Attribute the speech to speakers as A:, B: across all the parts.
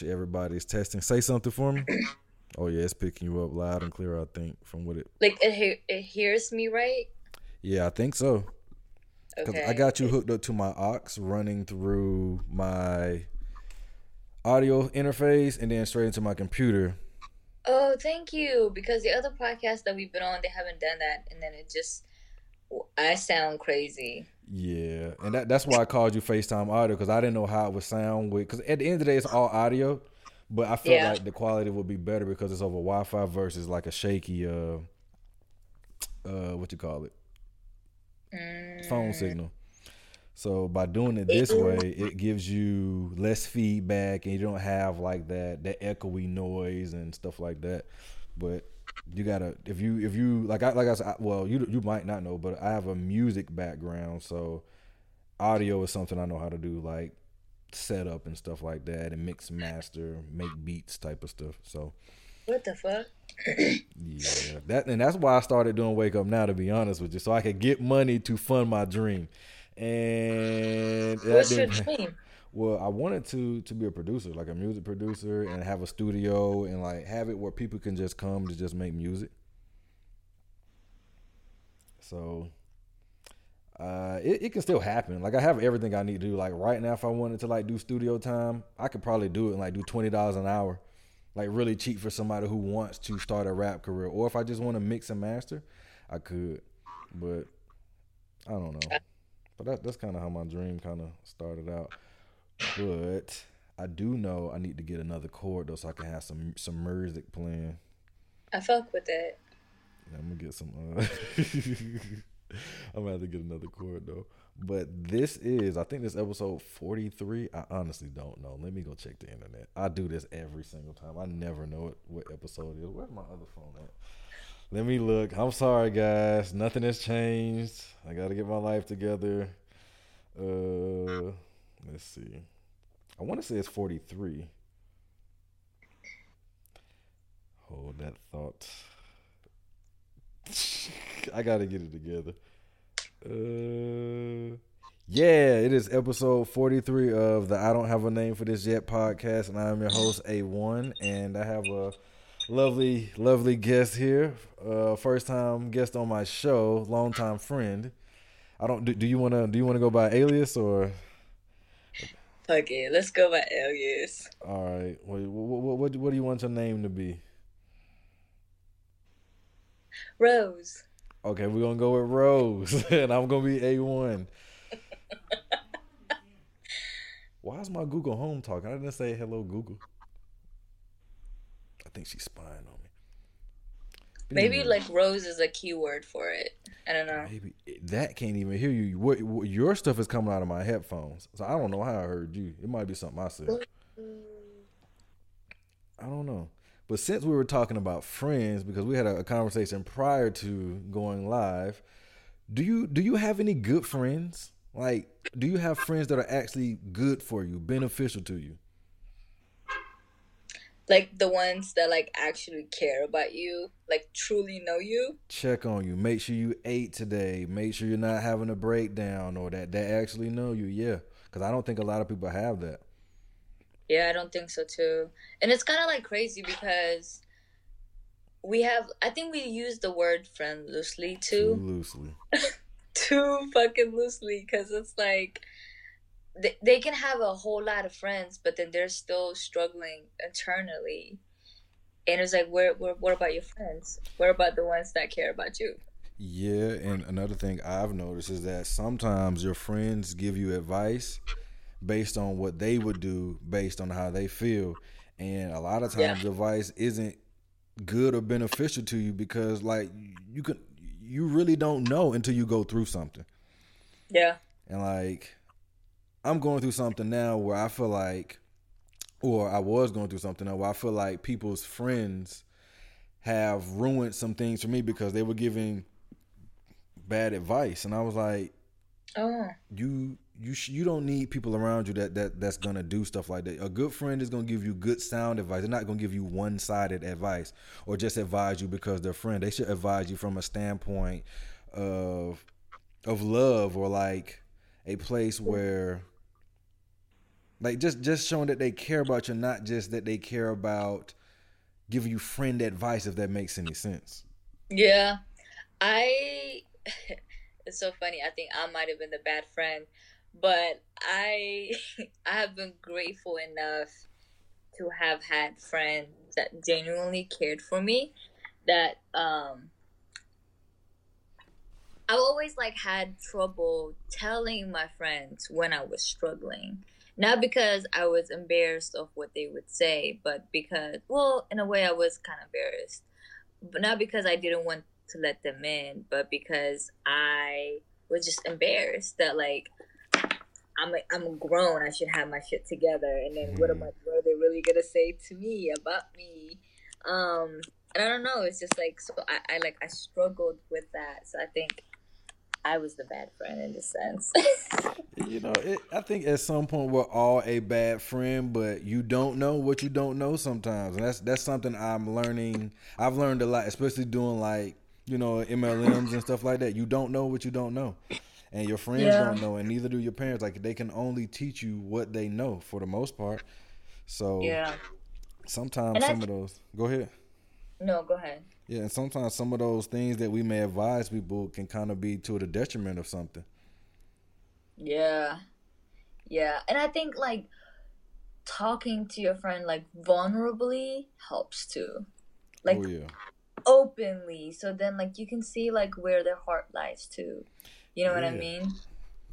A: Everybody's testing. Say something for me. Oh yeah, it's picking you up loud and clear. I think from what it
B: like it he- it hears me right.
A: Yeah, I think so. Cause
B: Okay.
A: I got you hooked up to my aux running through my audio interface and then straight into my computer.
B: Oh, thank you. Because the other podcast that we've been on, they haven't done that, and then it just I sound crazy.
A: Yeah, and that, that's why I called you FaceTime audio because I didn't know how it would sound with. Because at the end of the day, it's all audio, but I felt
B: Yeah.
A: like the quality would be better because it's over Wi-Fi versus like a shaky, uh, uh, what you call it,
B: Mm.
A: phone signal. So by doing it this way, it gives you less feedback, and you don't have like that that echoey noise and stuff like that. But you gotta if you if you like I like I said, well you you might not know, but I have a music background, so audio is something I know how to do, like setup and stuff like that, and mix, master, make beats type of stuff. So
B: What the fuck?
A: yeah, that and that's why I started doing Wake Up Now. To be honest with you, so I could get money to fund my dream. And
B: What's your dream?
A: Well, I wanted to to be a producer, like a music producer, and have a studio and like have it where people can just come to just make music. So, uh, it, it can still happen. Like I have everything I need to do. Like right now, if I wanted to like do studio time, I could probably do it and like do twenty dollars an hour, like really cheap for somebody who wants to start a rap career. Or if I just want to mix and master, I could. But I don't know. But that, that's kind of how my dream kind of started out. But I do know I need to get another cord though, so I can have some some music playing.
B: I fuck with it.
A: Yeah, I'm gonna get some. Uh, I'm gonna have to get another cord though. But this is, I think this episode 43. I honestly don't know. Let me go check the internet. I do this every single time. I never know it, what episode it is. Where's my other phone at? Let me look. I'm sorry, guys. Nothing has changed. I got to get my life together. Uh, let's see. I want to say it's 43. Hold that thought. I gotta get it together. Uh, yeah, it is episode 43 of the I Don't Have a Name for This Yet podcast, and I'm your host, A1, and I have a lovely, lovely guest here. Uh, first time guest on my show, longtime friend. I don't. Do, do you wanna? Do you wanna go by alias or?
B: It. Let's go by alias.
A: All right. What what what, what do you want your name to be?
B: Rose.
A: Okay, we're gonna go with Rose, and I'm gonna be A one. Why is my Google Home talking? I didn't say hello, Google. I think she's spying on me.
B: Maybe
A: Anyway,
B: like Rose is a keyword for it. I don't know.
A: maybe eh, that can't even hear you. What, what your stuff is coming out of my headphones, so I don't know how I heard you. It might be something I said. I don't know. But since we were talking about friends, because we had a, a conversation prior to going live, do you do you have any good friends? Like, do you have friends that are actually good for you, beneficial to you?
B: Like the ones that like actually care about you, like truly know you.
A: Check on you. Make sure you ate today. Make sure you're not having a breakdown or that they actually know you. Yeah, because I don't think a lot of people have that.
B: Yeah, I don't think so too. And it's kind of like crazy because we have, I think we use the word friend loosely
A: Too
B: too.
A: loosely.
B: Too fucking loosely because it's like they, they can have a whole lot of friends, but then they're still struggling internally. And it's like, where, where, what about your friends? What about the ones that care about you?
A: Yeah, and another thing I've noticed is that sometimes your friends give you advice based on what they would do based on how they feel. And a lot of times
B: Yeah.
A: advice isn't good or beneficial to you because like you can you really don't know until you go through something.
B: Yeah.
A: And like I'm going through something now where I feel like or I was going through something now where I feel like people's friends have ruined some things for me because they were giving bad advice and I was like
B: Oh,
A: you you sh- you don't need people around you that that that's gonna do stuff like that. A good friend is gonna give you good sound advice. They're not gonna give you one sided advice or just advise you because they're friend. They should advise you from a standpoint of of love or like a place mm. where Like just just showing that they care about you, not just that they care about giving you friend advice. If that makes any sense.
B: Yeah, I. it's so funny. I think I might have been the bad friend, but I I have been grateful enough to have had friends that genuinely cared for me. That um I've always like had trouble telling my friends when I was struggling. Not because I was embarrassed of what they would say, but because well, in a way I was kind of embarrassed. But not because I didn't want to let them in, but because I was just embarrassed that like I'm a, I'm grown. I should have my shit together. And then what am I? What are they really gonna say to me about me? Um, and I don't know. It's just like so. I, I like I struggled with that. So I think I was the bad friend in a sense.
A: you know, it, I think at some point we're all a bad friend, but you don't know what you don't know sometimes, and that's that's something I'm learning. I've learned a lot, especially doing like you know MLMs and stuff like that. You don't know what you don't know and your friends yeah. don't know, and neither do your parents. Like they can only teach you what they know for the most part. So
B: yeah,
A: sometimes and some I, of those. Go ahead.
B: No, go ahead.
A: Yeah, and sometimes some of those things that we may advise people can kind of be to the detriment of something.
B: Yeah, yeah, and I think like talking to your friend like vulnerably helps too. Like oh, yeah. openly, so then like you can see like where their heart lies too. You know yeah. what I mean?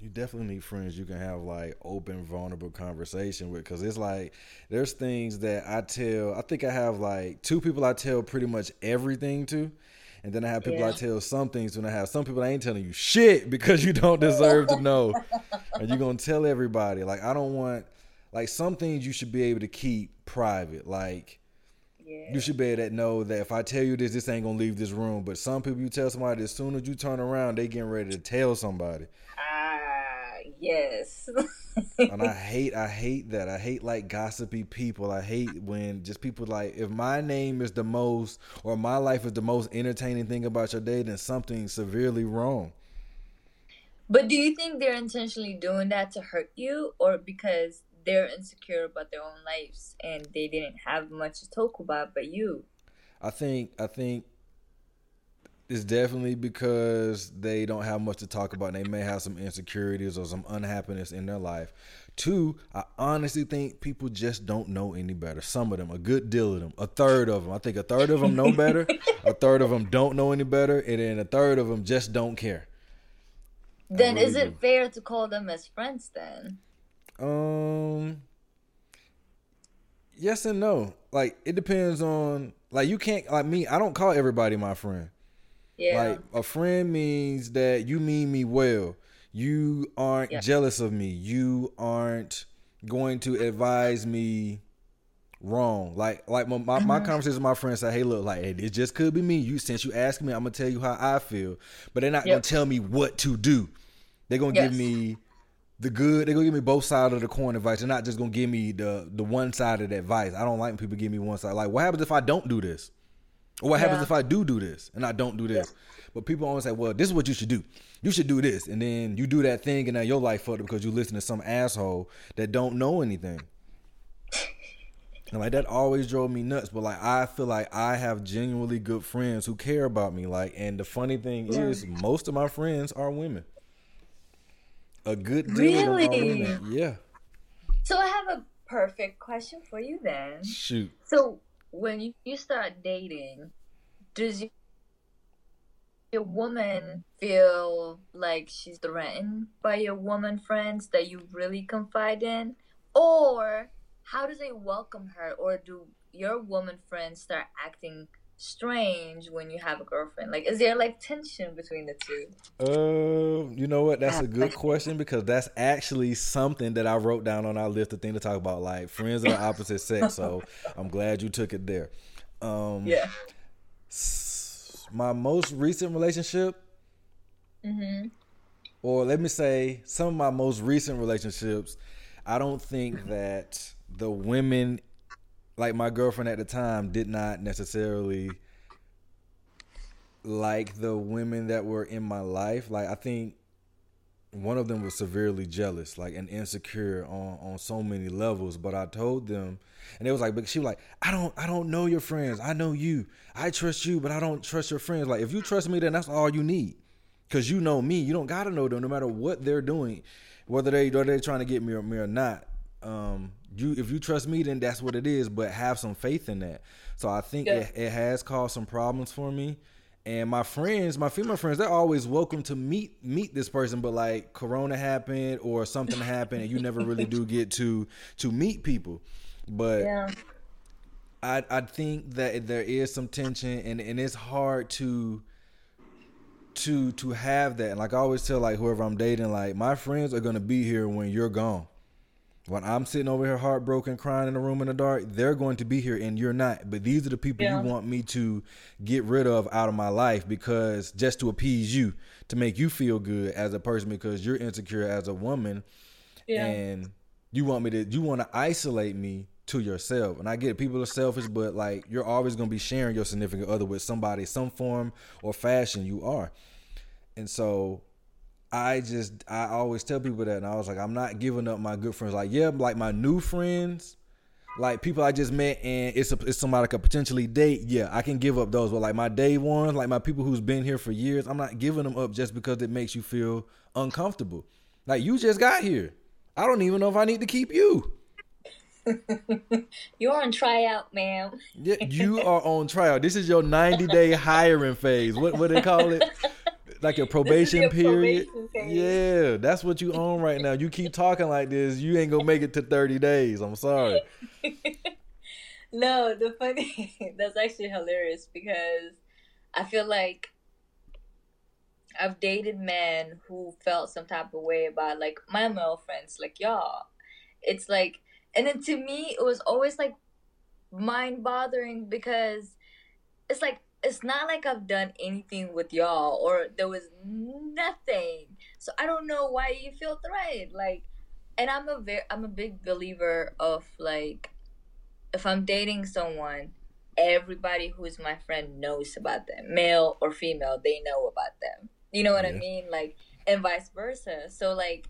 A: You definitely need friends you can have like open, vulnerable conversation with because it's like there's things that I tell. I think I have like two people I tell pretty much everything to. And then I have people yeah. I tell some things when I have some people I ain't telling you shit because you don't deserve to know. and you're gonna tell everybody. Like I don't want like some things you should be able to keep private. Like yeah. You should be able to know that if I tell you this, this ain't gonna leave this room. But some people, you tell somebody, as soon as you turn around, they getting ready to tell somebody.
B: Yes.
A: and I hate, I hate that. I hate like gossipy people. I hate when just people like, if my name is the most, or my life is the most entertaining thing about your day, then something severely wrong.
B: But do you think they're intentionally doing that to hurt you, or because they're insecure about their own lives and they didn't have much to talk about but you.
A: I think I think it's definitely because they don't have much to talk about. They may have some insecurities or some unhappiness in their life. Two, I honestly think people just don't know any better. Some of them, a good deal of them, a third of them. I think a third of them know better, a third of them don't know any better, and then a third of them just don't care.
B: Then really is it do. fair to call them as friends then?
A: Um Yes and no. Like it depends on like you can't like me, I don't call everybody my friend. Yeah. Like a friend means that you mean me well. You aren't yeah. jealous of me. You aren't going to advise me wrong. Like like my my, mm-hmm. my conversation with my friends say, hey, look, like hey, it just could be me. You since you asked me, I'm gonna tell you how I feel. But they're not yep. gonna tell me what to do. They're gonna yes. give me the good. They're gonna give me both sides of the coin advice. They're not just gonna give me the the one side of the advice. I don't like when people give me one side. Like, what happens if I don't do this? Or what yeah. happens if I do do this and I don't do this? Yeah. But people always say, "Well, this is what you should do. You should do this," and then you do that thing, and now your life fucked up because you listen to some asshole that don't know anything. And like that always drove me nuts. But like I feel like I have genuinely good friends who care about me. Like, and the funny thing yeah. is, most of my friends are women. A good deal really? Yeah.
B: So I have a perfect question for you then.
A: Shoot.
B: So when you, you start dating, does you, your woman feel like she's threatened by your woman friends that you really confide in? Or how do they welcome her? Or do your woman friends start acting strange when you have a girlfriend? Like, is there like tension between the two?
A: Um, uh, you know what? That's a good question because that's actually something that I wrote down on our list of things to talk about, like friends of the opposite sex. So I'm glad you took it there. Um,
B: yeah.
A: My most recent relationship,
B: mm-hmm.
A: or let me say, some of my most recent relationships, I don't think that the women like my girlfriend at the time did not necessarily like the women that were in my life. Like I think one of them was severely jealous, like and insecure on on so many levels. But I told them, and it was like, but she was like, I don't I don't know your friends. I know you. I trust you, but I don't trust your friends. Like if you trust me, then that's all you need, cause you know me. You don't gotta know them, no matter what they're doing, whether they whether they're trying to get me or, me or not. Um, you if you trust me, then that's what it is. But have some faith in that. So I think yeah. it, it has caused some problems for me and my friends, my female friends, they're always welcome to meet meet this person, but like Corona happened or something happened, and you never really do get to to meet people. But yeah. I I think that there is some tension, and and it's hard to to to have that. And Like I always tell like whoever I'm dating, like my friends are gonna be here when you're gone. When I'm sitting over here heartbroken, crying in the room in the dark, they're going to be here and you're not. But these are the people yeah. you want me to get rid of out of my life because just to appease you, to make you feel good as a person because you're insecure as a woman. Yeah. And you want me to you want to isolate me to yourself. And I get it, people are selfish, but like you're always gonna be sharing your significant other with somebody, some form or fashion you are. And so I just I always tell people that, and I was like, I'm not giving up my good friends. Like, yeah, like my new friends, like people I just met, and it's a, it's somebody I could potentially date. Yeah, I can give up those, but like my day ones, like my people who's been here for years, I'm not giving them up just because it makes you feel uncomfortable. Like you just got here. I don't even know if I need to keep you.
B: You're on tryout, ma'am.
A: yeah, you are on tryout. This is your 90 day hiring phase. What what they call it? Like a probation period. Probation yeah, that's what you own right now. You keep talking like this, you ain't gonna make it to thirty days. I'm sorry.
B: no, the funny that's actually hilarious because I feel like I've dated men who felt some type of way about like my male friends, like y'all. It's like, and then to me, it was always like mind bothering because it's like it's not like I've done anything with y'all or there was nothing. So I don't know why you feel threatened. Like and I'm a very I'm a big believer of like if I'm dating someone, everybody who is my friend knows about them. Male or female, they know about them. You know what yeah. I mean? Like and vice versa. So like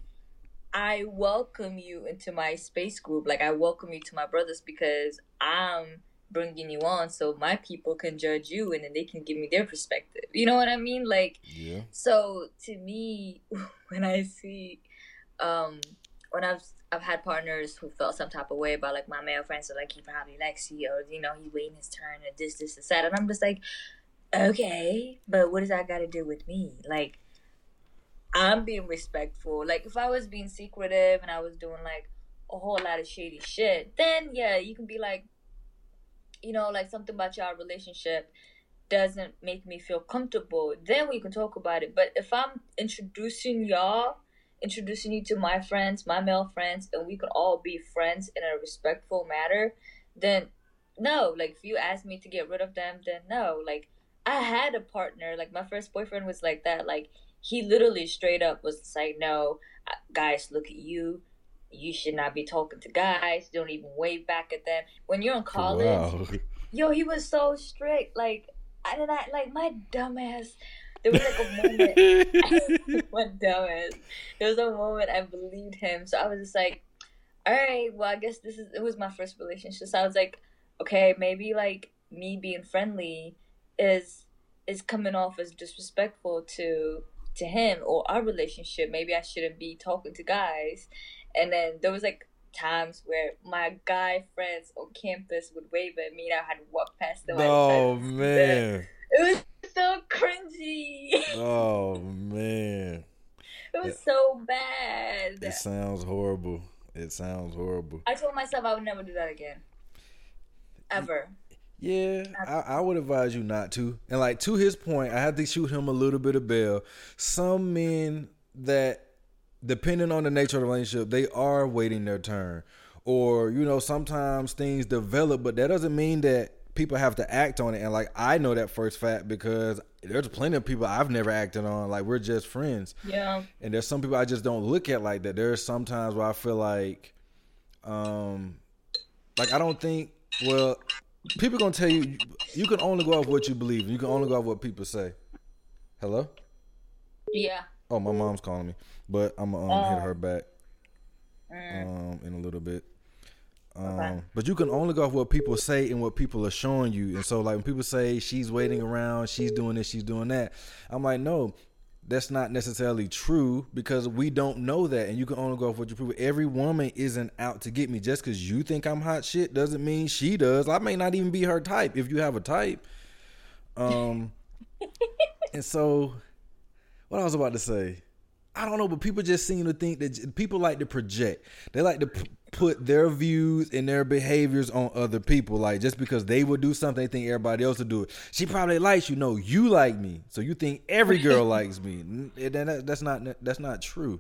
B: I welcome you into my space group. Like I welcome you to my brothers because I'm bringing you on so my people can judge you and then they can give me their perspective. You know what i mean? Like yeah. so to me when i see um when i've i've had partners who felt some type of way about like my male friends are like he probably likes you or you know he's waiting his turn or this this and that. And i'm just like okay but what does that got to do with me? Like i'm being respectful. Like if i was being secretive and i was doing like a whole lot of shady shit then yeah you can be like you know, like something about your relationship doesn't make me feel comfortable, then we can talk about it. But if I'm introducing y'all, introducing you to my friends, my male friends, and we can all be friends in a respectful manner, then no. Like if you ask me to get rid of them, then no. Like I had a partner, like my first boyfriend was like that. Like he literally straight up was like, no, guys, look at you you should not be talking to guys. Don't even wave back at them. When you're in college, wow. yo, he was so strict. Like, I did not like my dumbass. There was like a moment. my dumbass. There was a moment I believed him, so I was just like, all right, well, I guess this is. It was my first relationship, so I was like, okay, maybe like me being friendly is is coming off as disrespectful to to him or our relationship. Maybe I shouldn't be talking to guys and then there was like times where my guy friends on campus would wave at me and I had to walk past them.
A: Oh man.
B: It was so cringy.
A: Oh man.
B: It was it, so bad.
A: It sounds horrible. It sounds horrible.
B: I told myself I would never do that again. Ever.
A: Yeah, I, I, would advise you not to. And like to his point, I had to shoot him a little bit of bail. Some men that depending on the nature of the relationship, they are waiting their turn. Or, you know, sometimes things develop, but that doesn't mean that people have to act on it. And like I know that first fact because there's plenty of people I've never acted on. Like we're just friends.
B: Yeah.
A: And there's some people I just don't look at like that. There's sometimes where I feel like um like I don't think well people gonna tell you you can only go off what you believe. You can only go off what people say. Hello?
B: Yeah.
A: Oh, my mom's calling me, but I'm gonna um,
B: Oh.
A: hit her back
B: Mm.
A: um in a little bit. Um,
B: Okay.
A: but you can only go off what people say and what people are showing you. And so, like when people say she's waiting around, she's doing this, she's doing that, I'm like, no, that's not necessarily true because we don't know that. And you can only go off what you prove. Every woman isn't out to get me. Just because you think I'm hot shit doesn't mean she does. I may not even be her type if you have a type. Um, and so, what I was about to say. I don't know, but people just seem to think that people like to project. They like to p- put their views and their behaviors on other people. Like just because they would do something, they think everybody else would do it. She probably likes you. No, you like me, so you think every girl likes me. And that- That's not that's not true.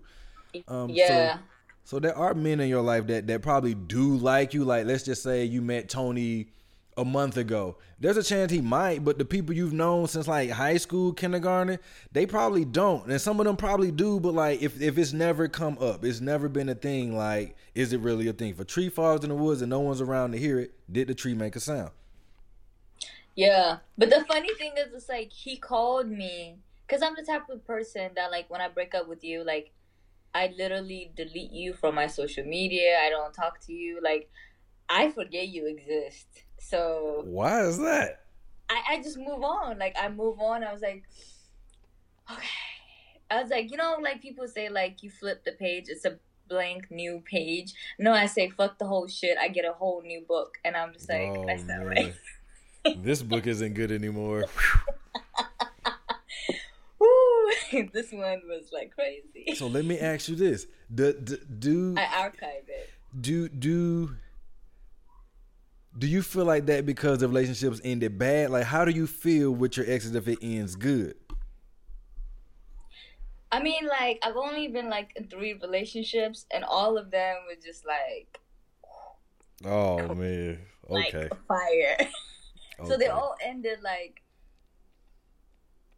A: Um,
B: yeah.
A: So, so there are men in your life that that probably do like you. Like let's just say you met Tony a month ago. There's a chance he might, but the people you've known since like high school, kindergarten, they probably don't. And some of them probably do, but like if, if it's never come up, it's never been a thing, like, is it really a thing? If a tree falls in the woods and no one's around to hear it, did the tree make a sound?
B: Yeah, but the funny thing is, it's like he called me because I'm the type of person that, like, when I break up with you, like, I literally delete you from my social media. I don't talk to you. Like, I forget you exist. So
A: Why is that?
B: I, I just move on. Like, I move on. I was like, okay. I was like, you know, like people say, like, you flip the page, it's a blank new page. No, I say, fuck the whole shit. I get a whole new book. And I'm just like,
A: Oh,
B: that's not
A: man.
B: right.
A: this book isn't good anymore.
B: Woo! this one was like crazy.
A: So let me ask you this: Do do do
B: I archive it.
A: do, do do you feel like that because the relationships ended bad? Like, how do you feel with your exes if it ends good?
B: I mean, like I've only been like in three relationships, and all of them were just like
A: Oh man.
B: like
A: Okay.
B: fire. so they all ended like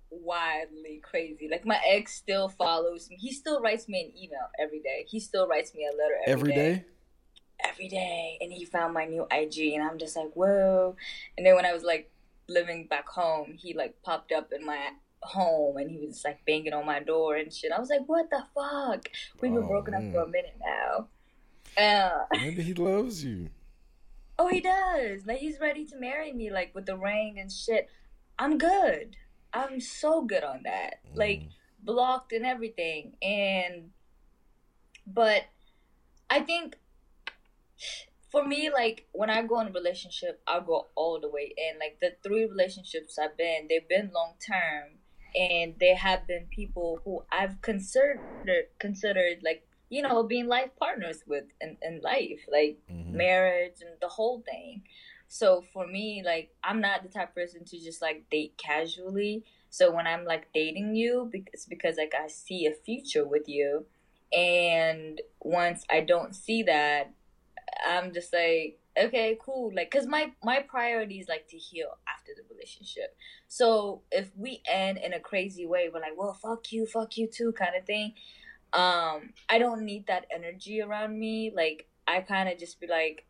B: wildly crazy. Like my ex still follows me. He still writes me an email every day. He still writes me a letter
A: Every day?
B: Every day and he found my new IG and I'm just like, whoa. And then when I was like living back home, he like popped up in my home and he was like banging on my door and shit. I was like, what the fuck? We've been
A: Oh,
B: broken
A: man.
B: up for a minute now. Uh,
A: Maybe he loves you.
B: oh, he does. Like he's ready to marry me, like with the ring and shit. I'm good. I'm so good on that. Like blocked and everything. And but I think for me, like when I go in a relationship, I'll go all the way in. Like the three relationships I've been, they've been long term, and they have been people who I've considered considered like you know being life partners with in, in life, like
A: Mhm.
B: marriage and the whole thing. So for me, like I'm not the type of person to just like date casually. So when I'm like dating you, it's because like I see a future with you, and once I don't see that, I'm just like, okay, cool. Like, cause my my priority is like to heal after the relationship. So if we end in a crazy way, we're like, well, fuck you, fuck you too, kind of thing. Um, I don't need that energy around me. Like, I kind of just be like,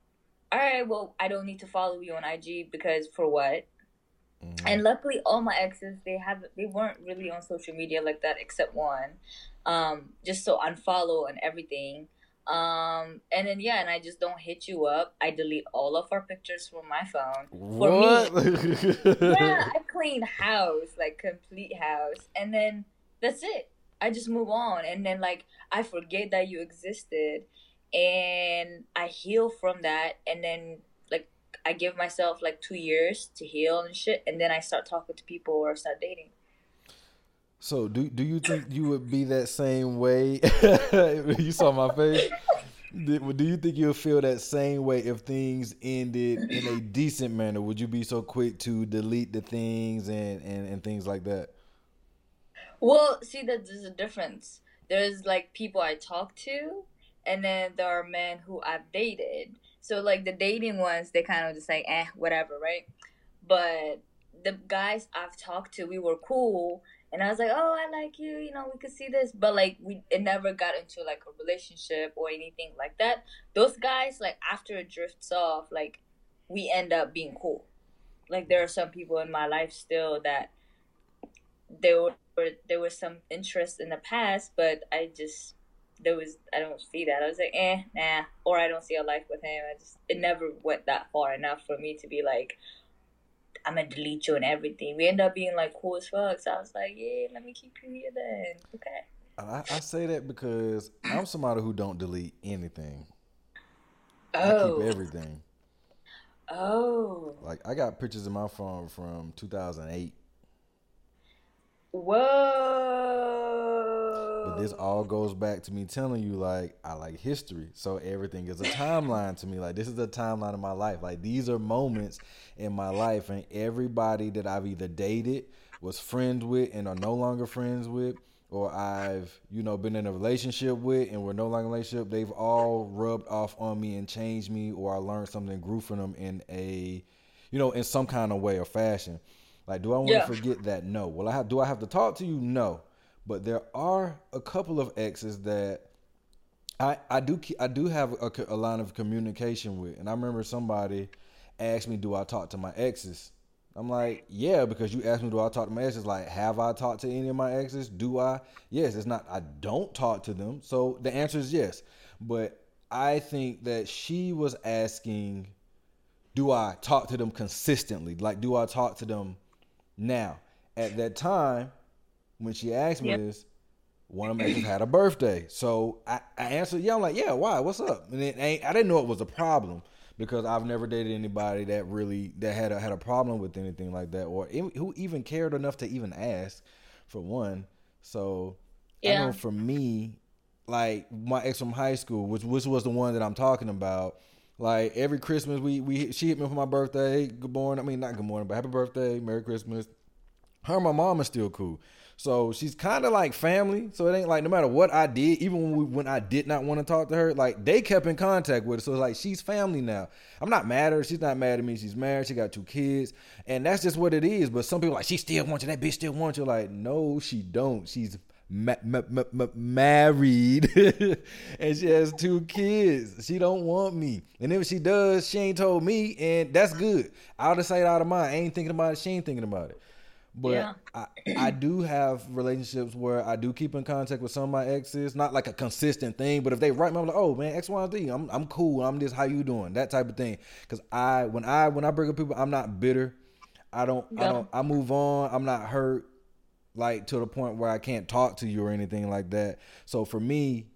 B: all right, well, I don't need to follow you on IG because for what?
A: Mhm.
B: and luckily all my exes they have they weren't really on social media like that except one um just so unfollow and everything um and then yeah and i just don't hit you up. I delete all of our pictures from my phone. For
A: what?
B: yeah i clean house like complete house. And then that's it. I just move on. And then like i forget that you existed. And i heal from that. And then like i give myself like two years to heal and shit. And then i start talking to people or start dating
A: So do do you think you would be that same way? you saw my face. Do you think you'll feel that same way if things ended in a decent manner? Would you be so quick to delete the things and, and, and things like that?
B: well see that there's a difference there's like people i talk to and then there are men who i've dated so like the dating ones they kind of just like eh whatever right but the guys i've talked to we were cool and i was like oh i like you you know we could see this but like we it never got into like a relationship or anything like that those guys like after it drifts off like we end up being cool like there are some people in my life still that there were there was some interest in the past, but I just there was I don't see that. I was like, eh, nah, or I don't see a life with him. I just it never went that far enough for me to be like, I'm gonna delete you and everything. We end up being like cool as fuck. So I was like, yeah, let me keep you here then. Okay.
A: I, I say that because I'm somebody who don't delete anything.
B: Oh.
A: I keep oh. everything.
B: Oh.
A: Like I got pictures in my phone from 2008.
B: Whoa.
A: But this all goes back to me telling you like I like history. So everything is a timeline to me. Like this is a timeline of my life. Like these are moments in my life and everybody that I've either dated, was friends with and are no longer friends with or I've, you know, been in a relationship with and we're no longer in a relationship, they've all rubbed off on me and changed me or I learned something grew from them in a you know, in some kind of way or fashion. Like, do I want
B: Yeah.
A: to forget that? No. Well, I have. Do I have to talk to you? No. But there are a couple of exes that I I do I do have a, a line of communication with, and I remember somebody asked me, "Do I talk to my exes?" I'm like, "Yeah," because you asked me, "Do I talk to my exes?" Like, have I talked to any of my exes? Do I? Yes. It's not. I don't talk to them. So the answer is yes. But I think that she was asking do I talk to them consistently? Like, do I talk to them now? At that time, when she asked me
B: Yep.
A: this, one of my exes had a birthday. So I, I answered, yeah, I'm like, yeah, why? What's up? And it ain't, I didn't know it was a problem because I've never dated anybody that really that had a, had a problem with anything like that, or who even cared enough to even ask, for one. So I
B: Yeah.
A: know for me, like my ex from high school, which which was the one that I'm talking about. Like every Christmas, we we she hit me for my birthday. Good morning. I mean, not good morning, but happy birthday, Merry Christmas. Her and my mom is still cool. So she's kind of like family. So it ain't like no matter what I did, even when we, when I did not want to talk to her, like they kept in contact with her. So it's like she's family now. I'm not mad at her. She's not mad at me. She's married. She got two kids, and that's just what it is. But some people like she still wants you. That bitch still wants you. Like no, she don't. She's ma- ma- ma- ma- married, and she has two kids. She don't want me. And if she does, she ain't told me, and that's good. Out of sight, out of mind. I ain't thinking about it. She ain't thinking about it. But
B: Yeah.
A: I, I do have relationships where I do keep in contact with some of my exes, not like a consistent thing, but if they write me, I'm like, oh man, X, Y, and Z, I'm I'm cool. I'm just how you doing, that type of thing. Because I when I when I bring up people, I'm not bitter. I don't I don't I move on. I'm not hurt like to the point where I can't talk to you or anything like that. So for me,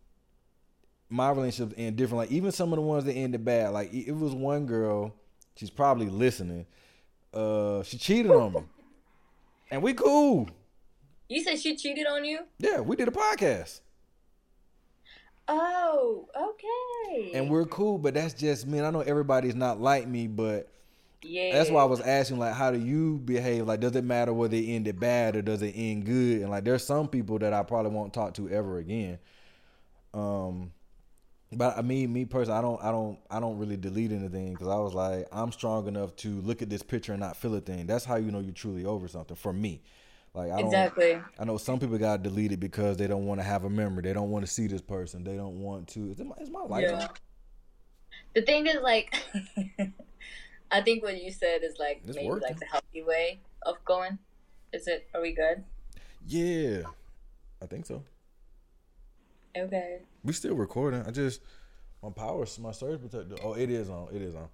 A: my relationships end different. Like even some of the ones that ended bad. Like it it was one girl, she's probably listening. Uh, she cheated on me, and we cool.
B: You said she cheated on you?
A: Yeah, we did a podcast,
B: Oh, okay.
A: and we're cool. But that's just me. And I know everybody's not like me, but
B: yeah.
A: that's why I was asking, like, how do you behave? Like, does it matter whether it ended bad or does it end good? And like, there's some people that I probably won't talk to ever again. Um, but I mean, me personally, I don't, I don't, I don't really delete anything because I was like, I'm strong enough to look at this picture and not feel a thing. That's how you know you're truly over something. For me, like, I don't.
B: Exactly.
A: I know some people got deleted because they don't want to have a memory. They don't want to see this person. They don't want to. Is, my, is my light
B: Yeah. The thing is, like, I think what you said is like
A: It's
B: maybe
A: working.
B: like the healthy way of going. Is it? Are we good?
A: Yeah, I think so.
B: Okay.
A: We still recording. I just my power, my surge protector. Oh, it is on. It is on.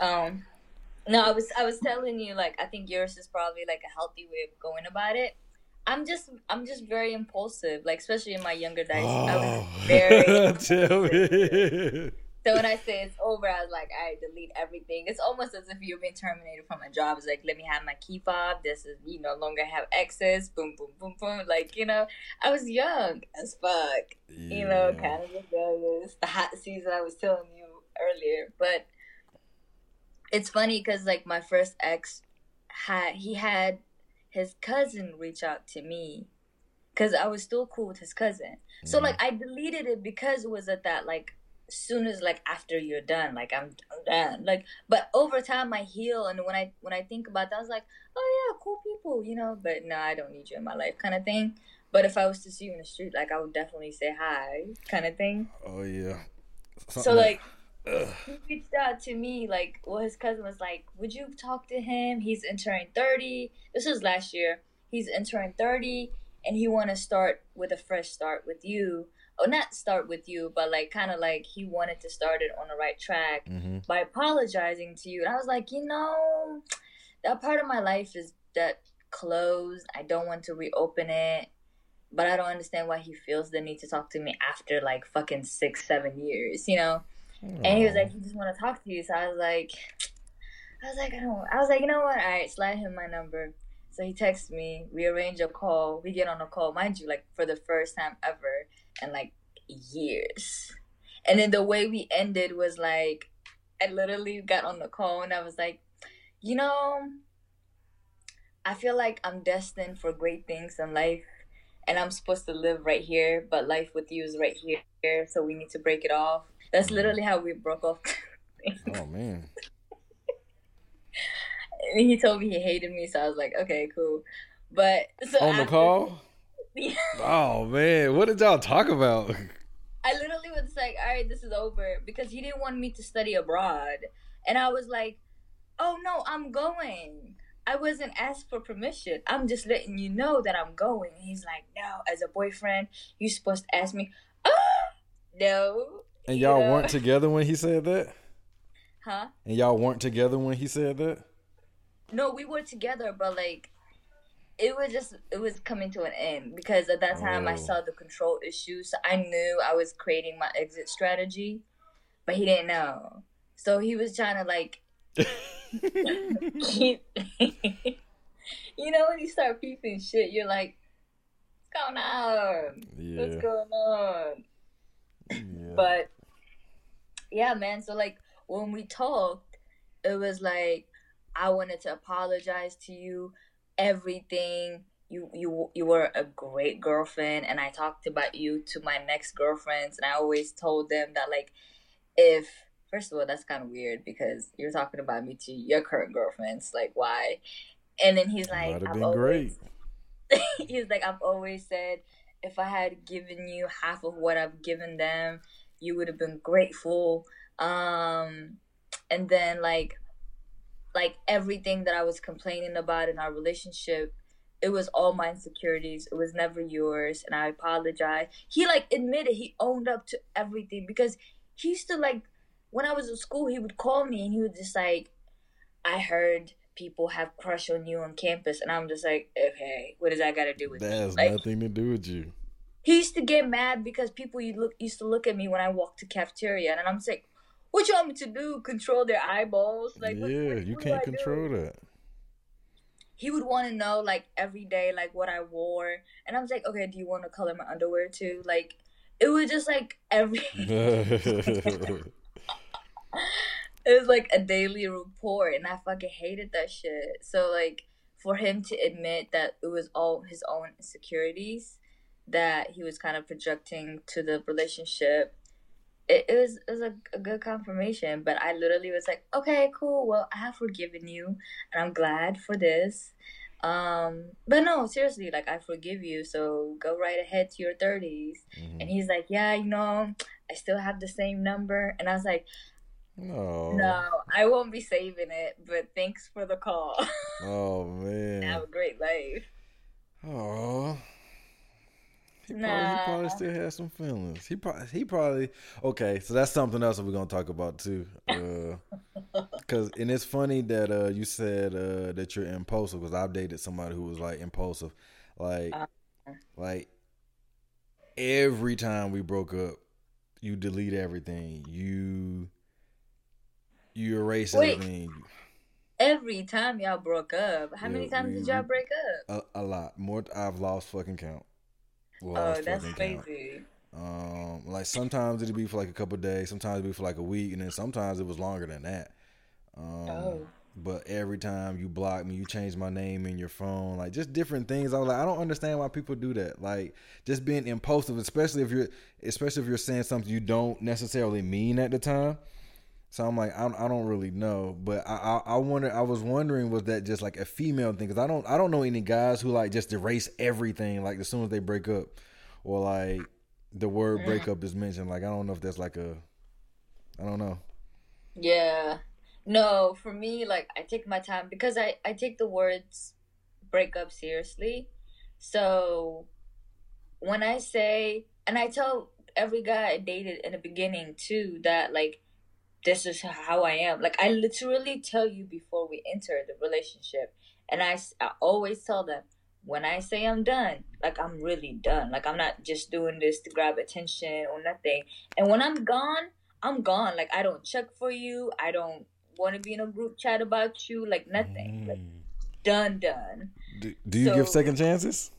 B: Um, no, I was I was telling you like I think yours is probably like a healthy way of going about it. I'm just I'm just very impulsive, like especially in my younger days. I was very
A: Oh. tell me.
B: so when I say it's over, I was like, I delete everything. It's almost as if you've been terminated from a job. It's like, let me have my key fob. This is you no longer have access. Boom, boom, boom, boom. Like you know, I was young as fuck. Yeah. You know, kind of rebellious. The hot season I was telling you earlier, but it's funny because like my first ex had he had his cousin reach out to me because I was still cool with his cousin. So
A: Mhm.
B: like I deleted it because it was at that like soon as like after you're done, like I'm, I'm done. Like but over time I heal and when I when I think about that I was like, oh yeah, cool people, you know, but no, I don't need you in my life kind of thing. But if I was to see you in the street, like I would definitely say hi, kind of thing.
A: Oh yeah.
B: So
A: Something
B: like
A: Ugh.
B: he reached out to me like well his cousin was like would you talk to him he's entering 30 this was last year he's entering 30 and he want to start with a fresh start with you or not start with you but like kind of like he wanted to start it on the right track
A: Mm-hmm.
B: by apologizing to you and i was like you know that part of my life is that closed i don't want to reopen it but i don't understand why he feels the need to talk to me after like fucking six seven years you know and he was like, he just want to talk to you. So I was like, I was like, I don't. I was like, you know what? All right, slide him my number. So he texts me. We arrange a call. We get on a call, mind you, like for the first time ever in like years. And then the way we ended was like, I literally got on the call and I was like, you know, I feel like I'm destined for great things in life. And I'm supposed to live right here, but life with you is right here. So we need to break it off. That's literally how we broke off.
A: oh man.
B: and he told me he hated me, so I was like, okay, cool. But so
A: On the
B: after-
A: call? Oh man, what did y'all talk about?
B: I literally was like, all right, this is over because he didn't want me to study abroad. And I was like, oh no, I'm going. I wasn't asked for permission. I'm just letting you know that I'm going. And he's like, no, as a boyfriend, you're supposed to ask me. Ah, no.
A: And
B: You
A: y'all
B: know?
A: weren't together when he said that?
B: Huh?
A: And y'all weren't together when he said that?
B: No, we were together, but like, it was just it was coming to an end because at that time I
A: Oh.
B: saw the control issues. So I knew I was creating my exit strategy, but he didn't know. So he was trying to like keep. you know when you start peeping shit, you're like, "What's going on?
A: yeah.
B: What's going on?"
A: yeah.
B: But yeah, man. So like when we talked, it was like I wanted to apologize to you. Everything you you you were a great girlfriend, and I talked about you to my next girlfriends, and I always told them that like if first of all that's kind of weird because you're talking about me to your current girlfriends, like why? And then he's like,
A: Might have
B: "I've
A: been
B: always-
A: great.
B: he's like, I've always said, if I had given you half of what I've given them, you would have been grateful. Um, and then like, like everything that I was complaining about in our relationship, it was all my insecurities. It was never yours, and I apologize. He like admitted he owned up to everything because he used to like when I was in school, he would call me and he would just like, I heard people have crush on you on campus, and I'm just like, okay, what does that got to do with
A: That
B: me?
A: has
B: Like,
A: nothing to do with you.
B: he used to get mad because people you look used to look at me when I walked to cafeteria, and I'm like, what you want me to do? Control their eyeballs? Like,
A: yeah,
B: what-
A: you
B: what
A: can't
B: I do?
A: control that.
B: He would want to know like every day, like what I wore, and I was like, okay, do you want to color my underwear too? Like, it was just like every. it was like a daily report and I fucking hated that shit. So like for him to admit that it was all his own insecurities that he was kind of projecting to the relationship, it, it was it was a, a good confirmation. But I literally was like, okay, cool. Well, I have forgiven you, and I'm glad for this. Um, but no, seriously, like I forgive you. So go right ahead to your 30s.
A: Mhm.
B: And he's like, yeah, you know, I still have the same number. And I was like,
A: No.
B: no, I won't be saving it, but thanks for the call.
A: Oh man, Have
B: a great life.
A: Oh. He probably, he probably still has some feelings. He probably he probably okay. So that's something else that we're gonna talk about too. Uh, Cause and it's funny that uh you said uh that you're impulsive because I've dated somebody who was like impulsive, like
B: Uh.
A: like every time we broke up, you delete everything. You you erase
B: Wait.
A: everything.
B: Every time y'all broke up, how many times
A: we-
B: did y'all break up?
A: A, a lot more. I've lost fucking count.
B: Oh, that's crazy.
A: Um, like sometimes it'd be for like a couple of days, sometimes it'd be for like a week, and then sometimes it was longer than that. Um,
B: Oh.
A: but every time you block me, you change my name in your phone, like just different things. I was like, I don't understand why people do that. Like just being impulsive, especially if you're, especially if you're saying something you don't necessarily mean at the time. So I'm like, I, I don't really know, but I, I I wonder. I was wondering, was that just like a female thing? Because I don't I don't know any guys who like just erase everything like as soon as they break up, or like the word
B: Mm.
A: breakup is mentioned. Like I don't know if that's like a, I don't know.
B: Yeah. No, for me, like I take my time because I I take the words break up seriously. So when I say, and I tell every guy I dated in the beginning too that like this is how I am. Like I literally tell you before we enter the relationship, and I, I always tell them when I say I'm done, like I'm really done. Like I'm not just doing this to grab attention or nothing. And when I'm gone, I'm gone. Like I don't check for you. I don't want to be in a group chat about you. Like nothing. Mm. Like done, done.
A: Do, do you so, give second chances?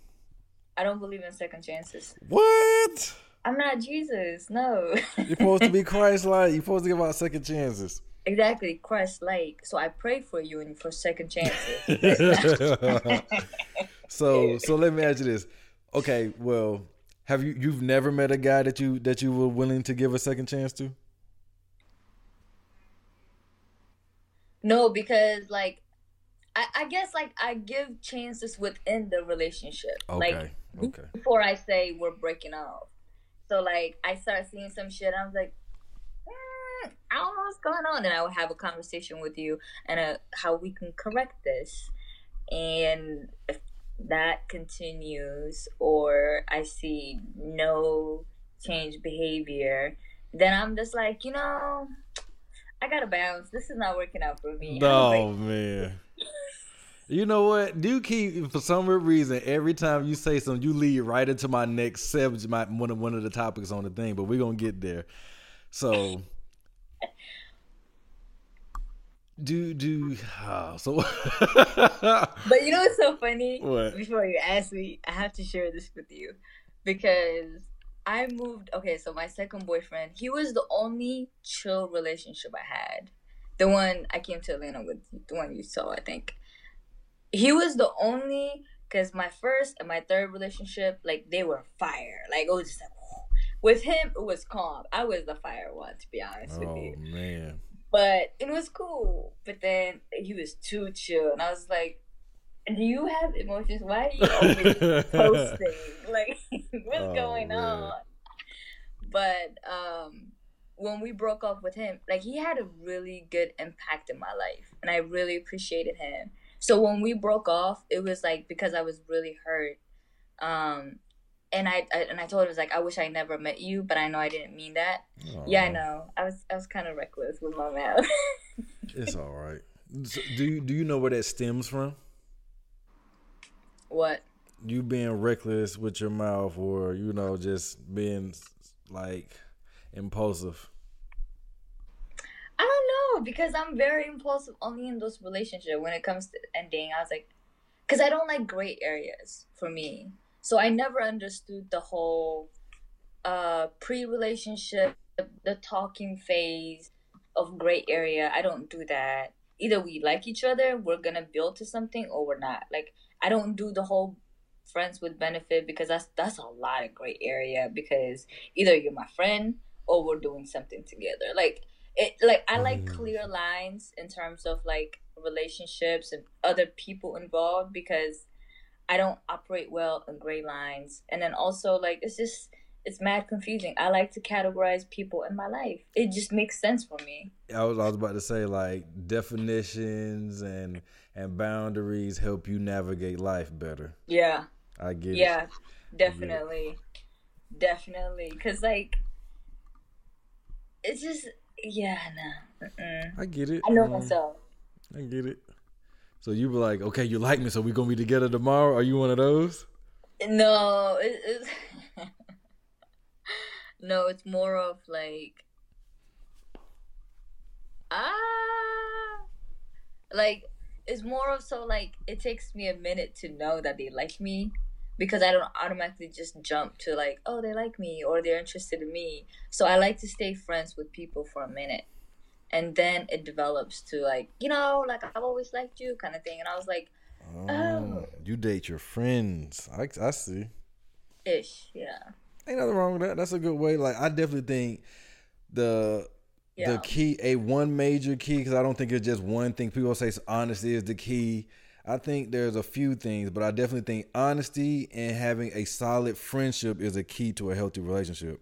B: I don't believe in second chances.
A: What?
B: I'm not Jesus. No.
A: You're supposed to be Christ like. You're supposed to give out second chances.
B: Exactly, Christ like. So I pray for you and for second chances.
A: so so let me ask you this. Okay, well, have you you've never met a guy that you that you were willing to give a second chance to?
B: No, because like I, I guess like I give chances within the relationship. Okay. Like okay. before I say we're breaking off. So like I start seeing some shit. I was like, mm, I don't know what's going on, and I would have a conversation with you and uh, how we can correct this. And if that continues, or I see no change behavior, then I'm just like, you know, I gotta bounce. This is not working out for me.
A: Oh man. You know what? Do keep for some reason every time you say something, you lead right into my next subject, my one of one of the topics on the thing. But we're gonna get there. So, do do oh, so.
B: but you know what's so funny?
A: What?
B: Before you ask me, I have to share this with you because I moved. Okay, so my second boyfriend, he was the only chill relationship I had. The one I came to Atlanta with, the one you saw, I think he was the only because my first and my third relationship, like they were fire. Like it was just like with him, it was calm. I was the fire one, to be honest
A: oh,
B: with you.
A: man.
B: But it was cool. But then he was too chill, and I was like, "Do you have emotions? Why are you always posting? Like, what's oh, going man. on?" But um, when we broke up with him, like he had a really good impact in my life, and I really appreciated him so when we broke off, it was like because I was really hurt. Um, and I, I and I told him was like I wish I never met you, but I know I didn't mean that. Aww. Yeah, I know. I was I was kind of reckless with my mouth.
A: it's all right. So do you do you know where that stems from?
B: What?
A: You being reckless with your mouth, or you know, just being like impulsive
B: because I'm very impulsive only in those relationships. When it comes to ending, I was like, because I don't like gray areas for me. So I never understood the whole uh, pre-relationship, the, the talking phase of gray area. I don't do that. Either we like each other, we're gonna build to something, or we're not. Like I don't do the whole friends with benefit because that's that's a lot of gray area. Because either you're my friend or we're doing something together. Like it like I like mm. clear lines in terms of like relationships and other people involved because I don't operate well in gray lines. And then also like it's just it's mad confusing. I like to categorize people in my life. It just makes sense for me.
A: I was I was about to say like definitions and and boundaries help you navigate life better.
B: Yeah.
A: I get
B: yeah, it. Yeah. Definitely. Definitely. Cause like it's just yeah, no. Mm-mm.
A: I get it.
B: I know um, myself.
A: I get it. So you were like, okay, you like me, so we gonna be together tomorrow? Are you one of those?
B: No, it, it's no. It's more of like ah, like it's more of so like it takes me a minute to know that they like me because I don't automatically just jump to like, oh, they like me or they're interested in me. So I like to stay friends with people for a minute. And then it develops to like, you know, like I've always liked you kind of thing. And I was like, oh. oh.
A: You date your friends. I, I see.
B: Ish, yeah.
A: Ain't nothing wrong with that. That's a good way. Like, I definitely think the yeah. the key, a one major key, because I don't think it's just one thing. People say honesty is the key I think there's a few things, but I definitely think honesty and having a solid friendship is a key to a healthy relationship.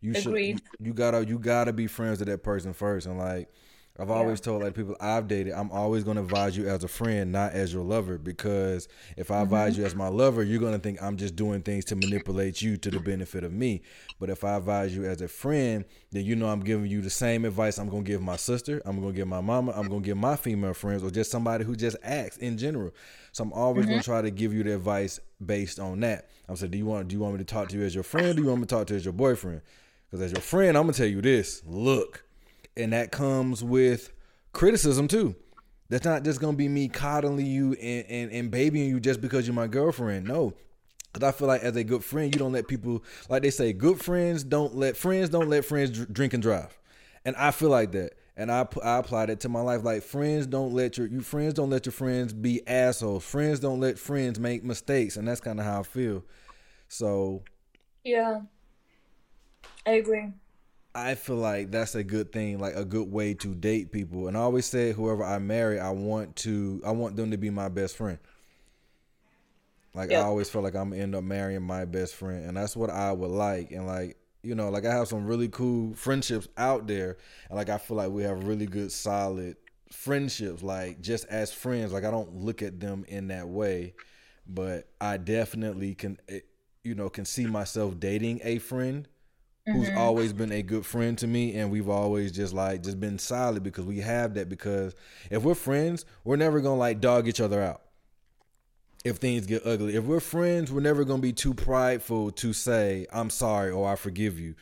A: You Agreed. should you gotta you gotta be friends with that person first, and like I've always yeah. told like people I've dated, I'm always going to advise you as a friend, not as your lover, because if I advise mm-hmm. you as my lover, you're going to think I'm just doing things to manipulate you to the benefit of me. But if I advise you as a friend, then you know I'm giving you the same advice I'm going to give my sister, I'm going to give my mama, I'm going to give my female friends, or just somebody who just acts in general. So I'm always mm-hmm. going to try to give you the advice based on that. I'm saying, do you want do you want me to talk to you as your friend? Or do you want me to talk to you as your boyfriend? Because as your friend, I'm gonna tell you this: look, and that comes with criticism too. That's not just gonna be me coddling you and, and, and babying you just because you're my girlfriend. No, because I feel like as a good friend, you don't let people like they say, good friends don't let friends don't let friends drink and drive, and I feel like that, and I I applied it to my life. Like friends don't let your you friends don't let your friends be assholes. Friends don't let friends make mistakes, and that's kind of how I feel. So,
B: yeah, I agree.
A: I feel like that's a good thing, like a good way to date people. And I always say, whoever I marry, I want to, I want them to be my best friend. Like yep. I always feel like I'm gonna end up marrying my best friend, and that's what I would like. And like you know, like I have some really cool friendships out there, and like I feel like we have really good, solid friendships. Like just as friends, like I don't look at them in that way, but I definitely can, eh, you know, can see myself dating a friend who's mm-hmm. always been a good friend to me and we've always just like just been solid because we have that because if we're friends we're never gonna like dog each other out if things get ugly if we're friends we're never gonna be too prideful to say i'm sorry or i forgive you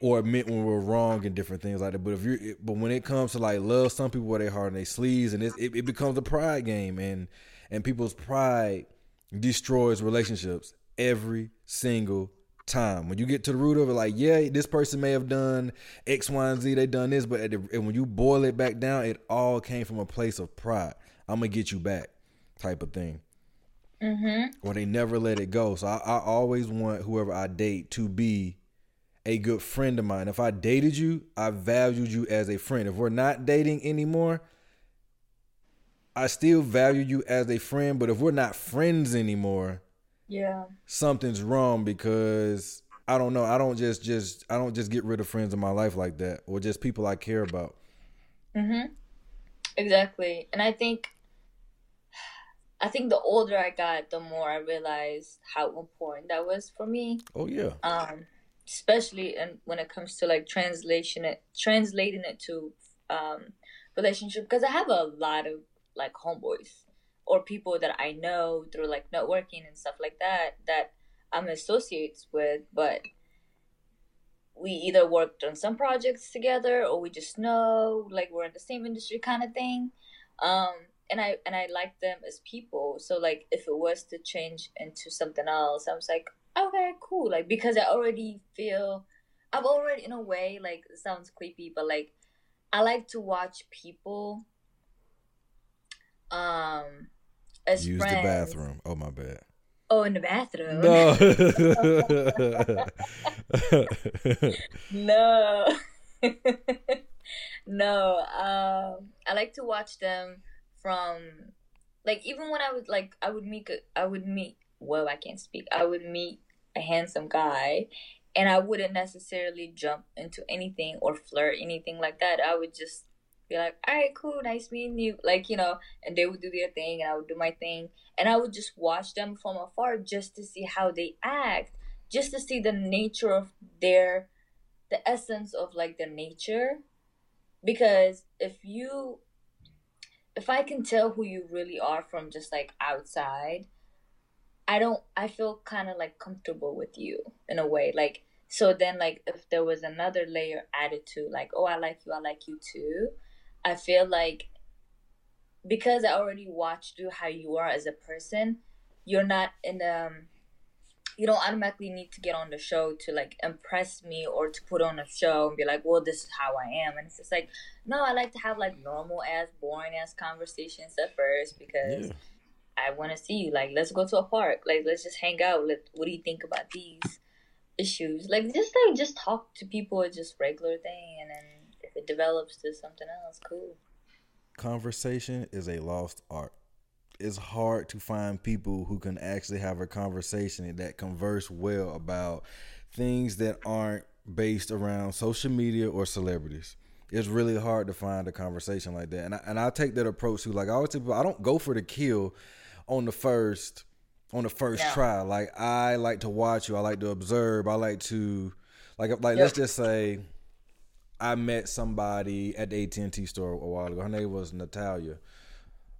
A: or admit when we're wrong and different things like that but if you're but when it comes to like love some people wear their heart in their sleeves and it, it becomes a pride game and and people's pride destroys relationships every single time. When you get to the root of it, like, yeah, this person may have done X, Y, and Z, they done this, but the, and when you boil it back down, it all came from a place of pride. I'm gonna get you back, type of thing. Mm-hmm. Or they never let it go. So I, I always want whoever I date to be a good friend of mine. If I dated you, I valued you as a friend. If we're not dating anymore, I still value you as a friend. But if we're not friends anymore,
B: yeah
A: something's wrong because I don't know. I don't just just I don't just get rid of friends in my life like that or just people I care about.
B: Mhm. Exactly. And I think I think the older I got, the more I realized how important that was for me.
A: Oh yeah.
B: Um especially and when it comes to like translation it translating it to um relationship because I have a lot of like homeboys or people that I know through like networking and stuff like that that I'm associates with, but we either worked on some projects together or we just know like we're in the same industry kind of thing. Um, and I and I like them as people. So like if it was to change into something else, I was like, okay, cool. Like because I already feel I've already in a way like sounds creepy, but like I like to watch people um as
A: Use
B: friends.
A: the bathroom. Oh my bad.
B: Oh, in the bathroom.
A: No.
B: no. no. Um, I like to watch them from, like, even when I would like, I would meet, I would meet. Well, I can't speak. I would meet a handsome guy, and I wouldn't necessarily jump into anything or flirt anything like that. I would just be like, all right, cool, nice meeting you. Like, you know, and they would do their thing and I would do my thing. And I would just watch them from afar just to see how they act, just to see the nature of their, the essence of like their nature. Because if you, if I can tell who you really are from just like outside, I don't, I feel kind of like comfortable with you in a way. Like, so then like if there was another layer added to like, oh, I like you, I like you too I feel like because I already watched you how you are as a person, you're not in um you don't automatically need to get on the show to like impress me or to put on a show and be like, well, this is how I am. And it's just like, no, I like to have like normal ass, boring ass conversations at first because yeah. I want to see you. Like, let's go to a park. Like, let's just hang out. Let, what do you think about these issues? Like, just like just talk to people. It's just regular thing, and then it develops to something else, cool.
A: Conversation is a lost art. It's hard to find people who can actually have a conversation that converse well about things that aren't based around social media or celebrities. it's really hard to find a conversation like that. And I, and I take that approach too. Like I always tell people, I don't go for the kill on the first on the first
B: Yeah.
A: try. Like I like to watch you. I like to observe. I like to like like
B: Yep.
A: let's just say I met somebody at the AT and T store a while ago. Her name was Natalia.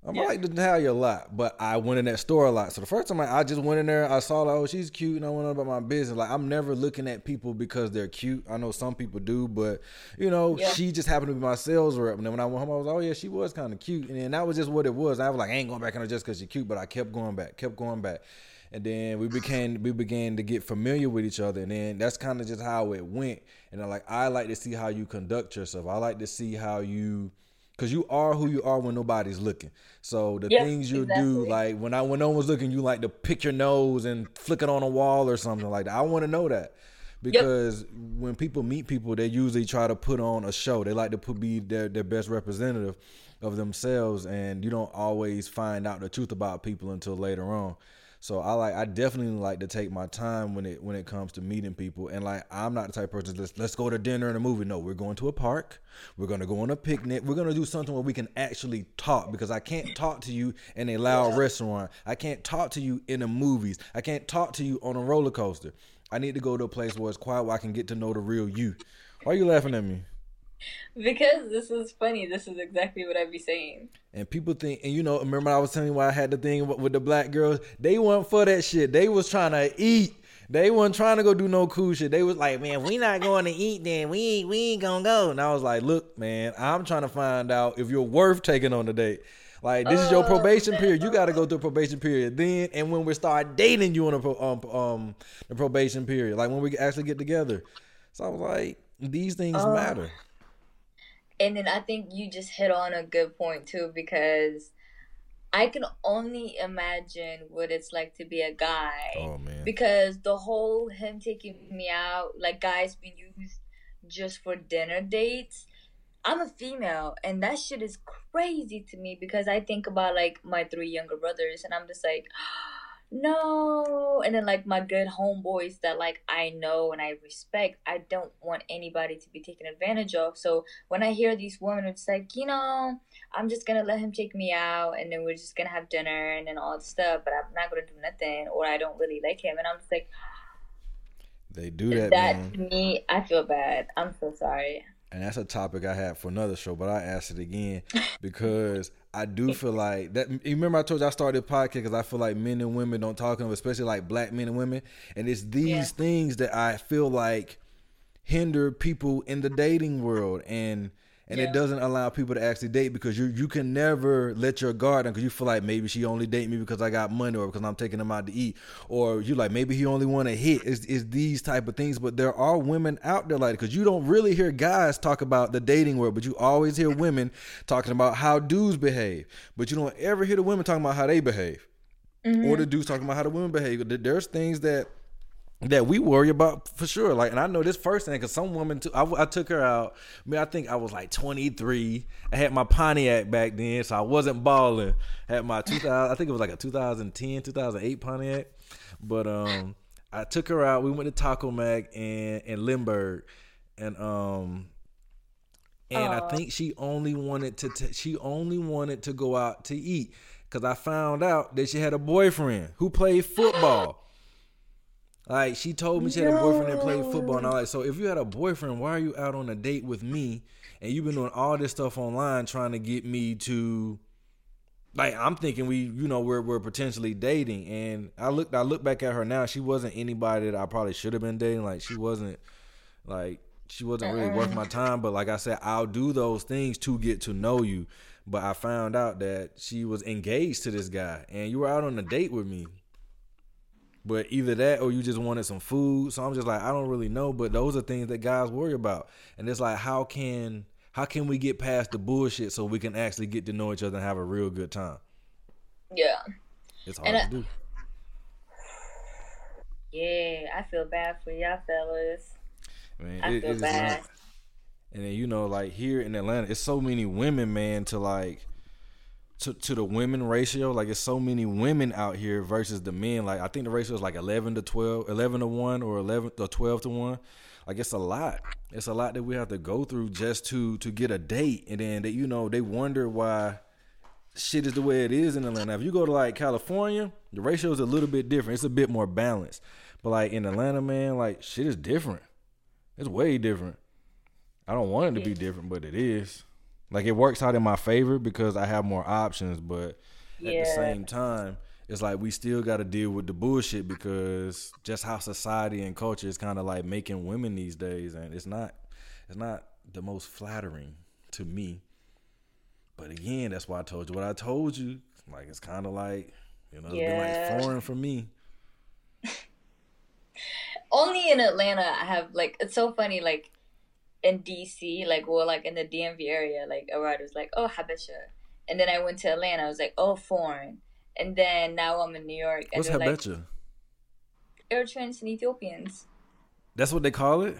A: Um, I
B: Yeah.
A: like Natalia a lot, but I went in that store a lot. So the first time I, I just went in there, I saw like, oh, she's cute, and I went on about my business. Like I'm never looking at people because they're cute. I know some people do, but you know,
B: Yeah.
A: she just happened to be my sales rep. And then when I went home, I was like, oh yeah, she was kind of cute, and then that was just what it was. I was like, I ain't going back on her just because she's cute, but I kept going back, kept going back. And then we became we began to get familiar with each other, and then that's kind of just how it went. And I like I like to see how you conduct yourself. I like to see how you, cause you are who you are when nobody's looking. So the
B: Yeah,
A: things you do, like when I when no one's looking, you like to pick your nose and flick it on a wall or something like that. I want to know that because when people meet people, they usually try to put on a show. They like to put be their their best representative of themselves, and you don't always find out the truth about people until later on. So I like I definitely like to take my time when it when it comes to meeting people and like I'm not the type of person let's let's go to dinner and a movie. No, we're going to a park. We're gonna go on a picnic. We're gonna do something where we can actually talk because I can't talk to you in a loud restaurant. I can't talk to you in the movies. I can't talk to you on a roller coaster. I need to go to a place where it's quiet where I can get to know the real you. Why are you laughing at me?
B: Because this is funny. This is exactly what I'd be saying.
A: And people think, and you know, remember I was telling you why I had the thing with, the black girls. They weren't for that shit. They was trying to eat. They wasn't trying to go do no cool shit. They was like, man, we not going to eat. Then we ain't, we ain't gonna go. And I was like, look, man, I'm trying to find out if you're worth taking on a date. Like this is your
B: Oh,
A: probation period. You got to go through a probation period then, and when we start dating you on a pro, um, um the probation period, like when we actually get together. So I was like, these things
B: Oh.
A: matter.
B: And then I think you just hit on a good point too, because I can only imagine what it's like to be a guy.
A: Oh man.
B: Because the whole him taking me out, like guys being used just for dinner dates. I'm a female, and that shit is crazy to me because I think about like my three younger brothers, and I'm just like, no. And then like my good homeboys that like I know and I respect, I don't want anybody to be taken advantage of. So when I hear these women, it's like, you know, I'm just gonna let him take me out, and then we're just gonna have dinner and then all this stuff, but I'm not gonna do nothing, or I don't really like him, and I'm just like,
A: They do that,
B: that
A: man.
B: to me, I feel bad. I'm so sorry.
A: and that's a topic I had for another show, but I asked it again because I do feel like that. You remember I told you I started a podcast because I feel like men and women don't talk enough, especially like black men and women, and it's these
B: Yeah.
A: things that I feel like hinder people in the dating world and. And
B: Yeah.
A: it doesn't allow people to actually date because you you can never let your guard down because you feel like maybe she only date me because I got money or because I'm taking him out to eat. Or you like maybe he only want to hit. Is is these type of things. But there are women out there like because you don't really hear guys talk about the dating world but you always hear women talking about how dudes behave. But you don't ever hear the women talking about how they behave. Or mm-hmm. the dudes talking about how the women behave. There's things that that we worry about for sure. Like, and I know this firsthand because some woman too. I, I took her out. I mean, I think I was like 23. I had my Pontiac back then, so I wasn't balling. Had my 2000. I think it was like a 2010, 2008 Pontiac. But um, I took her out. We went to Taco Mac and in Lindbergh, and um, and I think she only wanted to. T- she only wanted to go out to eat because I found out that she had a boyfriend who played football. Like she told me she had a boyfriend that played football, and I like. So if you had a boyfriend, why are you out on a date with me? And you've been doing all this stuff online trying to get me to, like, I'm thinking we, you know, we're we're potentially dating. And I looked, I look back at her now. She wasn't anybody that I probably should have been dating. Like she wasn't, like she wasn't really worth my time. But like I said, I'll do those things to get to know you. But I found out that she was engaged to this guy, and you were out on a date with me. But either that or you just wanted some food. So I'm just like, I don't really know. But those are things that guys worry about. And it's like, how can how can we get past the bullshit so we can actually get to know each other and have a real good time?
B: Yeah.
A: It's hard
B: And I-
A: to do.
B: Yeah, I feel bad for y'all fellas.
A: Man,
B: I
A: it-
B: feel bad.
A: not- And then you know, like here in Atlanta, it's so many women, man, to like to to the women ratio. Like it's so many women out here versus the men. Like I think the ratio is like eleven to 12, 11 to one or eleven or twelve to one. Like it's a lot. It's a lot that we have to go through just to to get a date, and then they, you know they wonder why shit is the way it is in Atlanta. If you go to like California, the ratio is a little bit different. It's a bit more balanced. But like in Atlanta, man, like shit is different. It's way different. I don't want it to be different, but it is. Like it works out in my favor because I have more options, but yeah. at the same time, it's like we still got to deal with the bullshit because just how society and culture is kind of like making women these days, and it's not, it's not the most flattering to me. But again, that's why I told you what I told you. Like it's kind of like, you know, it's yeah. been like foreign for me.
B: Only in Atlanta, I have like it's so funny. Like in DC, like well, like in the DMV area, like a writer was like, "Oh, Habesha," and then I went to Atlanta. I was like, "Oh, foreign," and then now I'm in New York.
A: What's Habesha? Like,
B: Eritreans and Ethiopians.
A: That's what they call it.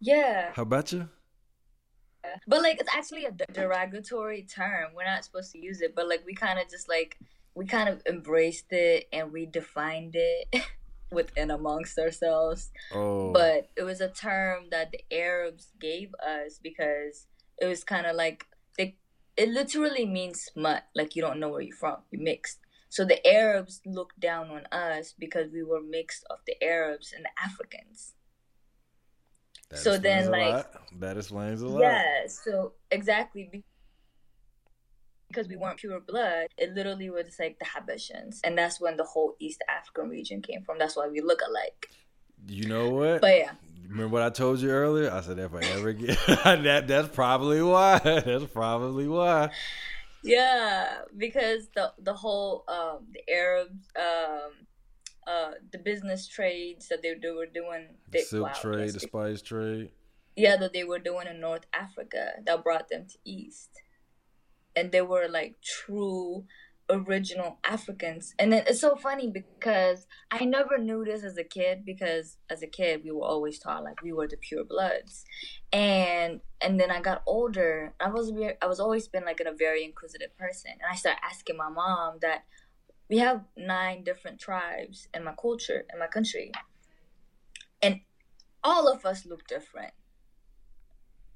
B: Yeah.
A: Habesha.
B: But like, it's actually a derogatory term. We're not supposed to use it, but like, we kind of just like we kind of embraced it and we defined it. within amongst ourselves. Oh. But it was a term that the Arabs gave us because it was kind of like they, it literally means smut, like you don't know where you're from, you're mixed. So the Arabs looked down on us because we were mixed of the Arabs and the Africans. That so then, like
A: lot. that explains a lot.
B: Yeah. So exactly because we weren't pure blood, it literally was like the Habeshans. And that's when the whole East African region came from. That's why we look alike.
A: You know what?
B: But yeah.
A: Remember what I told you earlier? I said if I ever get that that's probably why. That's probably why.
B: Yeah, because the the whole um the Arabs um uh the business trades that they, they were doing
A: the silk wow, trade, the spice trade.
B: Yeah, that they were doing in North Africa that brought them to East and they were like true original Africans. And then it's so funny because I never knew this as a kid because as a kid we were always taught like we were the pure bloods. And and then I got older. I was I was always been like a very inquisitive person. And I started asking my mom that we have nine different tribes in my culture in my country. And all of us look different.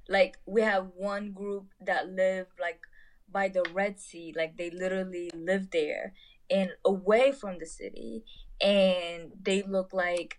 B: Like we have one group that live like by the Red Sea. Like they literally live there and away from the city. And they look like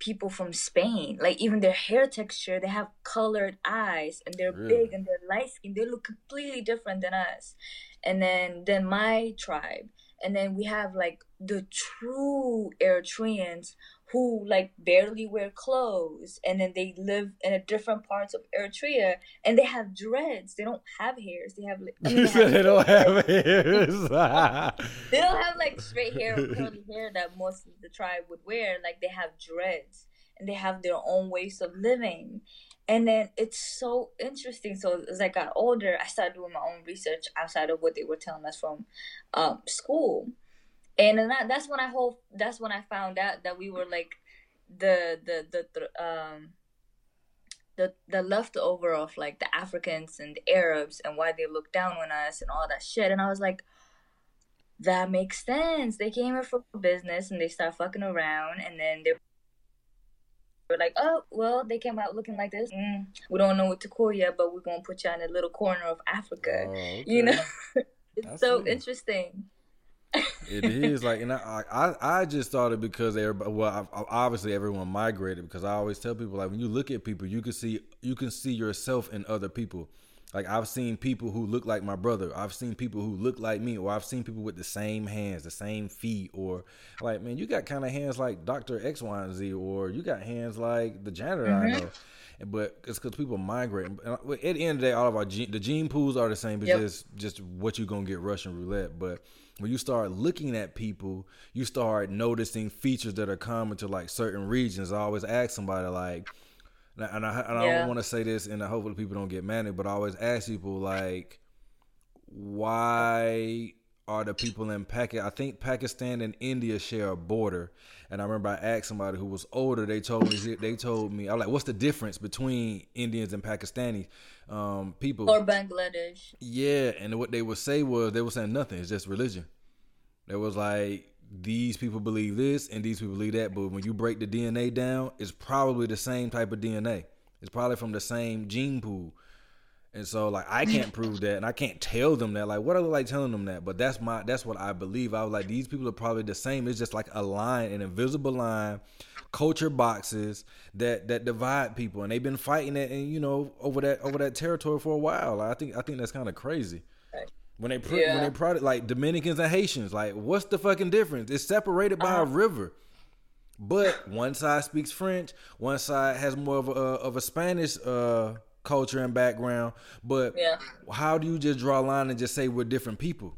B: people from Spain. Like even their hair texture, they have colored eyes and they're really? big and they're light skinned. They look completely different than us. And then then my tribe. And then we have like the true Eritreans who like barely wear clothes and then they live in a different parts of Eritrea and they have dreads. They don't have hairs. They have like I mean, they, have they don't have hairs. they don't have like straight hair or curly hair that most of the tribe would wear. Like they have dreads and they have their own ways of living. And then it's so interesting. So as I got older, I started doing my own research outside of what they were telling us from um, school and then that, that's when I hope that's when I found out that we were like the the the, the um the the leftover of like the Africans and the Arabs and why they look down on us and all that shit. And I was like, that makes sense. They came here for business and they start fucking around and then they were like, oh, well, they came out looking like this. Mm, we don't know what to call you, but we're going to put you in a little corner of Africa. Oh, okay. You know? it's so interesting
A: it is like, and I, I, I just thought it because everybody. Well, obviously everyone migrated because I always tell people like when you look at people, you can see you can see yourself in other people. Like I've seen people who look like my brother. I've seen people who look like me, or I've seen people with the same hands, the same feet, or like man, you got kind of hands like Doctor X, Y, and Z, or you got hands like the janitor mm-hmm. I know. But it's because people migrate. At the end of the day, all of our gene, the gene pools are the same. but yep. just just what you're gonna get Russian roulette. But when you start looking at people, you start noticing features that are common to like certain regions. I always ask somebody like, and I, and I yeah. don't want to say this, and hopefully people don't get mad, at, but I always ask people like, why are the people in Pakistan. I think Pakistan and India share a border. And I remember I asked somebody who was older. They told me they told me I was like, "What's the difference between Indians and Pakistani um, people?"
B: Or Bangladesh.
A: Yeah, and what they would say was they were saying nothing. It's just religion. It was like these people believe this and these people believe that, but when you break the DNA down, it's probably the same type of DNA. It's probably from the same gene pool. And so like I can't prove that and I can't tell them that. Like what are like telling them that? But that's my that's what I believe. I was like these people are probably the same. It's just like a line, an invisible line, culture boxes that that divide people and they've been fighting it and you know over that over that territory for a while. Like, I think I think that's kind of crazy. When they pr- yeah. when they product like Dominicans and Haitians, like what's the fucking difference? It's separated by uh-huh. a river. But one side speaks French, one side has more of a of a Spanish uh culture and background. But yeah. how do you just draw a line and just say we're different people?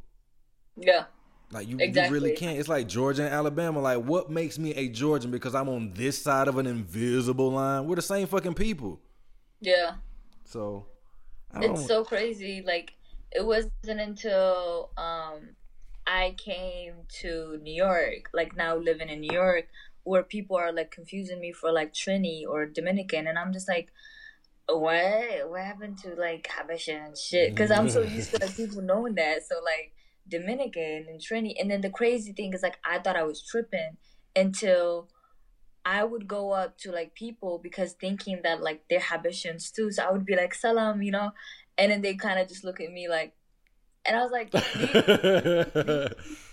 B: Yeah.
A: Like you, exactly. you really can't. It's like Georgia and Alabama. Like, what makes me a Georgian because I'm on this side of an invisible line? We're the same fucking people.
B: Yeah.
A: So
B: it's so crazy. Like it wasn't until um I came to New York, like now living in New York, where people are like confusing me for like Trini or Dominican, and I'm just like, what what happened to like Habesha and shit? Because I'm so used to like people knowing that. So like Dominican and Trini, and then the crazy thing is like I thought I was tripping until I would go up to like people because thinking that like they're Habeshans too. So I would be like salam, you know, and then they kind of just look at me like, and I was like, you,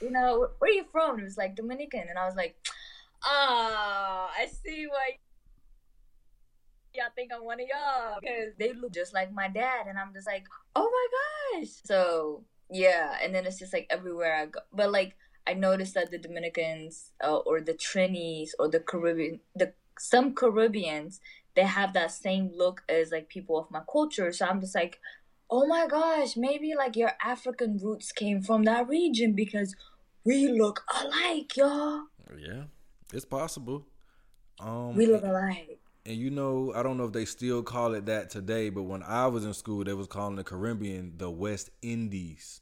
B: you know, where are you from? And it was like Dominican, and I was like, ah, oh, I see why y'all think I'm one of y'all because they look just like my dad, and I'm just like, oh my gosh. So yeah, and then it's just like everywhere I go, but like I noticed that the Dominicans uh, or the Trinis or the Caribbean, the some Caribbeans, they have that same look as like people of my culture. So I'm just like, oh my gosh, maybe like your African roots came from that region because we look alike, y'all.
A: Yeah, it's possible. Um,
B: we look alike.
A: And you know, I don't know if they still call it that today, but when I was in school, they was calling the Caribbean the West Indies.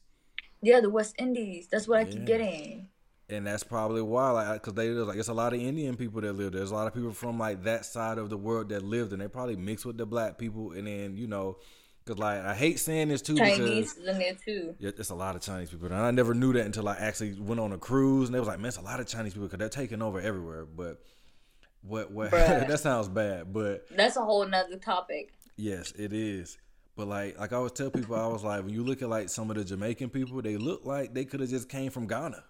B: Yeah, the West Indies. That's what yeah. I keep getting.
A: And that's probably why, like, because they like it's a lot of Indian people that live there. There's a lot of people from like that side of the world that lived, and they probably mix with the black people. And then you know, because like I hate saying this too.
B: Chinese because, in there too.
A: Yeah, it's a lot of Chinese people, and I never knew that until I actually went on a cruise, and they was like, man, it's a lot of Chinese people because they're taking over everywhere. But what what that sounds bad, but
B: that's a whole nother topic.
A: Yes, it is. But like like I always tell people, I was like, when you look at like some of the Jamaican people, they look like they could have just came from Ghana.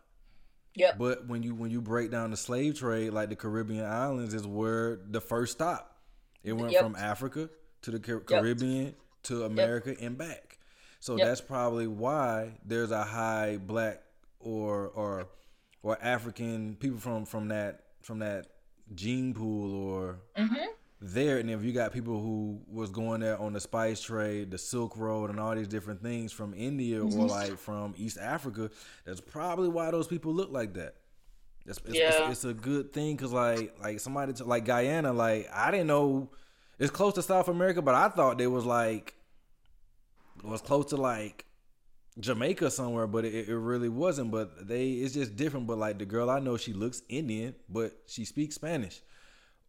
B: Yeah.
A: But when you when you break down the slave trade, like the Caribbean islands is where the first stop. It went yep. from Africa to the Car- Caribbean yep. to America yep. and back. So that's probably why there's a high black or or or African people from from that from that gene pool or mm-hmm. there. And if you got people who was going there on the spice trade, the Silk Road, and all these different things from India mm-hmm. or like from East Africa, that's probably why those people look like that. It's, it's, yeah. it's, it's a good thing because like like somebody t- like Guyana, like I didn't know it's close to South America, but I thought they was like it was close to like Jamaica somewhere, but it, it really wasn't. But they, it's just different. But like the girl I know, she looks Indian, but she speaks Spanish.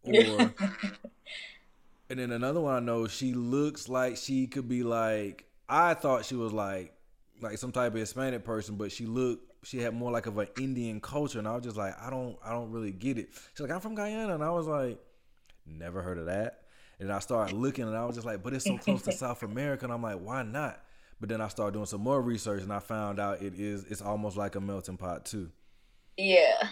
A: Or, and then another one I know, she looks like she could be like. I thought she was like, like some type of Hispanic person, but she looked. She had more like of an Indian culture, and I was just like, I don't, I don't really get it. She's like, I'm from Guyana, and I was like, never heard of that. And I started looking, and I was just like, but it's so close to South America, and I'm like, why not? But then I started doing some more research and I found out it is it's almost like a melting pot too.
B: Yeah.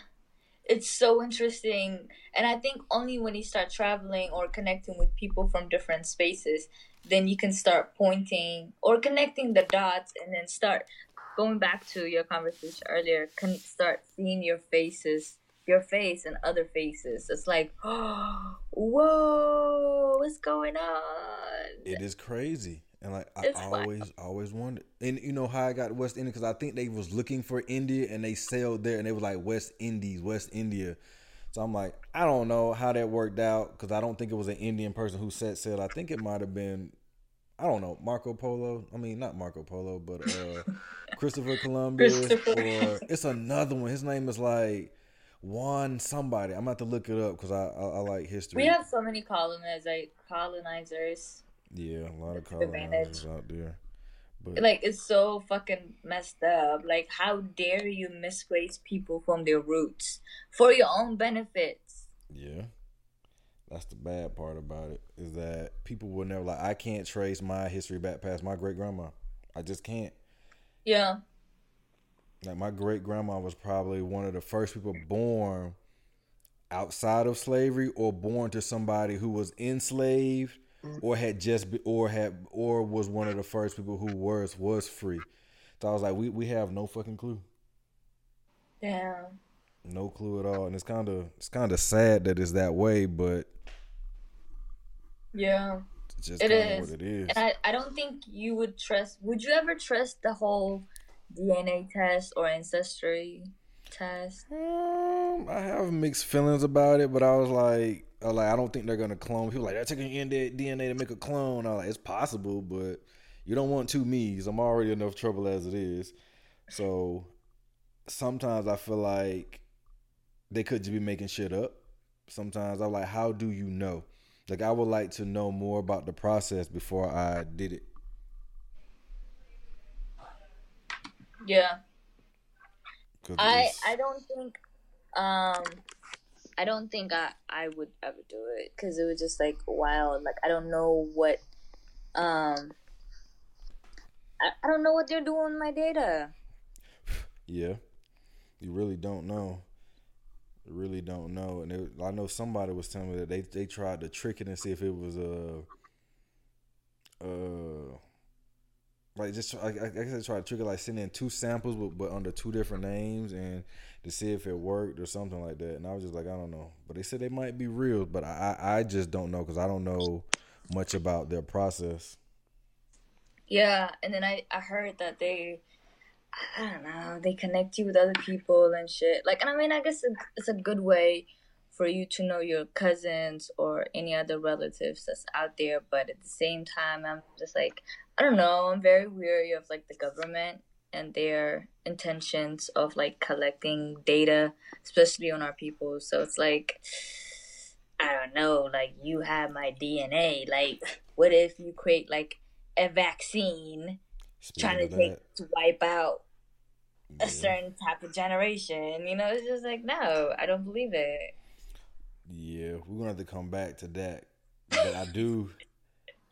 B: It's so interesting. And I think only when you start traveling or connecting with people from different spaces, then you can start pointing or connecting the dots and then start going back to your conversation earlier, can start seeing your faces, your face and other faces. It's like, oh, whoa, what's going on?
A: It is crazy. And like I it's always fine. always wondered, and you know how I got West Indian because I think they was looking for India and they sailed there and they was like West Indies, West India. So I'm like, I don't know how that worked out because I don't think it was an Indian person who set sail. I think it might have been, I don't know Marco Polo. I mean, not Marco Polo, but uh, Christopher Columbus.
B: Christopher.
A: Or it's another one. His name is like Juan somebody. I'm about to look it up because I, I I like history.
B: We have so many colonizers, colonizers.
A: Yeah, a lot of
B: Advantage.
A: colonizers out there. But
B: Like it's so fucking messed up. Like how dare you misplace people from their roots for your own benefits?
A: Yeah. That's the bad part about it is that people will never like I can't trace my history back past my great grandma. I just can't.
B: Yeah.
A: Like my great grandma was probably one of the first people born outside of slavery or born to somebody who was enslaved or had just be, or had or was one of the first people who was was free. So I was like we we have no fucking clue.
B: Damn.
A: No clue at all. And it's kind of it's kind of sad that it's that way, but
B: Yeah.
A: it's just
B: It is.
A: what it is.
B: And I, I don't think you would trust would you ever trust the whole DNA test or ancestry test?
A: Um, I have mixed feelings about it, but I was like, I like, I don't think they're gonna clone. People like they're taking DNA to make a clone. I was like, it's possible, but you don't want two me's. I'm already enough trouble as it is. So sometimes I feel like they could just be making shit up. Sometimes I'm like, how do you know? Like I would like to know more about the process before I did it.
B: Yeah. I I don't think um I don't think I I would ever do it because it was just like wild. Like I don't know what um I, I don't know what they're doing with my data.
A: Yeah, you really don't know. You really don't know. And it, I know somebody was telling me that they they tried to trick it and see if it was uh uh like just I, I guess they tried to trick it like sending in two samples but, but under two different names and to see if it worked or something like that. And I was just like I don't know. But they said they might be real, but I I, just don't know because I don't know much about their process.
B: Yeah, and then I I heard that they I don't know they connect you with other people and shit. Like, and I mean, I guess it's a good way for you to know your cousins or any other relatives that's out there. But at the same time, I'm just like, I don't know. I'm very weary of like the government and their intentions of like collecting data, especially on our people. So it's like, I don't know. Like, you have my DNA. Like, what if you create like a vaccine? trying to
A: Speaking
B: take to wipe out a certain type of generation. You know, it's just like no, I don't believe it.
A: Yeah, we're gonna have to come back to that. But I do,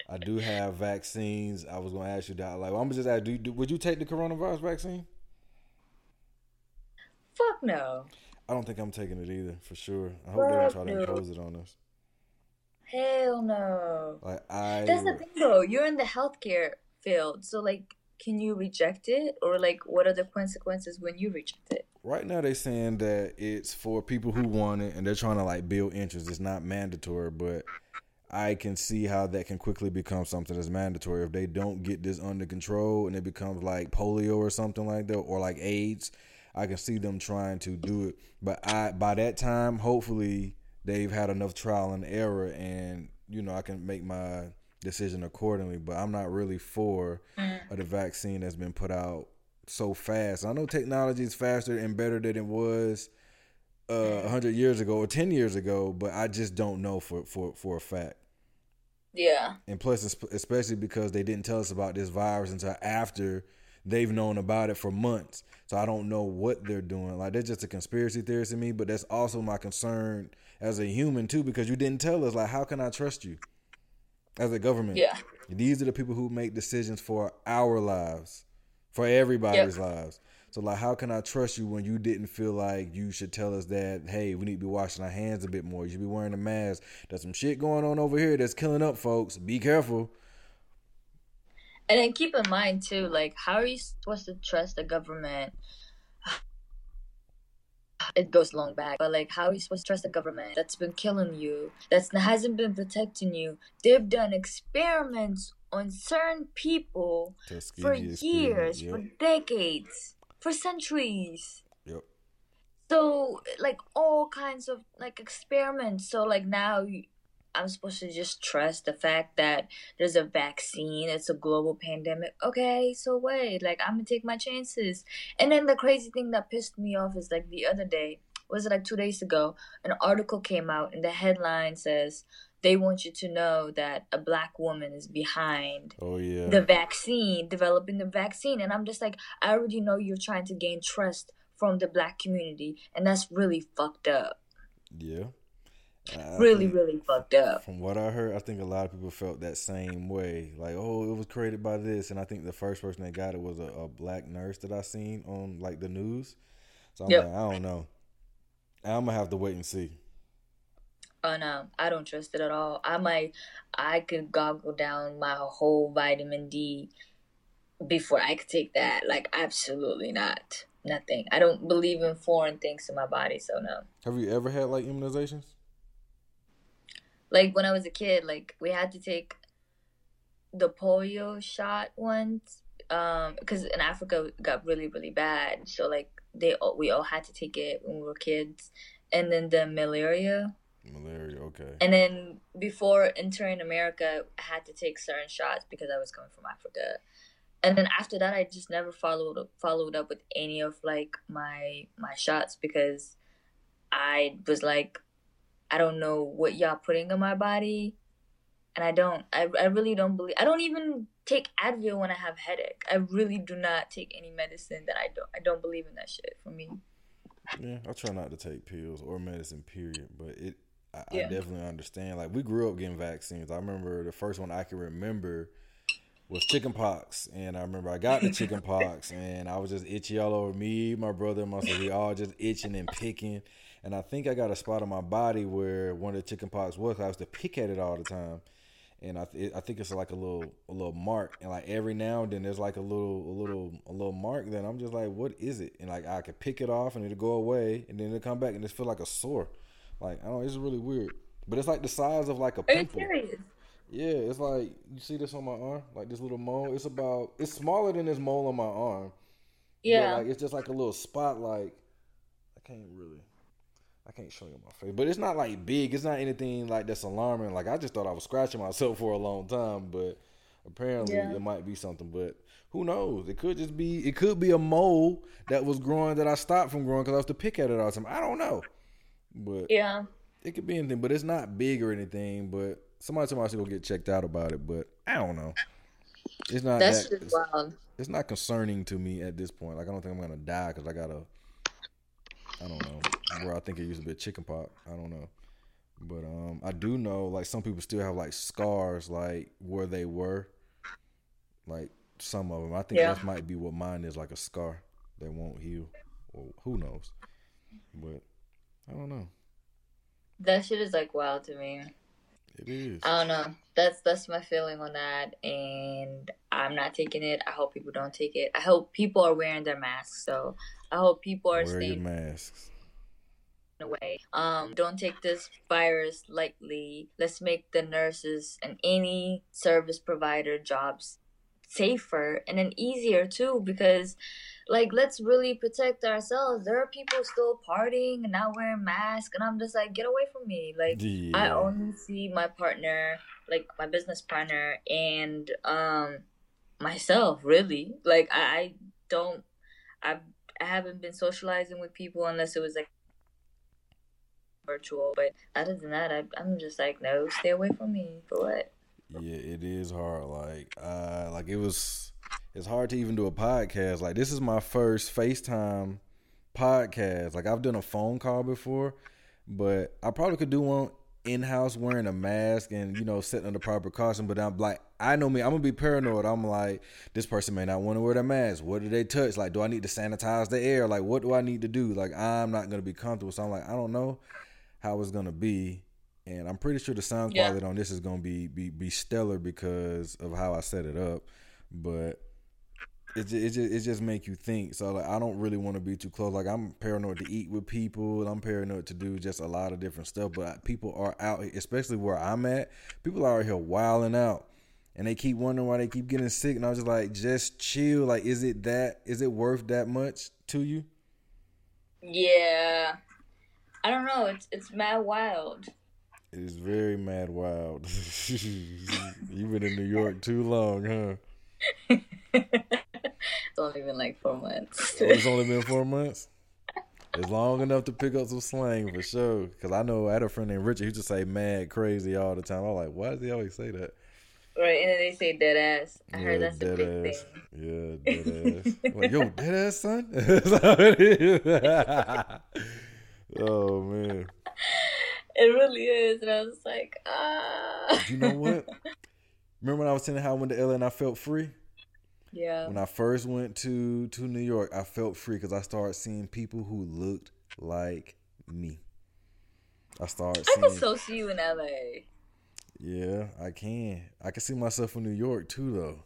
A: I do have vaccines. I was gonna ask you that. Like, I'm just ask, do, you, do would you take the coronavirus vaccine?
B: Fuck no.
A: I don't think I'm taking it either, for sure. I hope they don't try
B: Fuck
A: to
B: no.
A: impose it on us.
B: Hell no.
A: Like I,
B: That's the thing though. You're in the healthcare field, so like, can you reject it, or like, what are the consequences when you reject it?
A: right now they're saying that it's for people who want it, and they're trying to like build interest. It's not mandatory, but I can see how that can quickly become something that's mandatory if they don't get this under control and it becomes like polio or something like that, or like AIDS. I can see them trying to do it, but I by that time, hopefully, they've had enough trial and error, and you know I can make my decision accordingly. But I'm not really for uh, the vaccine that's been put out so fast. I know technology is faster and better than it was uh, 100 years ago or 10 years ago, but I just don't know for for for a fact.
B: Yeah.
A: And plus, especially because they didn't tell us about this virus until after they've known about it for months. So I don't know what they're doing. Like that's just a conspiracy theory to me, but that's also my concern as a human too, because you didn't tell us. Like, how can I trust you as a government?
B: Yeah.
A: These are the people who make decisions for our lives, for everybody's lives. So like, how can I trust you when you didn't feel like you should tell us that? Hey, we need to be washing our hands a bit more. You should be wearing a mask. There's some shit going on over here that's killing up folks. Be careful.
B: And then keep in mind too, like, how are you supposed to trust the government? It goes long back, but like, how are you supposed to trust the government that's been killing you, that's hasn't been protecting you? They've done experiments on certain people for
A: Tuskegee experiment.
B: years,
A: Yep.
B: for decades, for centuries.
A: Yep.
B: So like all kinds of like experiments. So like now, I'm supposed to just trust the fact that there's a vaccine. It's a global pandemic. Okay, so wait, like I'm gonna take my chances. And then the crazy thing that pissed me off is like the other day, was it like two days ago? An article came out and the headline says they want you to know that a black woman is behind
A: oh yeah
B: the vaccine, developing the vaccine. And I'm just like, I already know you're trying to gain trust from the black community, and that's really fucked up.
A: Yeah. I
B: really,
A: think-
B: really fucked up.
A: From what I heard, I think a lot of people felt that same way. Like, oh, it was created by this, and I think the first person that got it was a, a black nurse that I seen on like the news. So I'm
B: Yep.
A: like, I don't know. I'm gonna have to wait and see.
B: Oh no, I don't trust it at all. I might, I could goggle down my whole vitamin D before I could take that. Like, absolutely not. Nothing. I don't believe in foreign things in my body, so no.
A: Have you ever had like immunizations?
B: Like when I was a kid, like we had to take the polio shot once, um, because in Africa it got really, really bad. So like they, all, we all had to take it when we were kids, and then the malaria.
A: Malaria, okay.
B: And then before entering America, I had to take certain shots because I was coming from Africa. And then after that, I just never followed up, followed up with any of like my my shots because I was like, I don't know what y'all putting in my body, and I don't. I I really don't believe. I don't even take Advil when I have headache. I really do not take any medicine that I don't. I don't believe in that shit. For me,
A: Yeah, I try not to take pills or medicine, period. But it, I, I definitely understand. Like we grew up getting vaccines. I remember the first one I can remember was chicken pox, and I remember I got the chicken pox, and I was just itchy all over me, my brother, and my sister. We all just itching and picking, and I think I got a spot on my body where one of the chicken pox was. 'cause I used to pick at it all the time. And I, th- I think it's like a little a little mark, and like every now and then there's like a little a little a little mark. Then I'm just like, what is it? And like I could pick it off, and it'll go away, and then it'll come back, and it feel like a sore. Like I don't, know, it's really weird. But it's like the size of like a pimple. Yeah, it's like you see this on my arm, like this little mole. It's about it's smaller than this mole on my arm. but,
B: Yeah.
A: like it's just like a little spot. Like I can't really, I can't show you my face, but it's not like big. It's not anything like that's alarming. Like I just thought I was scratching myself for a long time, but apparently
B: Yeah.
A: it might be something. But who knows? It could just be. It could be a mole that was growing that I stopped from growing because I was to pick at it all the time. I don't know, but
B: yeah.
A: it could be anything, but it's not big or anything. But somebody told me I should go get checked out about it, but I don't know. It's not
B: That's
A: that.
B: just wild.
A: It's not concerning to me at this point. Like I don't think I'm gonna die because I got a. I don't know where I think it used to be a chicken pox. I don't know, but um, I do know like some people still have like scars like where they were. Like some of them, I think
B: Yeah.
A: that might be what mine is like a scar that won't heal, or who knows. But I don't know.
B: That shit is like wild to me.
A: It is.
B: I don't know. That's that's my feeling on that, and I'm not taking it. I hope people don't take it. I hope people are wearing their masks. So I hope people are
A: Wear
B: staying
A: masks.
B: away. Um, don't take this virus lightly. Let's make the nurses and any service provider jobs safer and then easier too because like let's really protect ourselves there are people still partying and not wearing masks and i'm just like get away from me like I only see my partner, like my business partner, and um myself. Really, like I, I don't, I, I haven't been socializing with people unless it was like virtual. But other than that, I, I'm just like, no, stay away from me. For what?
A: Yeah, it is hard. Like, uh, like it was. It's hard to even do a podcast. Like, this is my first FaceTime podcast. Like, I've done a phone call before, but I probably could do one in house wearing a mask and you know setting under proper caution. But I'm like, I know me. I'm gonna be paranoid. I'm like, this person may not want to wear the mask. What do they touch? Like, do I need to sanitize the air? Like, what do I need to do? Like, I'm not gonna be comfortable. So I'm like, I don't know how it's gonna be. And I'm pretty sure the sound
B: Yeah.
A: quality on this is gonna be be be stellar because of how I set it up. But it just, it just it just make you think. So like I don't really want to be too close. Like I'm paranoid to eat with people. and I'm paranoid to do just a lot of different stuff. But uh, people are out, especially where I'm at. People are out here wilding out, and they keep wondering why they keep getting sick. And I was just like, just chill. Like, is it that? Is it worth that much to you?
B: Yeah, I don't know. It's it's mad wild.
A: It is very mad wild. You've been in New York too long, huh?
B: it's only been like four months.
A: oh, it's only been four months. It's long enough to pick up some slang for sure. Cause I know I had a friend named Richard. He to say "mad crazy" all the time. I'm like, why does he always say that?
B: Right, and then they say dead ass. I yeah, heard that's the big
A: ass. thing. Yeah, dead ass. like, yo, dead ass son. that's how it is. oh man.
B: It really is, and I was like, ah.
A: You know what? Remember when I was telling how I went to LA and I felt free?
B: Yeah.
A: When I first went to to New York, I felt free because I started seeing people who looked like me. I started.
B: I can so see you in LA.
A: Yeah, I can. I can see myself in New York too, though.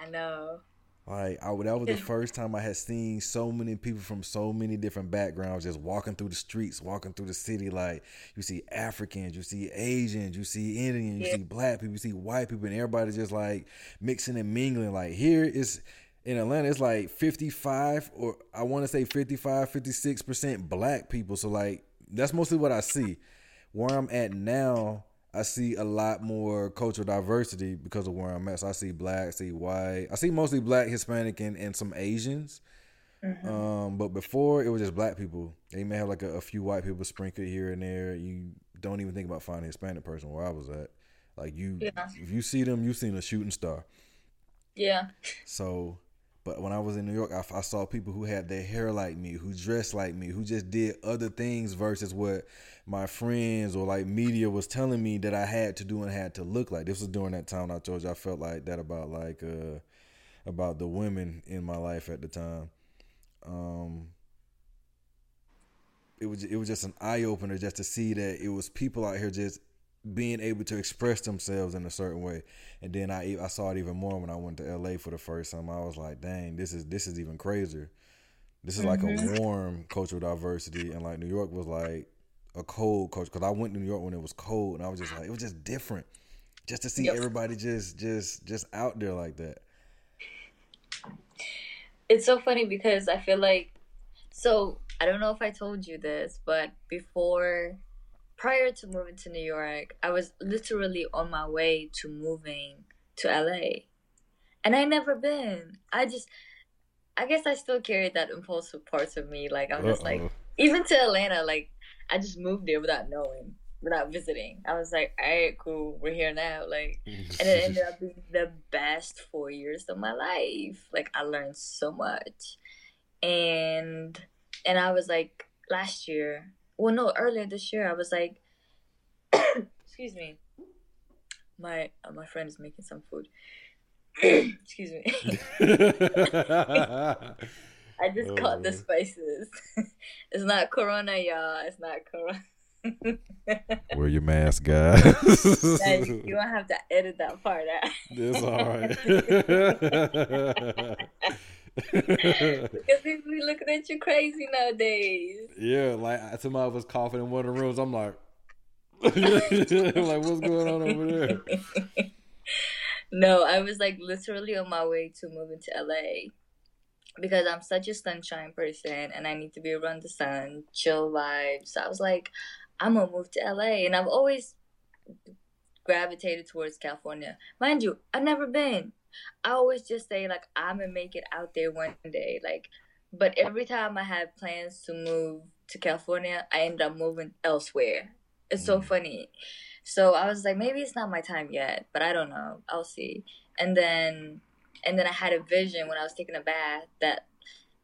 B: I know.
A: Like I, that was the first time I had seen so many people from so many different backgrounds just walking through the streets, walking through the city. Like you see Africans, you see Asians, you see Indians, you yeah. see black people, you see white people, and everybody just like mixing and mingling. Like here is in Atlanta, it's like 55 or I want to say 55, 56 percent black people. So like that's mostly what I see. Where I'm at now, I see a lot more cultural diversity because of where I'm at. So I see black, I see white, I see mostly black, Hispanic, and, and some Asians. Mm-hmm. Um, but before it was just black people. They may have like a, a, few white people sprinkled here and there. You don't even think about finding a Hispanic person where I was at. Like you, yeah. if you see them, you've seen a shooting star.
B: Yeah.
A: So but when I was in New York, I, I, saw people who had their hair like me, who dressed like me, who just did other things versus what my friends or like media was telling me that I had to do and had to look like. This was during that time I told you I felt like that about like uh about the women in my life at the time. Um it was it was just an eye opener just to see that it was people out here just being able to express themselves in a certain way. And then I I saw it even more when I went to LA for the first time. I was like, dang, this is this is even crazier. This is mm-hmm. like a mm-hmm. warm cultural diversity, and like New York was like a cold culture because I went to New York when it was cold, and I was just like, it was just different, just to see yep. everybody just just just out there like that.
B: It's so funny because I feel like so I don't know if I told you this, but before prior to moving to New York, I was literally on my way to moving to LA. And I never been. I just I guess I still carry that impulsive parts of me. Like I'm Uh-oh. just like even to Atlanta, like I just moved there without knowing, without visiting. I was like, all right, cool, we're here now. Like and it ended up being the best four years of my life. Like I learned so much. And and I was like last year well no earlier this year i was like excuse me. My uh, my friend is making some food. Excuse me. I just oh, caught the spices. It's not corona y'all. It's not corona.
A: Wear your mask, guys.
B: you, you don't have to edit that part out.
A: It's all right
B: because people be looking at you crazy nowadays.
A: Yeah, like somebody was coughing in one of the rooms. I'm like, like what's going on over there?
B: no, I was like literally on my way to moving to LA because I'm such a sunshine person and I need to be around the sun, chill vibes. So I was like, I'm gonna move to LA, and I've always gravitated towards California. Mind you, I've never been. I always just say like I'm gonna make it out there one day. Like, but every time I have plans to move to California, I end up moving elsewhere. It's so mm. funny. So I was like, maybe it's not my time yet, but I don't know. I'll see. And then, and then I had a vision when I was taking a bath that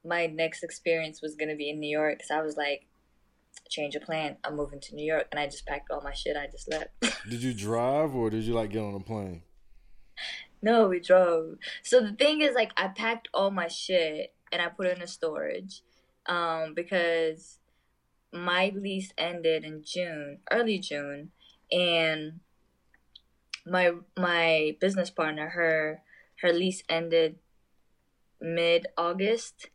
B: my next experience was gonna be in New York. Cause I was like, change of plan. I'm moving to New York, and I just packed all my shit. I just left.
A: did you drive or did you like get on a plane?
B: No, we drove. So the thing is, like, I packed all my shit and I put it in storage, um, because my lease ended in June, early June, and my my business partner, her her lease ended mid August.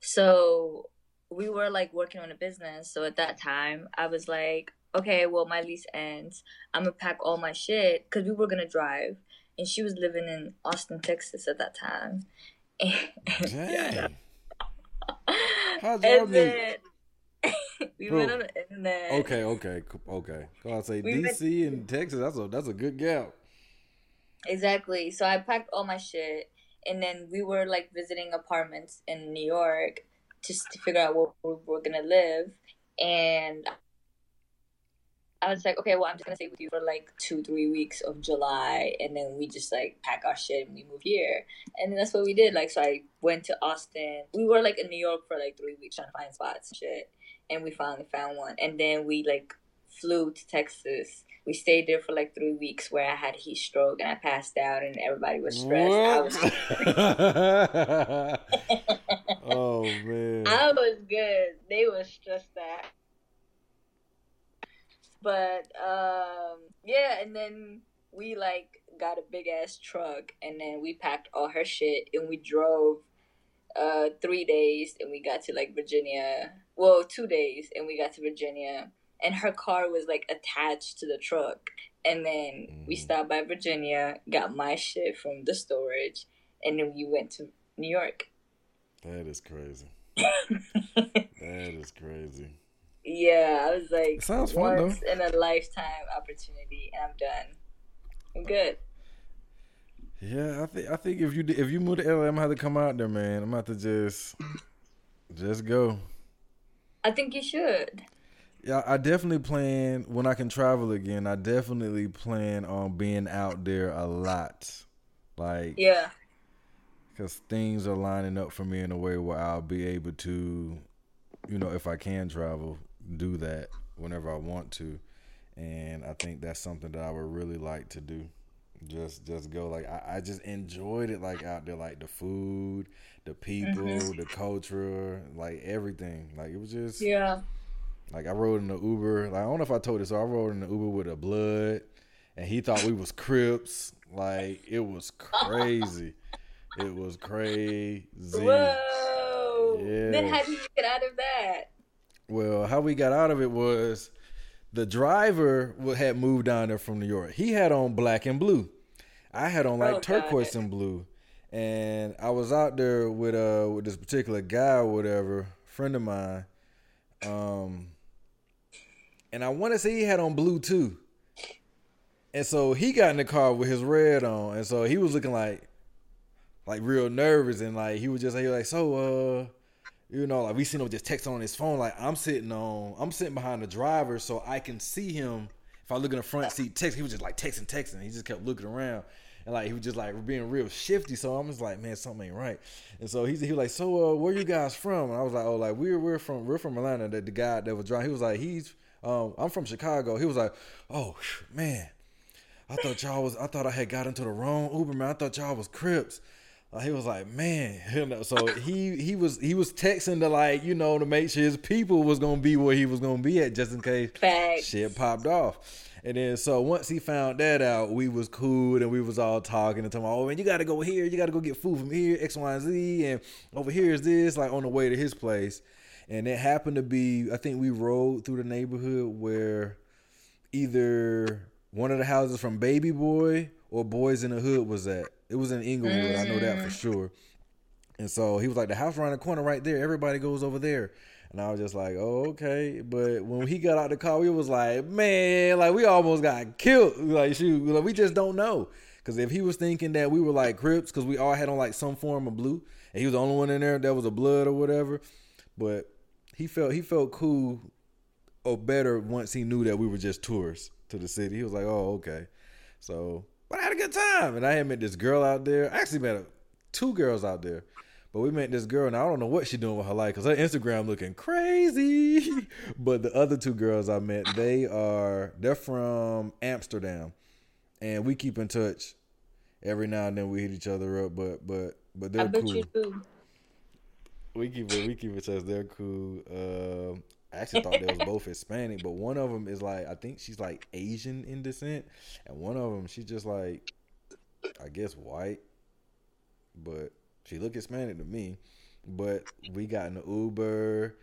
B: So we were like working on a business. So at that time, I was like, okay, well, my lease ends. I'm gonna pack all my shit because we were gonna drive and she was living in Austin, Texas at that time. And,
A: Dang. How'd
B: then, We Bro, went on the internet.
A: Okay, okay, okay. Go on, say we DC went, and Texas. That's a that's a good gap.
B: Exactly. So I packed all my shit, and then we were like visiting apartments in New York just to figure out where we were gonna live, and I was like, okay, well, I'm just gonna stay with you for like two, three weeks of July, and then we just like pack our shit and we move here, and that's what we did. Like, so I went to Austin. We were like in New York for like three weeks trying to find spots and shit, and we finally found one. And then we like flew to Texas. We stayed there for like three weeks where I had heat stroke and I passed out and everybody was stressed. I Was oh man. I was good. They were stressed out. But um yeah, and then we like got a big ass truck and then we packed all her shit and we drove uh three days and we got to like Virginia. Well, two days and we got to Virginia and her car was like attached to the truck. And then mm. we stopped by Virginia, got my shit from the storage, and then we went to New York.
A: That is crazy. that is crazy.
B: Yeah, I was like, it sounds fun, once though. in a lifetime opportunity, and I'm done. I'm good.
A: Yeah, I think I think if you if you move to LA, I'm gonna have to come out there, man. I'm have to just just go.
B: I think you should.
A: Yeah, I definitely plan when I can travel again. I definitely plan on being out there a lot. Like
B: yeah,
A: because things are lining up for me in a way where I'll be able to, you know, if I can travel, do that whenever I want to, and I think that's something that I would really like to do. Just just go like I, I just enjoyed it like out there like the food, the people, mm-hmm. the culture, like everything. Like it was just
B: yeah.
A: Like I rode in the Uber. Like I don't know if I told you so. I rode in the Uber with a blood, and he thought we was Crips. Like it was crazy. it was crazy.
B: Whoa. Yeah. Then how did you get out of that?
A: Well, how we got out of it was the driver had moved down there from New York. He had on black and blue. I had on like oh, turquoise and blue. And I was out there with uh with this particular guy or whatever, friend of mine. Um and I want to say he had on blue too. And so he got in the car with his red on, and so he was looking like like real nervous and like he was just he was like so uh you know, like we seen him just texting on his phone. Like I'm sitting on, I'm sitting behind the driver, so I can see him. If I look in the front seat, text. He was just like texting, texting. He just kept looking around, and like he was just like being real shifty. So I'm just like, man, something ain't right. And so he he was like, so uh, where you guys from? And I was like, oh, like we're we're from we're from Atlanta. That the guy that was driving, he was like, he's um, I'm from Chicago. He was like, oh man, I thought y'all was, I thought I had got into the wrong Uber man. I thought y'all was Crips. Uh, he was like, man, you know, so he he was he was texting to like you know to make sure his people was gonna be where he was gonna be at just in case
B: Facts.
A: shit popped off. And then so once he found that out, we was cool and we was all talking and talking. Oh man, you got to go here. You got to go get food from here, X, Y, and Z, and over here is this. Like on the way to his place, and it happened to be. I think we rode through the neighborhood where either one of the houses from Baby Boy or Boyz n the Hood was at. It was in Inglewood. Mm. I know that for mm. sure. And so he was like, the house around the corner right there. Everybody goes over there. And I was just like, oh, okay. But when he got out the car, we was like, man, like we almost got killed. Like, shoot, like, we just don't know. Because if he was thinking that we were like Crips, because we all had on like some form of blue, and he was the only one in there that was a blood or whatever. But he felt he felt cool or better once he knew that we were just tourists to the city. He was like, oh, okay. So but I had a good time, and I had met this girl out there. I actually met two girls out there, but we met this girl, and I don't know what she's doing with her life because her Instagram looking crazy. but the other two girls I met, they are they're from Amsterdam, and we keep in touch. Every now and then we hit each other up, but but but they're cool. We keep it. We keep in touch. They're cool. Uh, I actually thought they was both Hispanic, but one of them is like I think she's like Asian in descent, and one of them she's just like I guess white, but she look Hispanic to me. But we got in the Uber.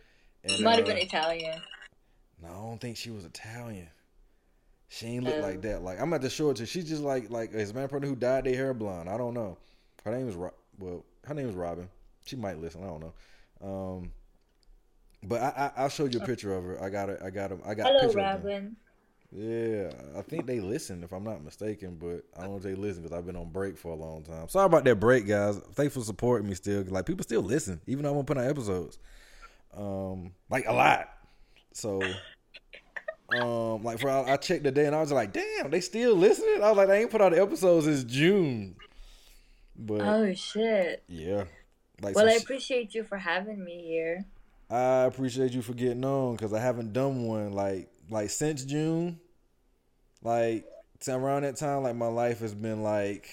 B: And, Might have uh, been Italian.
A: No, I don't think she was Italian. She ain't look um, like that. Like I'm at the short. She's just like like a Hispanic person who dyed their hair blonde. I don't know. Her name is well. Her name is Robin. She might listen. I don't know. Um, But I, I will show you a picture of her. I got it. I got him. I got.
B: Hello, Robin.
A: Yeah, I think they listen if I'm not mistaken, but I don't know if they listen because I've been on break for a long time. Sorry about that break, guys. Thanks for supporting me still. Like people still listen, even though I won't put out episodes, um, like a lot. So, um, like for I, I checked the day and I was like, damn, they still listening. I was like, they ain't put out the episodes since June.
B: But oh shit.
A: Yeah.
B: Like well, I appreciate you for having me here.
A: I appreciate you for getting on because I haven't done one like like since June, like around that time, like my life has been like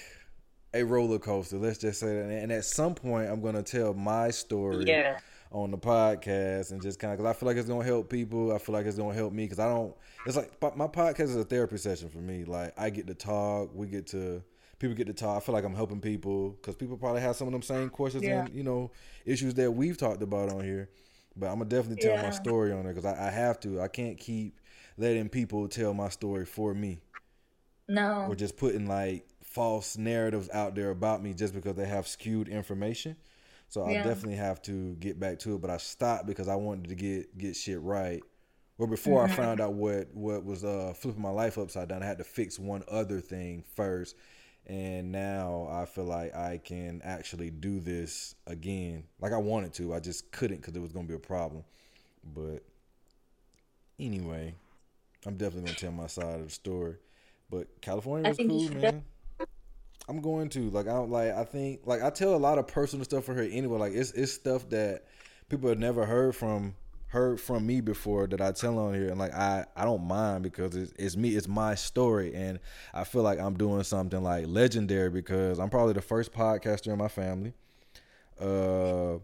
A: a roller coaster. Let's just say that. And at some point, I'm gonna tell my story.
B: Yeah.
A: On the podcast and just kind of because I feel like it's gonna help people. I feel like it's gonna help me because I don't. It's like my podcast is a therapy session for me. Like I get to talk, we get to people get to talk. I feel like I'm helping people because people probably have some of them same questions yeah. and you know issues that we've talked about on here. But I'm gonna definitely tell yeah. my story on it because I, I, have to. I can't keep letting people tell my story for me.
B: No.
A: Or just putting like false narratives out there about me just because they have skewed information. So yeah. I definitely have to get back to it. But I stopped because I wanted to get get shit right. Or before mm-hmm. I found out what what was uh, flipping my life upside down, I had to fix one other thing first. And now I feel like I can actually do this again, like I wanted to. I just couldn't because it was gonna be a problem. But anyway, I'm definitely gonna tell my side of the story. But California was cool, man. I'm going to like I like I think like I tell a lot of personal stuff for her anyway. Like it's it's stuff that people have never heard from heard from me before that I tell on here, and like I I don't mind because it's it's me, it's my story, and I feel like I'm doing something like legendary because I'm probably the first podcaster in my family. Uh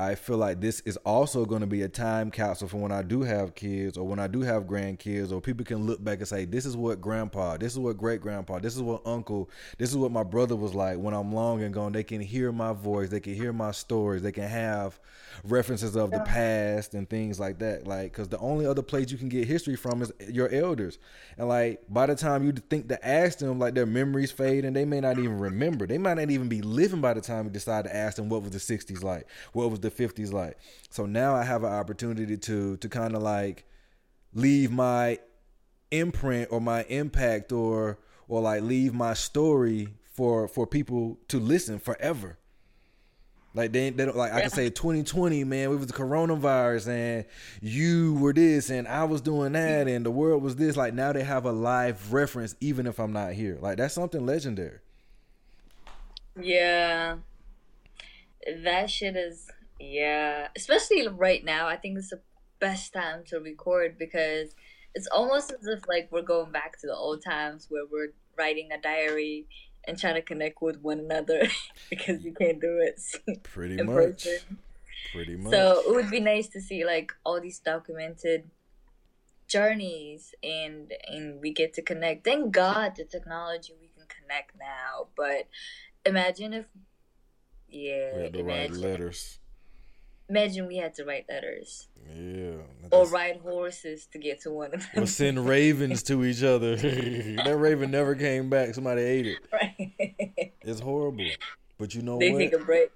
A: I feel like this is also going to be a time capsule for when I do have kids or when I do have grandkids, or people can look back and say, This is what grandpa, this is what great grandpa, this is what uncle, this is what my brother was like when I'm long and gone. They can hear my voice, they can hear my stories, they can have references of the past and things like that. Like, because the only other place you can get history from is your elders. And like, by the time you think to ask them, like their memories fade and they may not even remember. They might not even be living by the time you decide to ask them what was the 60s like, what was the 50s like. So now I have an opportunity to to kind of like leave my imprint or my impact or or like leave my story for for people to listen forever. Like they, they don't like. I can say 2020, man, it was the coronavirus and you were this and I was doing that and the world was this. Like now they have a live reference even if I'm not here. Like that's something legendary.
B: Yeah. That shit is yeah. Especially right now, I think it's the best time to record because it's almost as if like we're going back to the old times where we're writing a diary and trying to connect with one another because you can't do it.
A: Pretty much. person. pretty much
B: so it would be nice to see like all these documented journeys and and we get to connect. Thank god the technology we can connect now but imagine if yeah
A: we had to imagine, write letters
B: imagine we had to write letters
A: yeah.
B: Or ride horses to get to one of them.
A: Or send ravens to each other. that raven never came back. Somebody ate it. Right. It's horrible. But you know
B: they
A: what?
B: take a break.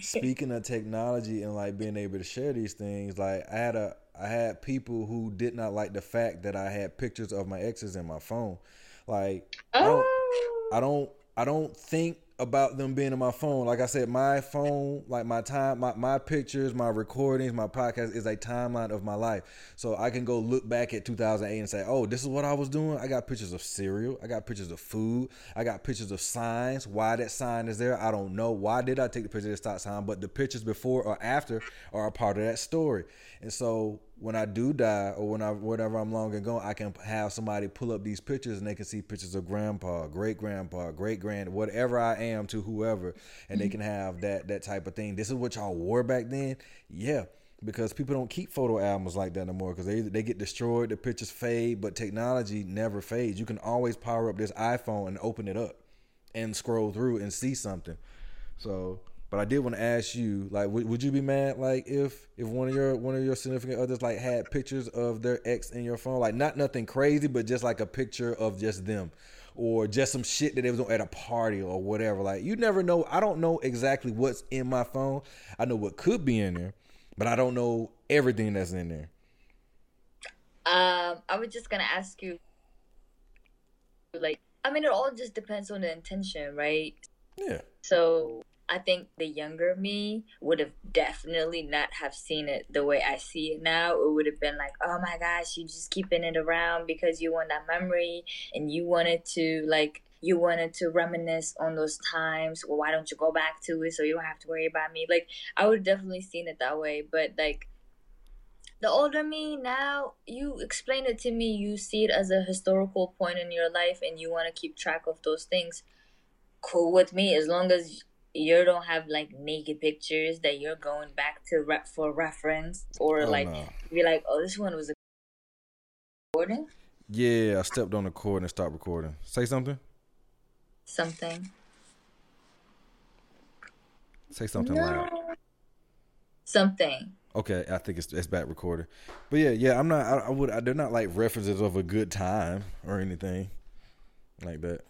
A: Speaking of technology and like being able to share these things, like I had a I had people who did not like the fact that I had pictures of my exes in my phone. Like oh. I don't I oh. don't I don't think about them being in my phone. Like I said, my phone, like my time, my, my pictures, my recordings, my podcast is a timeline of my life. So I can go look back at 2008 and say, oh, this is what I was doing. I got pictures of cereal. I got pictures of food. I got pictures of signs. Why that sign is there, I don't know. Why did I take the picture of the stop sign? But the pictures before or after are a part of that story. And so when I do die or when I whatever I'm long and gone, I can have somebody pull up these pictures and they can see pictures of grandpa, great grandpa, great grand, whatever I am to whoever, and they mm-hmm. can have that that type of thing. This is what y'all wore back then, yeah. Because people don't keep photo albums like that no more because they they get destroyed, the pictures fade, but technology never fades. You can always power up this iPhone and open it up and scroll through and see something. So but I did want to ask you, like, would, would you be mad, like, if if one of your one of your significant others like had pictures of their ex in your phone, like, not nothing crazy, but just like a picture of just them, or just some shit that they was at a party or whatever. Like, you never know. I don't know exactly what's in my phone. I know what could be in there, but I don't know everything that's in there.
B: Um, I was just gonna ask you, like, I mean, it all just depends on the intention, right?
A: Yeah.
B: So I think the younger me would have definitely not have seen it the way I see it now. It would have been like, oh my gosh, you're just keeping it around because you want that memory and you wanted to like you wanted to reminisce on those times. Well, why don't you go back to it so you don't have to worry about me? Like I would definitely seen it that way, but like the older me now, you explain it to me, you see it as a historical point in your life and you want to keep track of those things. Cool with me as long as you don't have like naked pictures that you're going back to rep for reference or
A: Oh,
B: like
A: no.
B: be like, oh, this one was a recording
A: Yeah, I stepped on the cord and stopped recording. Say something.
B: something.
A: Say something loud.
B: Something.
A: Okay, I think it's it's back recorded. But yeah, yeah, I'm not. I, I would. I, they're not like references of a good time or anything like that.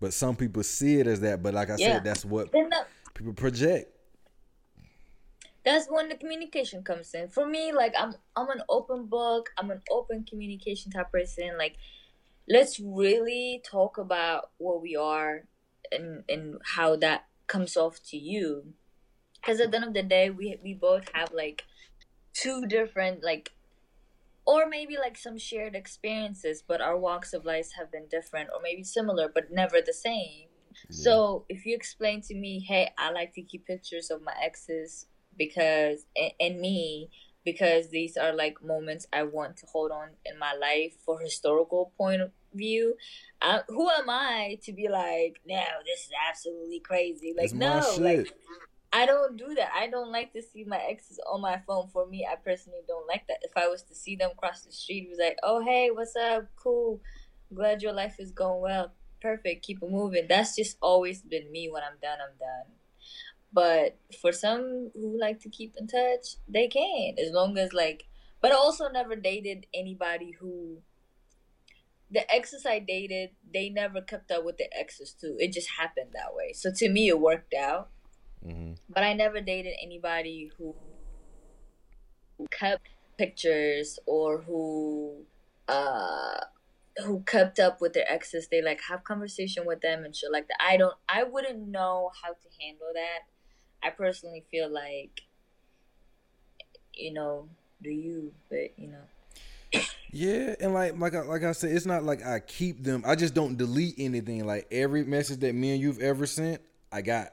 A: But some people see it as that. But like I
B: Yeah.
A: said, that's what
B: that,
A: people project.
B: that's when the communication comes in. For me, like I'm I'm an open book. I'm an open communication type person. Like let's really talk about what we are and and how that comes off to you. Because at the end of the day, we we both have like two different like or maybe like some shared experiences, but our walks of life have been different or maybe similar but never the same. So if you explain to me, hey, I like to keep pictures of my exes because and, and me because these are like moments I want to hold on in my life for historical point of view. I, who am I to be like, no, this is absolutely crazy? Like, no,
A: shit.
B: like I don't do that. I don't like to see my exes on my phone. For me, I personally don't like that. If I was to see them cross the street, it was like, oh hey, what's up? Cool. Glad your life is going well. Perfect. Keep it moving. That's just always been me. When I'm done, I'm done. But for some who like to keep in touch, they can as long as like. But I also never dated anybody who. The exes I dated, they never kept up with the exes too. It just happened that way. So to me, it worked out
A: hmm
B: but I never dated anybody who who kept pictures or who uh who kept up with their exes. They like have conversation with them and shit like that. I don't. I wouldn't know how to handle that. I personally feel like, you know, do you? But you know,
A: Yeah, and like like I, like I said, it's not like I keep them. I just don't delete anything. Like every message that me and you've ever sent, I got.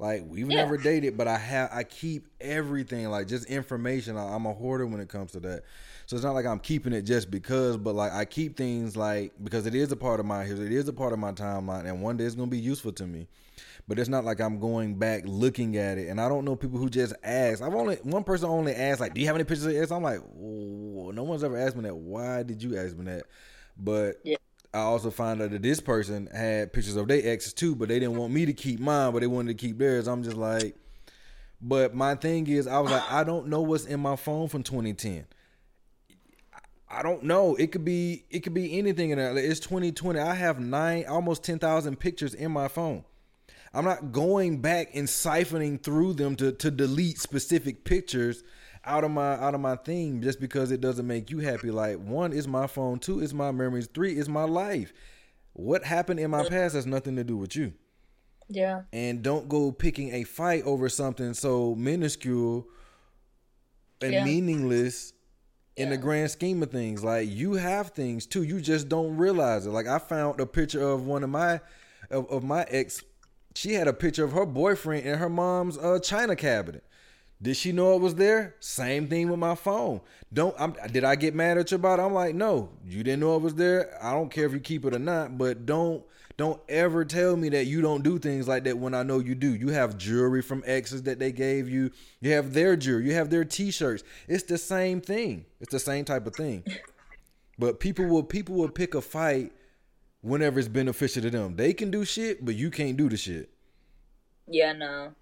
A: Like we've
B: Yeah.
A: never dated, but I have. I keep everything, like just information. I, I'm a hoarder when it comes to that. So it's not like I'm keeping it just because, but like I keep things like because it is a part of my history, it is a part of my timeline, and one day it's gonna be useful to me. But it's not like I'm going back looking at it. And I don't know people who just ask. I've only one person only asked like, "Do you have any pictures of this?" I'm like, "Whoa, no one's ever asked me that. Why did you ask me that? But
B: Yeah.
A: I also found out that this person had pictures of their exes too, but they didn't want me to keep mine, but they wanted to keep theirs. I'm just like, but my thing is, I was like, I don't know what's in my phone from 2010. I don't know. It could be it could be anything in there. It's 2020. I have nine almost 10,000 pictures in my phone. I'm not going back and siphoning through them to to delete specific pictures out of my out of my thing just because it doesn't make you happy. Like one is my phone, two is my memories, three is my life. What happened in my past has nothing to do with you
B: yeah,
A: and don't go picking a fight over something so minuscule and
B: Yeah.
A: meaningless in the grand scheme of things. Like you have things too, you just don't realize it. Like I found a picture of one of my of, of my ex. She had a picture of her boyfriend in her mom's uh, china cabinet. Did she know it was there? Same thing with my phone. Don't I'm, did I get mad at you about it? I'm like, no, you didn't know it was there. I don't care if you keep it or not, but don't don't ever tell me that you don't do things like that when I know you do. You have jewelry from exes that they gave you. You have their jewelry. You have their t-shirts. It's the same thing. It's the same type of thing. But people will people will pick a fight whenever it's beneficial to them. They can do shit, but you can't do the shit.
B: yeah, no,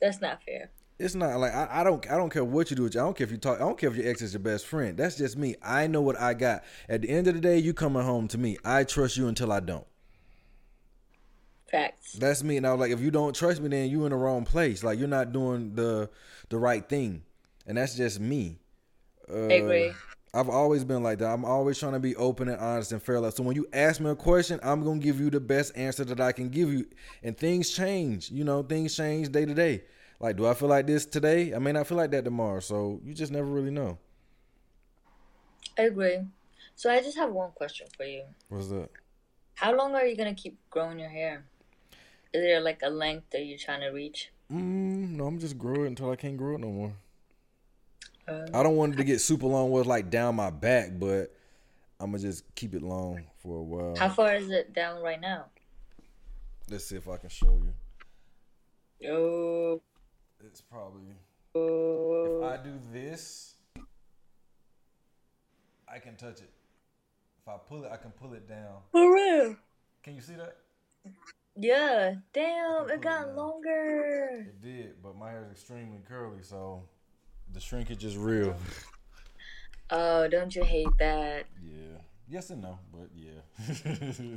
B: that's not fair.
A: It's not like I, I don't I don't care what you do. with you. I don't care if you talk. I don't care if your ex is your best friend. That's just me. I know what I got. At the end of the day, you coming home to me. I trust you until I don't.
B: Facts.
A: That's me. And I was like, if you don't trust me, then you in the wrong place. Like you're not doing the the right thing. and that's just me. Uh,
B: I agree.
A: I've always been like that. I'm always trying to be open and honest and fair. Like, so when you ask me a question, I'm gonna give you the best answer that I can give you. And things change. You know, things change day to day. Like, do I feel like this today? I may not feel like that tomorrow. So you just never really know.
B: I agree. So I just have one question for you.
A: What's that?
B: How long are you gonna keep growing your hair? Is there like a length that you're trying to reach?
A: Mm, no, I'm just growing it until I can't grow it no more.
B: Uh,
A: I don't want it to get super long where it's like down my back, but I'm gonna just keep it long for a while.
B: how far is it down right now?
A: Let's see if I can show you.
B: Oh,
A: It's probably if
B: oh.
A: I do this, I can touch it. If I pull it, I can pull it down.
B: for real?
A: Can you see that?
B: Yeah. Damn, it
A: it
B: got
A: down.
B: longer.
A: It did, but my hair is extremely curly, so the shrinkage is real.
B: Oh, don't you hate that?
A: yeah. Yes and no, but yeah.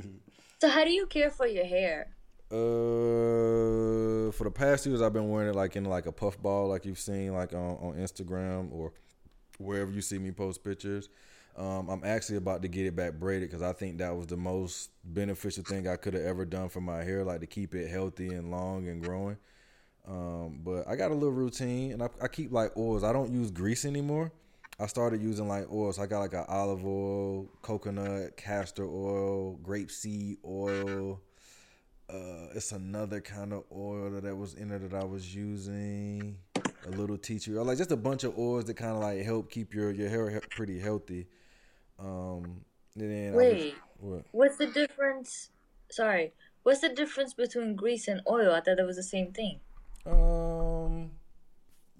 B: So how do you care for your hair?
A: Uh, for the past years, I've been wearing it like in like a puff ball, like you've seen like on, on Instagram or wherever you see me post pictures. Um, I'm actually about to get it back braided because I think that was the most beneficial thing I could have ever done for my hair, like to keep it healthy and long and growing. Um, but I got a little routine, and I, I keep like oils. I don't use grease anymore. I started using like oils. I got like an olive oil, coconut, castor oil, grapeseed oil. Uh, it's another kind of oil that, was in there that I was using. A little tea tree oil, like just a bunch of oils that kind of like help keep your your hair pretty healthy. Um, and then I was-
B: Wait,
A: what?
B: what's the difference? Sorry, what's the difference between grease and oil? I thought it was the same thing.
A: Um,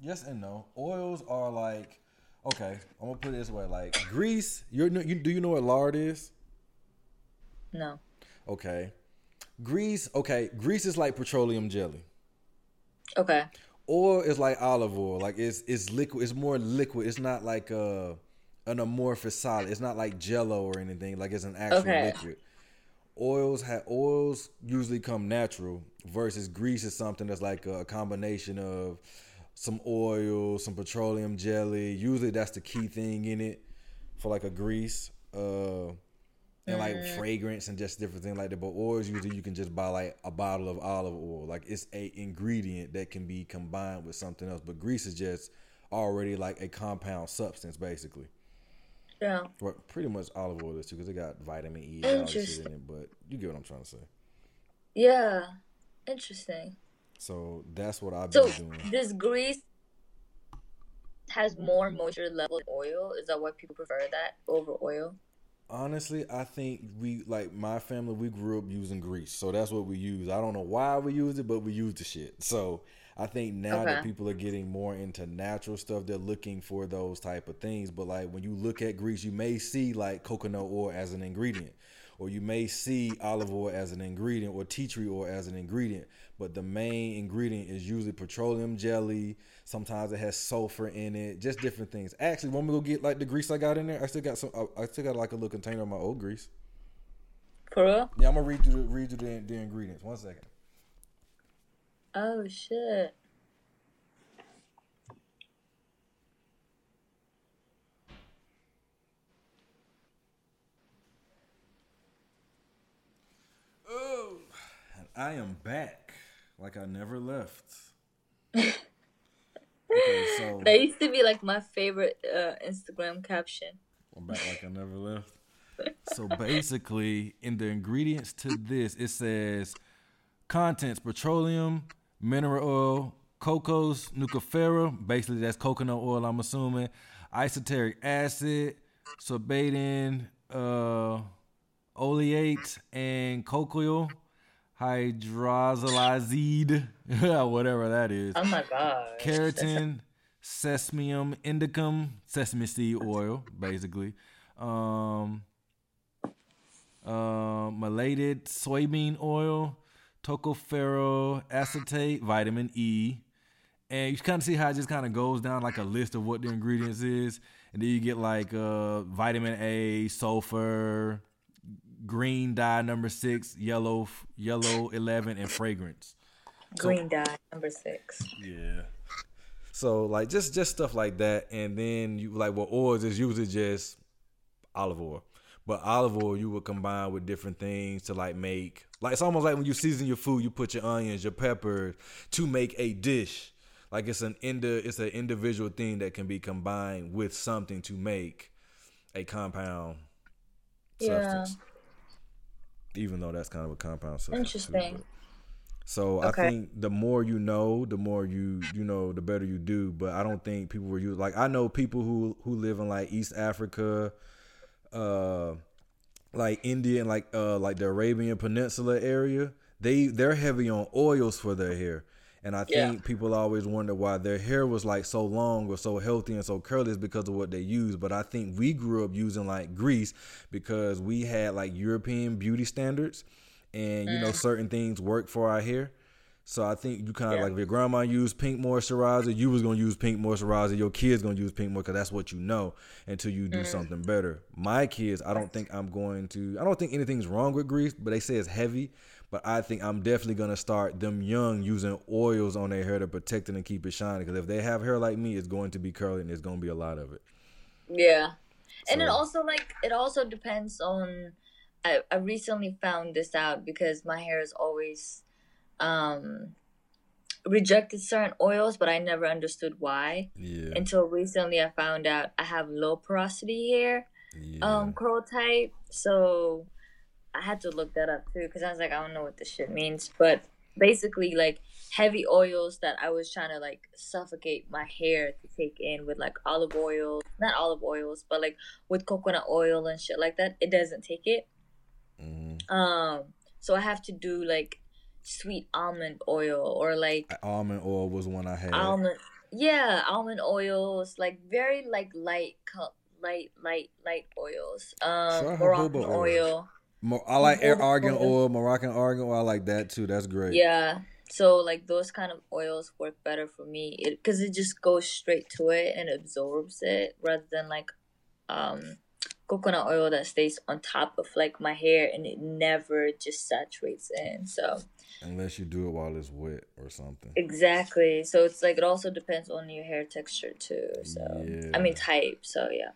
A: yes and no. Oils are like, okay, I'm gonna put it this way: like grease. You're, you do you know what lard is?
B: No.
A: Okay, grease. Okay, grease is like petroleum jelly.
B: Okay.
A: Oil is like olive oil. Like it's it's liquid. It's more liquid. It's not like uh an amorphous solid. It's not like Jello or anything. Like it's an actual
B: Okay.
A: liquid. Oils have oils usually come natural versus grease is something that's like a combination of some oil, some petroleum jelly. Usually that's the key thing in it for like a grease. Uh and like fragrance and just different things like that. But oils usually you can just buy like a bottle of olive oil. Like it's a ingredient that can be combined with something else. But grease is just already like a compound substance basically.
B: Yeah.
A: Well, pretty much olive oil is too because it got vitamin E and all shit in it. But you get what I'm trying to say.
B: Yeah. Interesting.
A: So that's what I've been
B: So
A: doing.
B: this grease has more moisture level than oil. Is that why people prefer that over oil?
A: Honestly, I think we like my family. We grew up using grease, so that's what we use. I don't know why we use it, but we use the shit. So I think now that people are getting more into natural stuff, they're looking for those type of things. But like when you look at grease, you may see like coconut oil as an ingredient, or you may see olive oil as an ingredient, or tea tree oil as an ingredient. But the main ingredient is usually petroleum jelly. Sometimes it has sulfur in it, just different things. Actually, me to go get like the grease I got in there? I still got some. I I still got like a little container of my old grease.
B: For real?
A: Yeah, I'm gonna read through the, read through the, the ingredients. One second.
B: Oh shit.
A: Oh, and I am back like I never left. okay, so
B: That used to be like my favorite uh, Instagram caption.
A: I'm back like I never left. So basically, in the ingredients to this, it says contents: petroleum, mineral oil, cocos nucifera. Basically, that's coconut oil. I'm assuming isoteric acid, sorbitan, uh, oleate, and cocoa hydroxylazide, whatever that is
B: Oh my god.
A: keratin, sesamium indicum, sesame seed oil, basically. Um, uh, malated soybean oil, tocopherol acetate, vitamin E. And you kind of see how it just kind of goes down like a list of what the ingredients is. And then you get like uh, vitamin A, sulfur, green dye number six, yellow, yellow 11, and fragrance.
B: Green dye number six.
A: Yeah. So like just just stuff like that, and then you like well oils is usually just olive oil, but olive oil you would combine with different things to like make like it's almost like when you season your food, you put your onions, your peppers to make a dish. Like it's an indi- it's an individual thing that can be combined with something to make a compound
B: Yeah.
A: substance. Even though that's kind of a compound substance.
B: Interesting.
A: but- so
B: Okay.
A: I think the more you know, the more you you know, the better you do. But I don't think people were you like I know people who who live in like East Africa, uh, like India and like uh like the Arabian Peninsula area. They they're heavy on oils for their hair. And I
B: Yeah.
A: think people always wonder why their hair was like so long or so healthy and so curly is because of what they use. But I think we grew up using like grease because we had like European beauty standards and you know mm. certain things work for our hair. So I think you kind of
B: Yeah.
A: like if your grandma used pink moisturizer, you was gonna use pink moisturizer. Your kids gonna use pink moisturizer because that's what you know until you do mm. something better. My kids, I don't think I'm going to. I don't think anything's wrong with grease, but they say it's heavy. But I think I'm definitely gonna start them young using oils on their hair to protect it and keep it shiny. Because if they have hair like me, it's going to be curly and there's gonna be a lot of it.
B: Yeah. And it also like it also depends on I, I recently found this out because my hair is always um rejected certain oils, but I never understood why.
A: Yeah.
B: Until recently I found out I have low porosity hair,
A: yeah.
B: um curl type. So I had to look that up too because I was like, I don't know what this shit means. But basically like heavy oils that I was trying to like suffocate my hair to take in with like olive oil, not olive oils, but like with coconut oil and shit like that. It doesn't take it.
A: Mhm.
B: Um, so I have to do like sweet almond oil or like
A: Almond oil was one I had.
B: almond, yeah, almond oils, like very like light, light, light, light oils. Um,
A: oil.
B: oil.
A: I like air argan
B: oil.
A: Moroccan argan oil. I like that too. That's great.
B: Yeah. So like those kind of oils work better for me because it, just goes straight to it and absorbs it rather than like um coconut oil that stays on top of like my hair and it never just saturates in. So
A: Unless you do it while it's wet or something.
B: exactly. So it's like it also depends on your hair texture too. So I mean type. So yeah.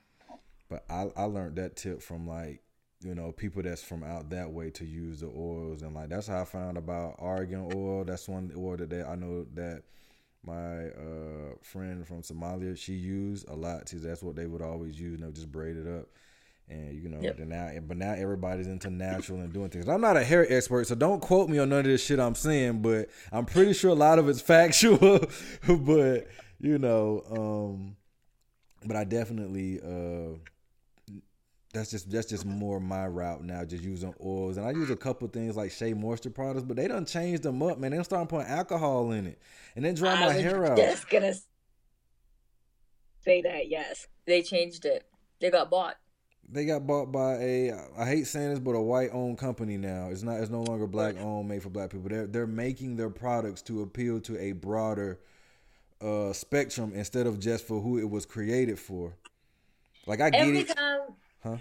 A: But I I learned that tip from like you know people that's from out that way to use the oils and like that's how I found about argan oil. That's one oil that they, I know that my uh friend from Somalia she used a lot. Too. That's what they would always use. And they would just braid it up. And you know,
B: Yep.
A: now, but now everybody's into natural and doing things. I'm not a hair expert, so don't quote me on none of this shit I'm saying. But I'm pretty sure a lot of it's factual. but you know, um, but I definitely uh that's just that's just more my route now, just using oils. And I use a couple things like Shea Moisture products, but they done changed them up, man. They done started putting alcohol in it. And then dry
B: I
A: my hair out.
B: I'm just gonna say that. Yes, they changed it. They got bought.
A: They got bought by a I hate saying this, but a white owned company now. It's not it's no longer black owned, made for black people. They're they're making their products to appeal to a broader uh spectrum instead of just for who it was created for. Like I get
B: every
A: it.
B: time
A: Huh?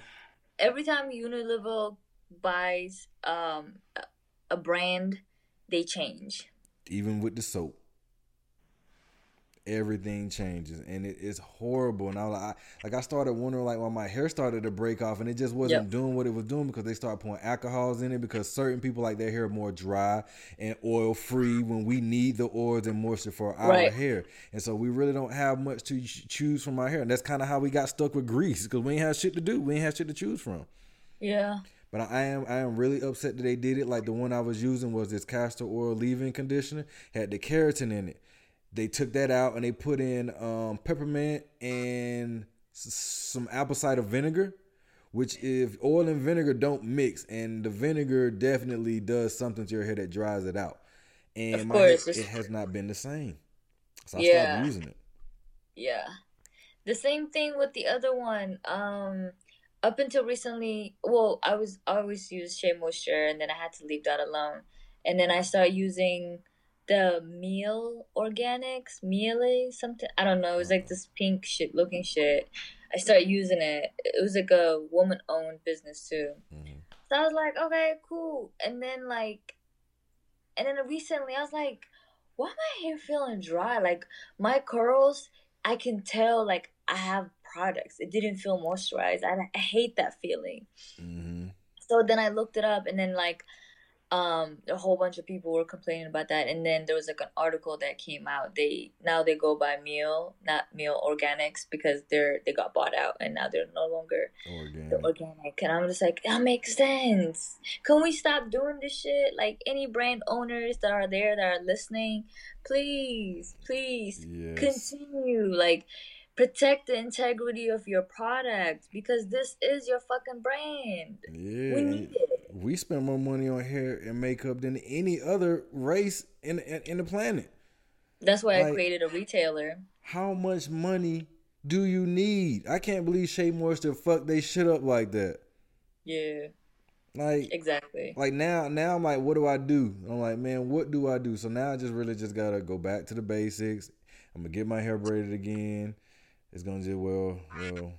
B: every time Unilever buys um a- a brand, they change.
A: even with the soap everything changes and it is horrible and I, was like, I like I started wondering like when my hair started to break off and it just wasn't
B: Yep.
A: doing what it was doing because they started putting alcohols in it because certain people like their hair more dry and oil free when we need the oils and moisture for our
B: Right.
A: hair and so we really don't have much to choose from our hair and that's kind of how we got stuck with grease because we ain't have shit to do we ain't have shit to choose from
B: Yeah.
A: but I am I am really upset that they did it. Like the one I was using was this castor oil leave-in conditioner had the keratin in it. They took that out and they put in um, peppermint and s- some apple cider vinegar, which if oil and vinegar don't mix, and the vinegar definitely does something to your hair that dries it out. And
B: Of
A: my hair,
B: course, it's-
A: it has not been the same. So I
B: Yeah.
A: started using it.
B: Yeah. The same thing with the other one. Um up until recently, well, I was I always used Shea Moisture and then I had to leave that alone. And then I started using the Mielle Organics, mealy something. I don't know. It was like this pink shit looking shit. I started using it. It was like a woman owned business too.
A: Mm-hmm.
B: So I was like, okay, cool. And then like, and then recently I was like, why my hair feeling dry? Like my curls, I can tell like I have products. It didn't feel moisturized. I, I hate that feeling. Mm-hmm. So then I looked it up, and then like um a whole bunch of people were complaining about that and then there was like an article that came out they now they go by Mielle not Mielle Organics because they're they got bought out and now they're no longer organic, organic. and i'm just like that makes sense can we stop doing this shit like any brand owners that are there that are listening please please yes. continue like protect the integrity of your product because this is your fucking brand. Yeah.
A: We need it. We spend more money on hair and makeup than any other race in in, in the planet.
B: That's why like, I created a retailer.
A: How much money do you need? I can't believe Shea Moisture fuck they shit up like that.
B: Yeah.
A: Like
B: exactly.
A: Like now, now I'm like, what do I do? I'm like, man, what do I do? So now I just really just gotta go back to the basics. I'm gonna get my hair braided again it's gonna do well, well,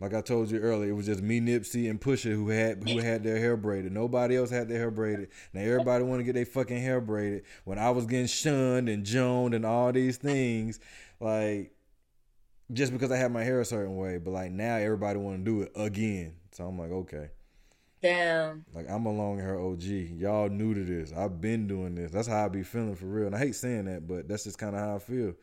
A: like I told you earlier, it was just me, Nipsey, and Pusha who had who had their hair braided. Nobody else had their hair braided. Now everybody want to get their fucking hair braided. When I was getting shunned and joned and all these things, like just because I had my hair a certain way, but like now everybody want to do it again. So I'm like, okay.
B: Damn.
A: Like I'm a long hair OG. Y'all new to this. I've been doing this. That's how I be feeling for real. And I hate saying that, but that's just kind of how I feel.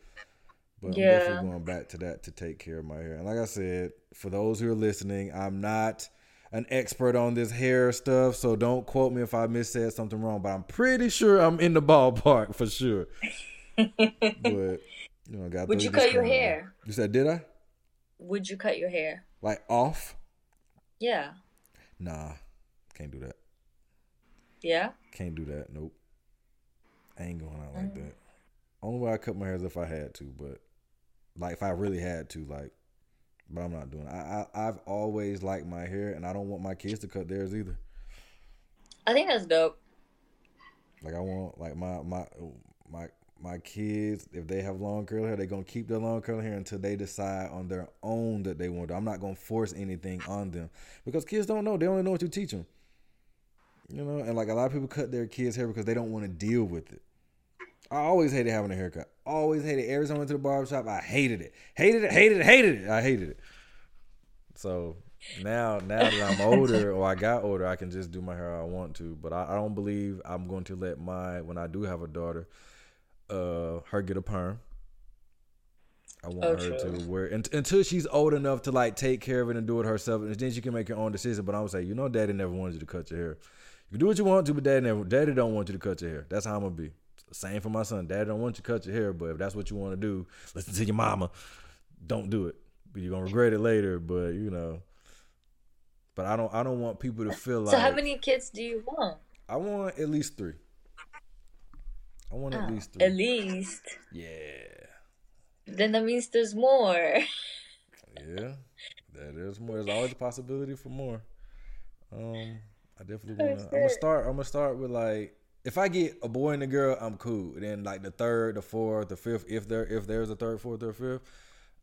A: But yeah. I'm definitely going back to that to take care of my hair. And like I said, for those who are listening, I'm not an expert on this hair stuff, so don't quote me if I missaid something wrong. But I'm pretty sure I'm in the ballpark for sure. but you know, got.
B: Would you cut your hair?
A: You said, did I?
B: Would you cut your hair?
A: Like off?
B: Yeah.
A: Nah, can't do that.
B: Yeah.
A: Can't do that. Nope. I ain't going out like mm. that. Only way I cut my hair is if I had to, but like if I really had to, like, but I'm not doing. It. I, I I've always liked my hair, and I don't want my kids to cut theirs either.
B: I think that's dope.
A: Like I want like my my my my kids, if they have long curly hair, they're gonna keep their long curly hair until they decide on their own that they want. To. I'm not gonna force anything on them because kids don't know. They only know what you teach them. You know, and like a lot of people cut their kids' hair because they don't want to deal with it. I always hated having a haircut. Always hated. Every time I went to the barbershop, I hated it. Hated it, hated it, hated it. I hated it. So now now that I'm older or I got older, I can just do my hair how I want to. But I, I don't believe I'm going to let my when I do have a daughter, uh, her get a perm. I want oh, her true. to wear until she's old enough to like take care of it and do it herself, and then she can make her own decision. But I would say, you know, Daddy never wanted you to cut your hair. You can do what you want to, but Daddy never. Daddy don't want you to cut your hair. That's how I'm gonna be. Same for my son. Dad don't want you to cut your hair, but if that's what you want to do, listen to your mama. Don't do it. But you're gonna regret it later. But you know. But I don't. I don't want people to feel like.
B: So how many kids do you want?
A: I want at least three. I want oh, at least three.
B: At least.
A: Yeah.
B: Then that means there's more.
A: yeah, that is more. There's always a possibility for more. Um, I definitely want to. I'm gonna start. I'm gonna start with like if I get a boy and a girl, I'm cool. Then like the third, the fourth, the fifth, if there if there's a third, fourth, or fifth,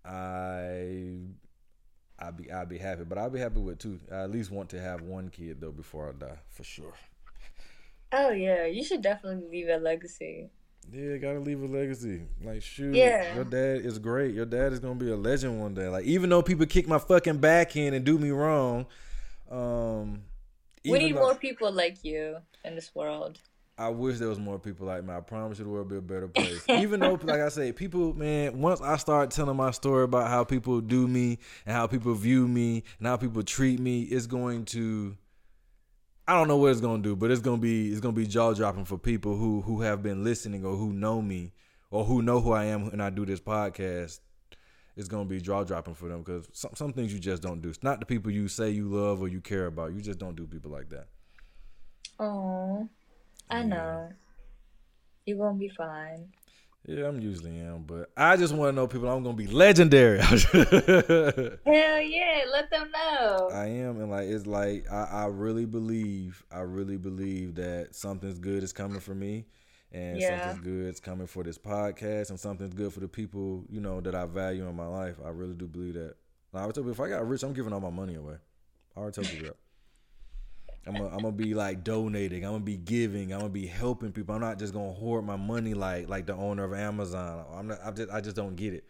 A: I I'll be I'll be happy. But I'll be happy with two. I at least want to have one kid though before I die for sure.
B: Oh yeah, you should definitely leave a legacy.
A: Yeah, gotta leave a legacy. Like shoot, yeah. your dad is great. Your dad is gonna be a legend one day. Like even though people kick my fucking back in and do me wrong, um,
B: we need more people like you in this world.
A: I wish there was more people like me. I promise you the world would be a better place. Even though, like I say, people, man, once I start telling my story about how people do me and how people view me and how people treat me, it's going to. I don't know what it's gonna do, but it's gonna be it's gonna be jaw dropping for people who who have been listening or who know me or who know who I am and I do this podcast. It's gonna be jaw dropping for them because some some things you just don't do. It's not the people you say you love or you care about. You just don't do people like that.
B: Oh. I know. You're gonna be fine.
A: Yeah, I'm usually am, but I just want to know people. I'm gonna be legendary.
B: Hell yeah, let them know.
A: I am, and like it's like I, I really believe, I really believe that something's good is coming for me, and yeah. something's good is coming for this podcast, and something's good for the people you know that I value in my life. I really do believe that. Like, I would tell you, if I got rich, I'm giving all my money away. I already told you that. I'm gonna, I'm be like donating. I'm gonna be giving. I'm gonna be helping people. I'm not just gonna hoard my money like like the owner of Amazon. I'm not. I'm just. I just don't get it.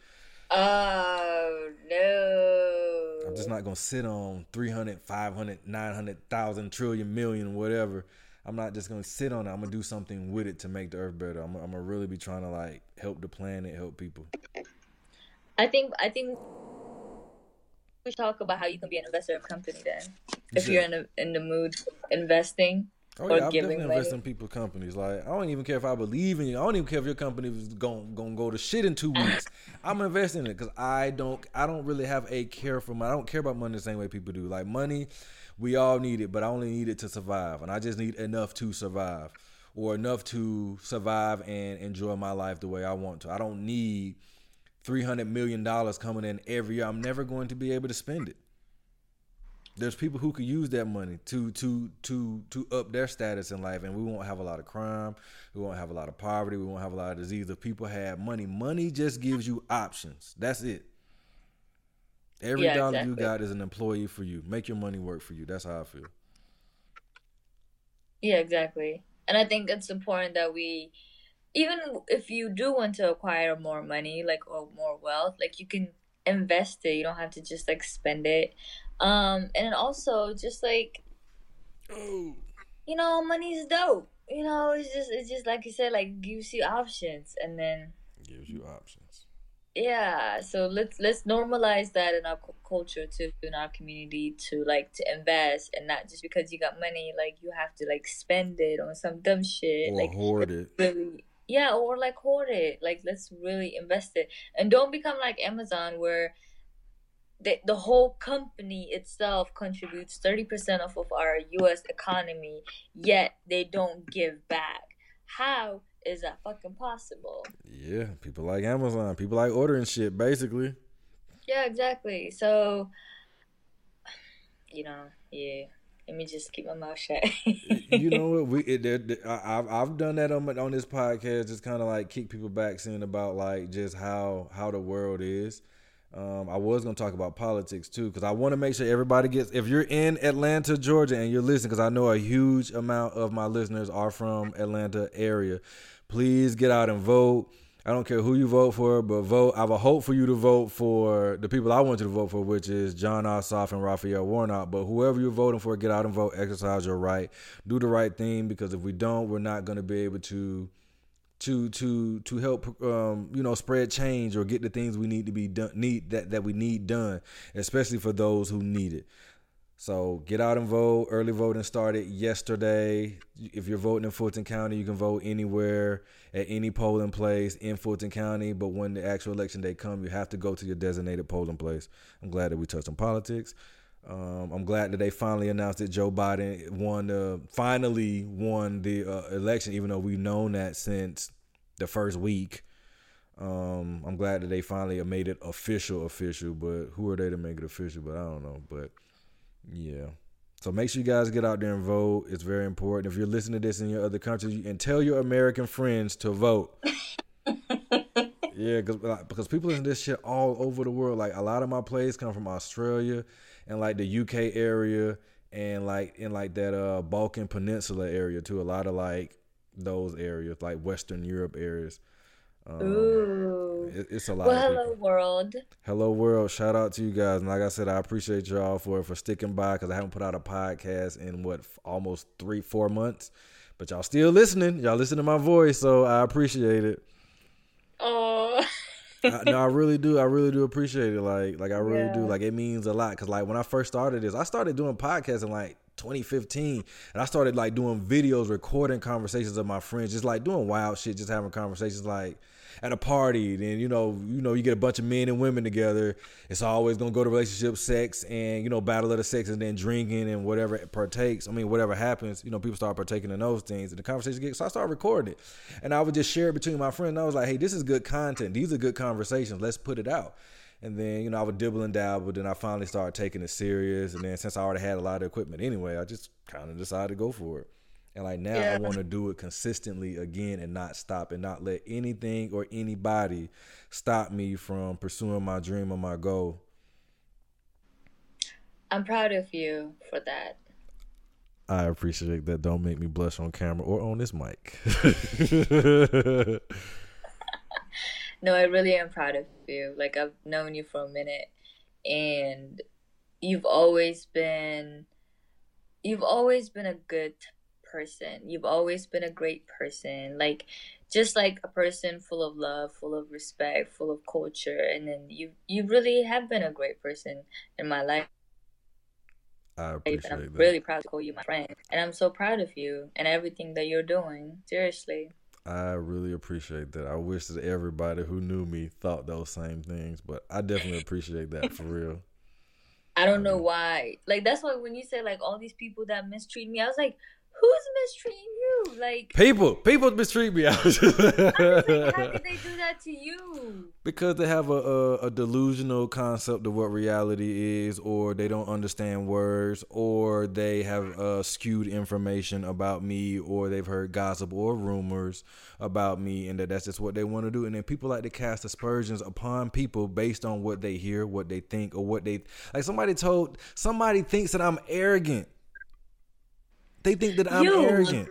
B: Oh no.
A: I'm just not gonna sit on 300, 500, 900,000, trillion, million, whatever. I'm not just gonna sit on it. I'm gonna do something with it to make the earth better. I'm, I'm gonna really be trying to like help the planet, help people.
B: I think I think we talk about how you can be an investor in a company then, if you're in a, in the mood investing.
A: Oh yeah, I'm definitely investing in people companies. Like I don't even care if I believe in you. I don't even care if your company is gonna going to go to shit in two weeks. I'm investing in it because I don't I don't really have a care for money. I don't care about money the same way people do. Like money, we all need it, but I only need it to survive, and I just need enough to survive, or enough to survive and enjoy my life the way I want to. I don't need three hundred million dollars coming in every year. I'm never going to be able to spend it. There's people who could use that money to to to to up their status in life, and we won't have a lot of crime. We won't have a lot of poverty. We won't have a lot of disease. If people have money, money just gives you options. That's it. Every yeah, dollar exactly. you got is an employee for you. Make your money work for you. That's how I feel.
B: Yeah, exactly. And I think it's important that we even if you do want to acquire more money like or more wealth like you can invest it. You don't have to just like spend it. Um and also just like oh. you know money's dope. You know it's just it's just like you said like gives you options and then
A: gives you options.
B: Yeah so let's let's normalize that in our culture too in our community to like to invest and not just because you got money like you have to like spend it on some dumb shit
A: or
B: like
A: hoard it.
B: really yeah or like hoard it. Like let's really invest it. And don't become like amazon where the, the whole company itself contributes 30% of, of our us economy yet they don't give back. How is that fucking possible?
A: Yeah people like amazon. People like ordering shit basically.
B: Yeah exactly. So you know yeah let me just keep my mouth shut.
A: you know what? We it, it, I, I've I've done that on on this podcast, just kind of like kick people back, saying about like just how how the world is. Um, I was gonna talk about politics too, because I want to make sure everybody gets. If you're in Atlanta, Georgia, and you're listening, because I know a huge amount of my listeners are from Atlanta area, please get out and vote. I don't care who you vote for, but vote. I have a hope for you to vote for the people I want you to vote for, which is Jon Ossoff and Raphael Warnock. But whoever you're voting for, get out and vote. Exercise your right. Do the right thing because if we don't, we're not going to be able to to to to help um, you know spread change or get the things we need to be done need that that we need done, especially for those who need it. So get out and vote. Early voting started yesterday. If you're voting in Fulton County, you can vote anywhere at any polling place in Fulton County. But when the actual election day comes, you have to go to your designated polling place. I'm glad that we touched on politics. Um, I'm glad that they finally announced that Joe Biden won the finally won the uh, election, even though we've known that since the first week. Um, I'm glad that they finally made it official, official. But who are they to make it official? But I don't know. But yeah. So make sure you guys get out there and vote. It's very important. If you're listening to this in your other countries, and tell your American friends to vote. yeah, because because people in this shit all over the world. Like a lot of my plays come from Australia and like the UK area and like in like that uh Balkan Peninsula area too. A lot of like those areas, like Western Europe areas.
B: Um, Ooh.
A: It, it's a lot.
B: Well, hello world.
A: Hello world. Shout out to you guys, and like I said, I appreciate y'all for for sticking by because I haven't put out a podcast in what almost three four months, but y'all still listening. Y'all listen to my voice, so I appreciate it.
B: Oh.
A: no, I really do. I really do appreciate it. Like, like I really yeah. do. Like, it means a lot. Because, like, when I first started this, I started doing podcasts in like 2015, and I started like doing videos, recording conversations of my friends, just like doing wild shit, just having conversations like at a party. Then you know, you know, you get a bunch of men and women together. It's always gonna go to relationship, sex, and you know, battle of the sex, and then drinking and whatever it partakes. I mean, whatever happens, you know, people start partaking in those things, and the conversation gets. So I started recording it, and I would just share it between my friends. And I was like, hey, this is good content. These are good conversations. Let's put it out. And then, you know, I would dibble and dabble. Then I finally started taking it serious. And then since I already had a lot of equipment anyway, I just kind of decided to go for it. And like now yeah. I want to do it consistently again and not stop and not let anything or anybody stop me from pursuing my dream or my goal.
B: I'm proud of you for that.
A: I appreciate that. Don't make me blush on camera or on this mic.
B: no, I really am proud of you. Like I've known you for a minute and you've always been you've always been a good person. You've always been a great person. Like just like a person full of love, full of respect, full of culture, and then you you really have been a great person in my life.
A: I appreciate that.
B: I'm
A: that.
B: really proud to call you my friend, and I'm so proud of you and everything that you're doing. Seriously.
A: I really appreciate that. I wish that everybody who knew me thought those same things, but I definitely appreciate that for real.
B: I don't know why. Like that's why when you say like all these people that mistreat me, I was like, who's mistreating you? Like
A: people, people mistreat me. I was
B: just, like, how did they do that to you?
A: Because they have a, a, a delusional concept of what reality is, or they don't understand words, or they have uh, skewed information about me, or they've heard gossip or rumors about me, and that that's just what they want to do. And then people like to cast aspersions upon people based on what they hear, what they think, or what they like. Somebody told somebody thinks that I'm arrogant. They think that I'm you. arrogant.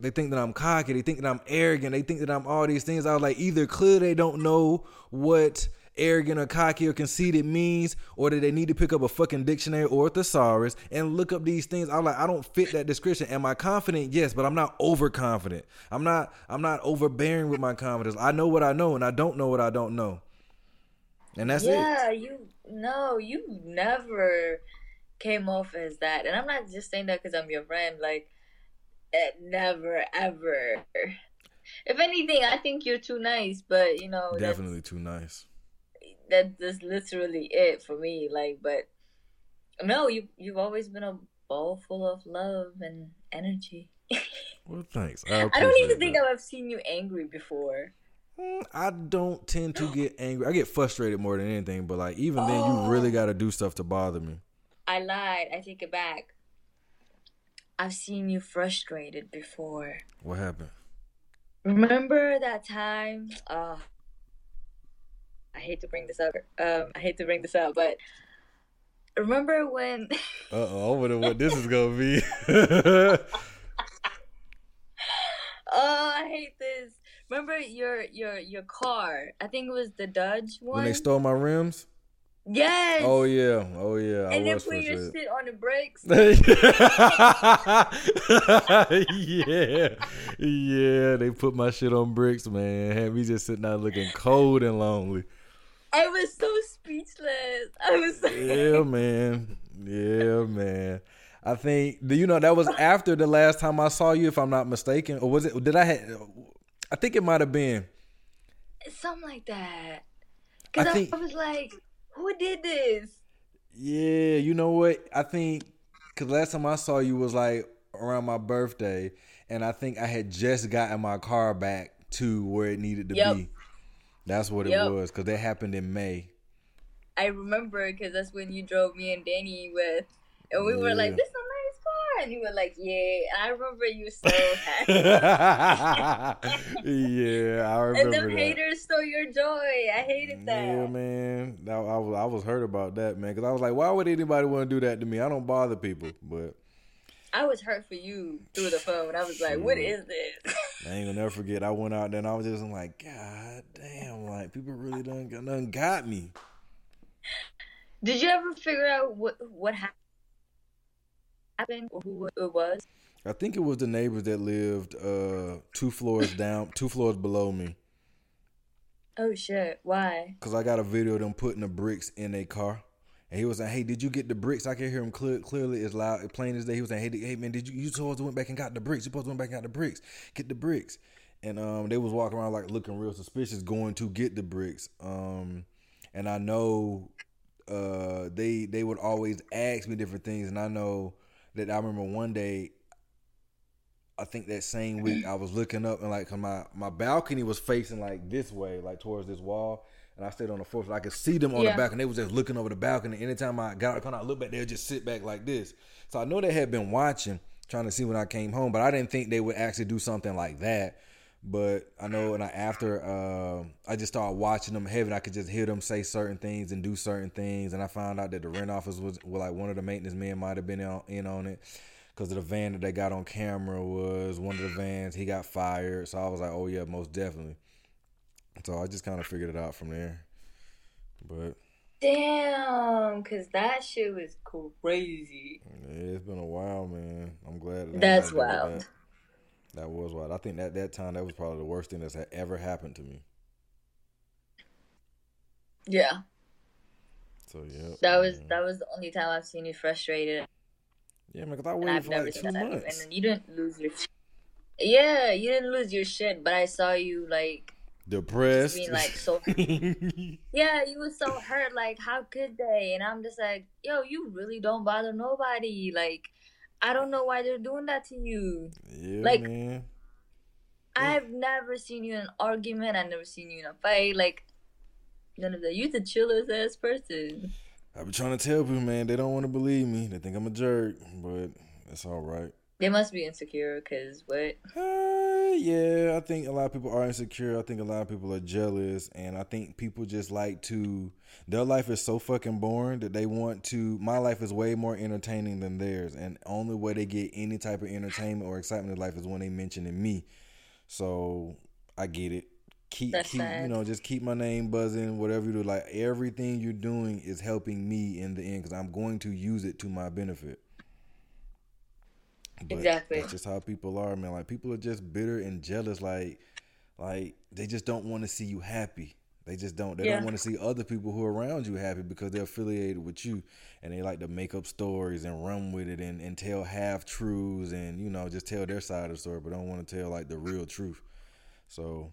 A: They think that I'm cocky. They think that I'm arrogant. They think that I'm all these things. I was like, either clearly they don't know what arrogant or cocky or conceited means, or that they need to pick up a fucking dictionary or thesaurus and look up these things. I'm like, I don't fit that description. Am I confident? Yes, but I'm not overconfident. I'm not. I'm not overbearing with my confidence. I know what I know, and I don't know what I don't know. And that's
B: yeah, it. Yeah, you no, you never came off as that. And I'm not just saying that because I'm your friend. Like, it never, ever. If anything, I think you're too nice, but you know,
A: definitely too nice.
B: That's literally it for me. Like, but no, you you've always been a ball full of love and energy.
A: well, thanks. I,
B: I don't even think I've seen you angry before.
A: Mm, I don't tend to get angry. I get frustrated more than anything, but like even oh. then, you really got to do stuff to bother me.
B: I lied. I take it back. I've seen you frustrated before.
A: What happened?
B: Remember that time? Uh, I hate to bring this up. Um, I hate to bring this up, but remember when?
A: uh oh, I wonder what this is gonna be.
B: oh, I hate this. Remember your your your car? I think it was the Dodge one.
A: When they stole my rims.
B: Yes.
A: Oh yeah. Oh yeah.
B: And I then put your shit on the brakes.
A: yeah. Yeah. They put my shit on bricks, man. Had me just sitting there looking cold and lonely.
B: I was so speechless. I was. So
A: yeah, man. Yeah, man. I think. Do you know that was after the last time I saw you, if I'm not mistaken, or was it? Did I have? I think it might have been.
B: Something like that. Because I, think, I was like, who did this?
A: Yeah, you know what? I think because last time I saw you was like around my birthday, and I think I had just gotten my car back to where it needed to yep. be. That's what yep. it was because that happened in May.
B: I remember because that's when you drove me and Danny with, and we yeah. were like, "This is and you were like, "Yeah." I remember you so happy.
A: yeah, I remember.
B: And the
A: that.
B: haters stole your joy. I hated that.
A: Yeah, man. I, I was I was hurt about that, man, because I was like, "Why would anybody want to do that to me?" I don't bother people, but.
B: I was hurt for you through the phone. I was like, "What is this?"
A: I ain't gonna never forget. I went out there and I was just like, "God damn!" Like people really done, done got me.
B: Did you ever figure out what what happened? Happened or who it was?
A: I think it was the neighbors that lived uh, two floors down, two floors below me.
B: Oh shit! Why?
A: Because I got a video of them putting the bricks in a car, and he was like, "Hey, did you get the bricks?" I can hear him clear, clearly, as loud, plain as day. He was like, "Hey, hey man, did you you supposed to went back and got the bricks? You supposed to went back and got the bricks? Get the bricks." And um, they was walking around like looking real suspicious, going to get the bricks. Um, and I know uh, they they would always ask me different things, and I know that I remember one day. I think that same week I was looking up and like my my balcony was facing like this way, like towards this wall, and I stayed on the fourth. I could see them on yeah. the balcony. They was just looking over the balcony. Anytime I got come out, look back, they'd just sit back like this. So I know they had been watching, trying to see when I came home, but I didn't think they would actually do something like that. But I know, and I, after uh, I just started watching them heavy, I could just hear them say certain things and do certain things. And I found out that the rent office was well, like one of the maintenance men might have been in on, in on it because of the van that they got on camera was one of the vans. He got fired, so I was like, oh yeah, most definitely. So I just kind of figured it out from there. But
B: damn, cause that shit was crazy.
A: Yeah, it's been a while, man. I'm glad.
B: That That's wild.
A: That. That. was wild. I think that that time that was probably the worst thing that's ever happened to me.
B: Yeah.
A: So yeah.
B: That was that was the only time I've seen you frustrated.
A: Yeah, man, because I waited for like two months.
B: And then you didn't lose your. Yeah, you didn't lose your shit, but I saw you like
A: depressed.
B: Being like so. yeah, you was so hurt. Like, how could they? And I'm just like, yo, you really don't bother nobody. Like, I don't know why they're doing that to you.
A: Yeah,
B: like,
A: man.
B: I've never seen you in an argument. I've never seen you in a fight. Like, none of that. You're the chillest ass person.
A: I've been trying to tell people, man, they don't want to believe me. They think I'm a jerk, but it's all right.
B: They must be insecure because what?
A: Uh, yeah, I think a lot of people are insecure. I think a lot of people are jealous, and I think people just like to. Their life is so fucking boring that they want to. My life is way more entertaining than theirs, and only way they get any type of entertainment or excitement in life is when they mention me. So I get it. Keep, That's keep, sad. you know, just keep my name buzzing. Whatever you do, like everything you're doing is helping me in the end because I'm going to use it to my benefit.
B: But exactly.
A: That's just how people are, man. Like people are just bitter and jealous. Like, like they just don't want to see you happy. They just don't. They yeah. don't want to see other people who are around you happy because they're affiliated with you, and they like to make up stories and run with it and, and tell half truths and you know just tell their side of the story, but don't want to tell like the real truth. So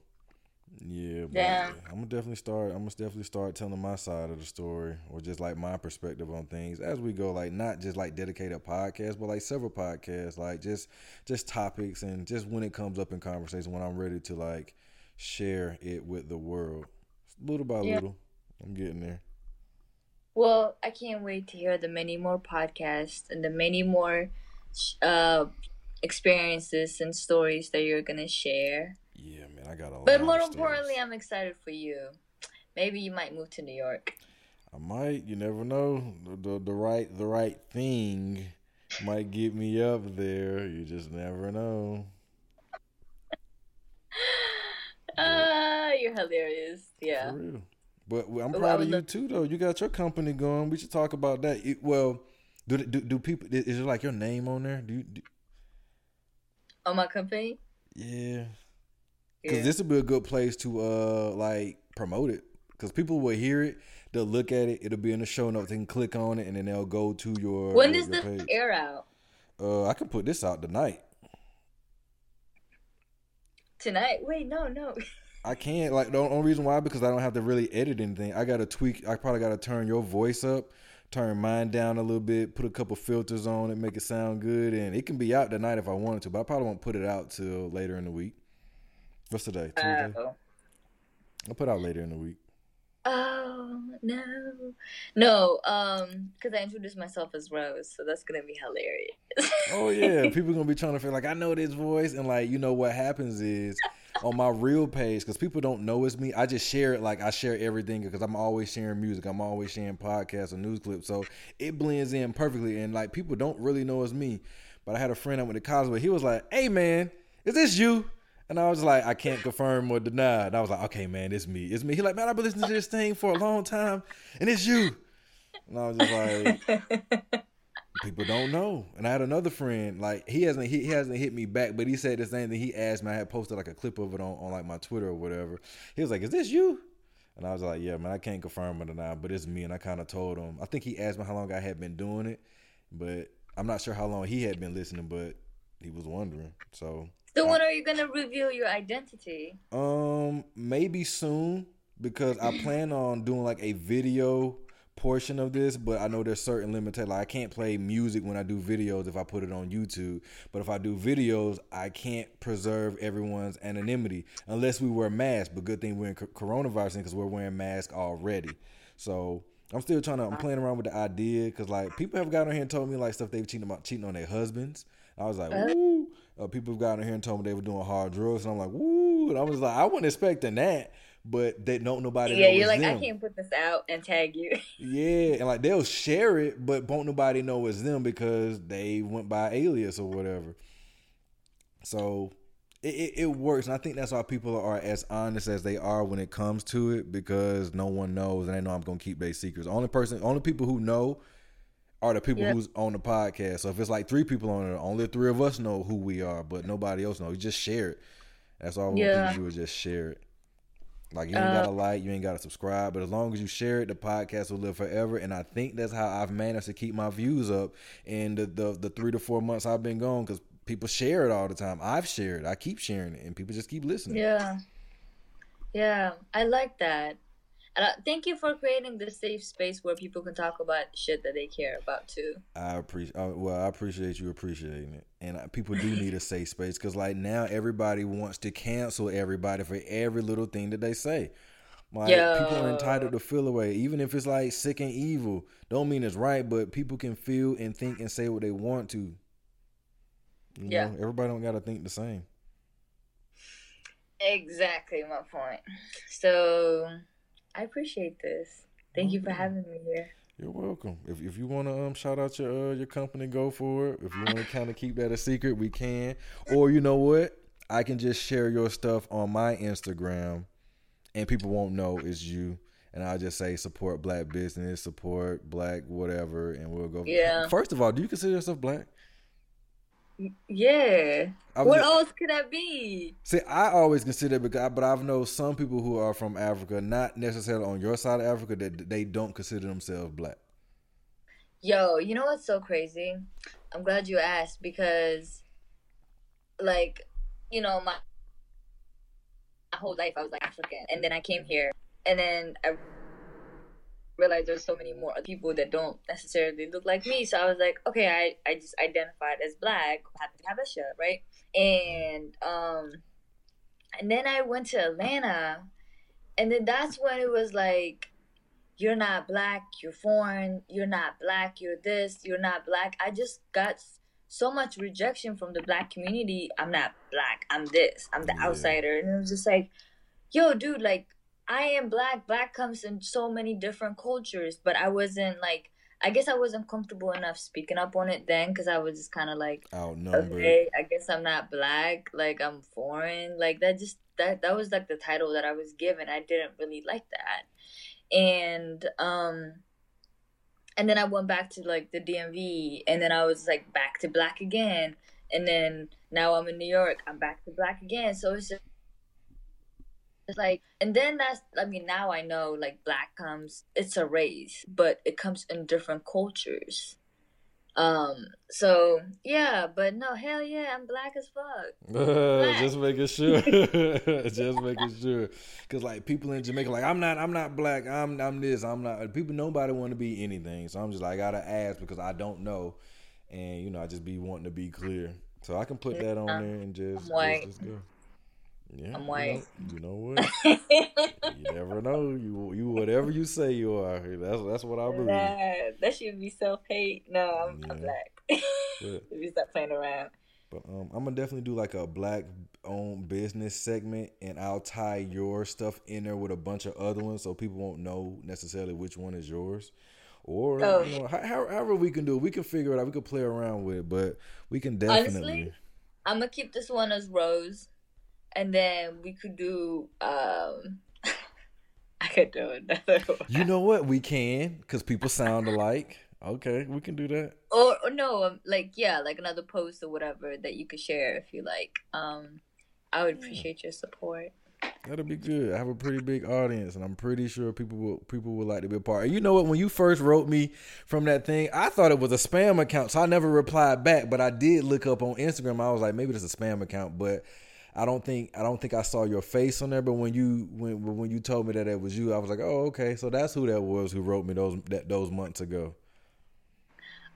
A: yeah, yeah. I'm gonna definitely start. I'm gonna definitely start telling my side of the story, or just like my perspective on things as we go. Like not just like dedicated podcasts, but like several podcasts, like just just topics and just when it comes up in conversation, when I'm ready to like share it with the world, little by yeah. little. I'm getting there.
B: Well, I can't wait to hear the many more podcasts and the many more uh, experiences and stories that you're gonna share.
A: Yeah, man, I got a lot.
B: But more importantly, I'm excited for you. Maybe you might move to New York.
A: I might. You never know. The, the, the right the right thing might get me up there. You just never know.
B: Ah, uh, you're hilarious. Yeah.
A: For real. But I'm proud of you too, though. You got your company going. We should talk about that. It, well, do, do do people? Is it like your name on there? Do you? Do...
B: On my company?
A: Yeah. Because yeah. this would be a good place to uh like promote it. Because people will hear it, they'll look at it, it'll be in the show notes. They can click on it, and then they'll go to your.
B: When does this page. air out?
A: Uh, I can put this out tonight.
B: Tonight? Wait, no, no.
A: I can't. Like the only reason why because I don't have to really edit anything. I got to tweak. I probably got to turn your voice up, turn mine down a little bit, put a couple filters on it, make it sound good, and it can be out tonight if I wanted to. But I probably won't put it out till later in the week. What's today? Tuesday. Uh, I'll put out later in the week.
B: Oh no, no, um, because I introduced myself as Rose, so that's gonna be hilarious.
A: oh yeah, people gonna be trying to feel like I know this voice, and like you know what happens is on my real page because people don't know it's me. I just share it like I share everything because I'm always sharing music. I'm always sharing podcasts and news clips, so it blends in perfectly. And like people don't really know it's me. But I had a friend I went to college with. He was like, "Hey man, is this you?" And I was like, I can't confirm or deny. And I was like, okay, man, it's me. It's me. He like, man, I've been listening to this thing for a long time, and it's you. And I was just like, people don't know. And I had another friend, like he hasn't he, he hasn't hit me back, but he said the same thing. He asked me, I had posted like a clip of it on, on like my Twitter or whatever. He was like, Is this you? And I was like, Yeah, man, I can't confirm or deny, but it's me. And I kind of told him. I think he asked me how long I had been doing it, but I'm not sure how long he had been listening, but he was wondering. So
B: so when are you gonna reveal your identity?
A: Um, maybe soon because I plan on doing like a video portion of this, but I know there's certain limitations. Like I can't play music when I do videos if I put it on YouTube. But if I do videos, I can't preserve everyone's anonymity unless we wear masks. But good thing we're in coronavirus because we're wearing masks already. So I'm still trying to. I'm playing around with the idea because like people have gotten on here and told me like stuff they've cheating about cheating on their husbands. I was like, uh. People have gotten here and told me they were doing hard drugs, and I'm like, woo. And I was like, I wasn't expecting that, but they don't nobody.
B: Yeah, you're like,
A: them.
B: I can't put this out and tag you.
A: Yeah, and like they'll share it, but won't nobody know it's them because they went by alias or whatever. So it, it, it works, and I think that's why people are as honest as they are when it comes to it because no one knows, and they know I'm gonna keep their secrets. Only person, only people who know are the people
B: Yep.
A: who's on the podcast. So if it's like three people on it, only three of us know who we are, but nobody else knows. You just share it. That's all we want
B: Yeah.
A: to do is just share it. Like you ain't
B: Uh,
A: gotta like, you ain't gotta subscribe, but as long as you share it, the podcast will live forever. And I think that's how I've managed to keep my views up in the the, the three to four months I've been gone because people share it all the time. I've shared, I keep sharing it, and people just keep listening.
B: Yeah. Yeah, I like that. And uh, thank you for creating this safe space where people can talk about shit that they care about too.
A: I appreciate. Uh, well, I appreciate you appreciating it, and uh, people do need a safe space because, like, now everybody wants to cancel everybody for every little thing that they say. Like, people are entitled to feel away, even if it's like sick and evil. Don't mean it's right, but people can feel and think and say what they want to. You
B: Yeah.
A: know, everybody don't gotta think the same.
B: Exactly my point. So I appreciate this. Thank you for having me here.
A: You're welcome. If if you want to um shout out your uh, your company, go for it. If you want to kind of keep that a secret, we can. Or you know what? I can just share your stuff on my Instagram, and people won't know it's you. And I'll just say support black business, support black whatever, and we'll go.
B: Yeah.
A: First of all, do you consider yourself black?
B: Yeah. What
A: just-
B: else could that be?
A: See, I always consider it because, but I've known some people who are from Africa, not necessarily on your side of Africa, that they don't consider themselves black.
B: Yo, you know what's so crazy? I'm glad you asked because, like, you know, my, my whole life I was like African, and then I came here, and then I realized there's so many more people that don't necessarily look like me. So I was like, okay, I, I just identified as black, happy to have a shirt, right? And um, and then I went to Atlanta, and then that's when it was like you're not black, you're foreign, you're not black, you're this, you're not black. I just got so much rejection from the black community. I'm not black, I'm this, I'm the
A: Yeah.
B: outsider. And it was just like, yo, dude, like, I am black. Black comes in so many different cultures, but I wasn't like, I guess I wasn't comfortable enough speaking up on it then because I was just kind of like,
A: Outnumbered.
B: okay, I guess I'm not black, like I'm foreign. Like that just that that was like the title that I was given. I didn't really like that. And um and then I went back to like the DMV and then I was like back to black again. And then now I'm in New York, I'm back to black again. So it's just it's like and then that's I mean now I know like black comes it's a race, but it comes in different cultures. Um. So yeah, but no, hell yeah, I'm black as fuck.
A: just making sure. just making sure. Cause like people in Jamaica, like I'm not, I'm not black. I'm, I'm this. I'm not. People, nobody want to be anything. So I'm just like, I gotta ask because I don't know, and you know, I just be wanting to be clear. So I can put that on there and just, just, just go. Yeah,
B: I'm
A: you
B: white.
A: know- You know, what? you never know. You, you, whatever you say you are. That's that's what I believe.
B: Nah, that should be self hate. No, I'm, I'm black. If you stop playing around.
A: But um, I'm gonna definitely do like a black owned business segment, and I'll tie your stuff in there with a bunch of other ones, so people won't know necessarily which one is yours. Or
B: Oh.
A: you know, how, however we can do, it. we can figure it out. We can play around with it, but we can definitely.
B: Honestly, I'm gonna keep this one as Rose, and then we could do. um I could do another one.
A: You know what? We can because people sound alike. Okay, we can do that.
B: or, or no, um, like yeah, like another post or whatever that you could share if you like. Um, I would appreciate your support.
A: That'll be good. I have a pretty big audience, and I'm pretty sure people will people would like to be a part. And you know what? When you first wrote me from that thing, I thought it was a spam account, so I never replied back. But I did look up on Instagram. I was like, maybe it's a spam account, but I don't think I don't think I saw your face on there. But when you when when you told me that it was you, I was like, oh, okay. So that's who that was who wrote me those that those months ago.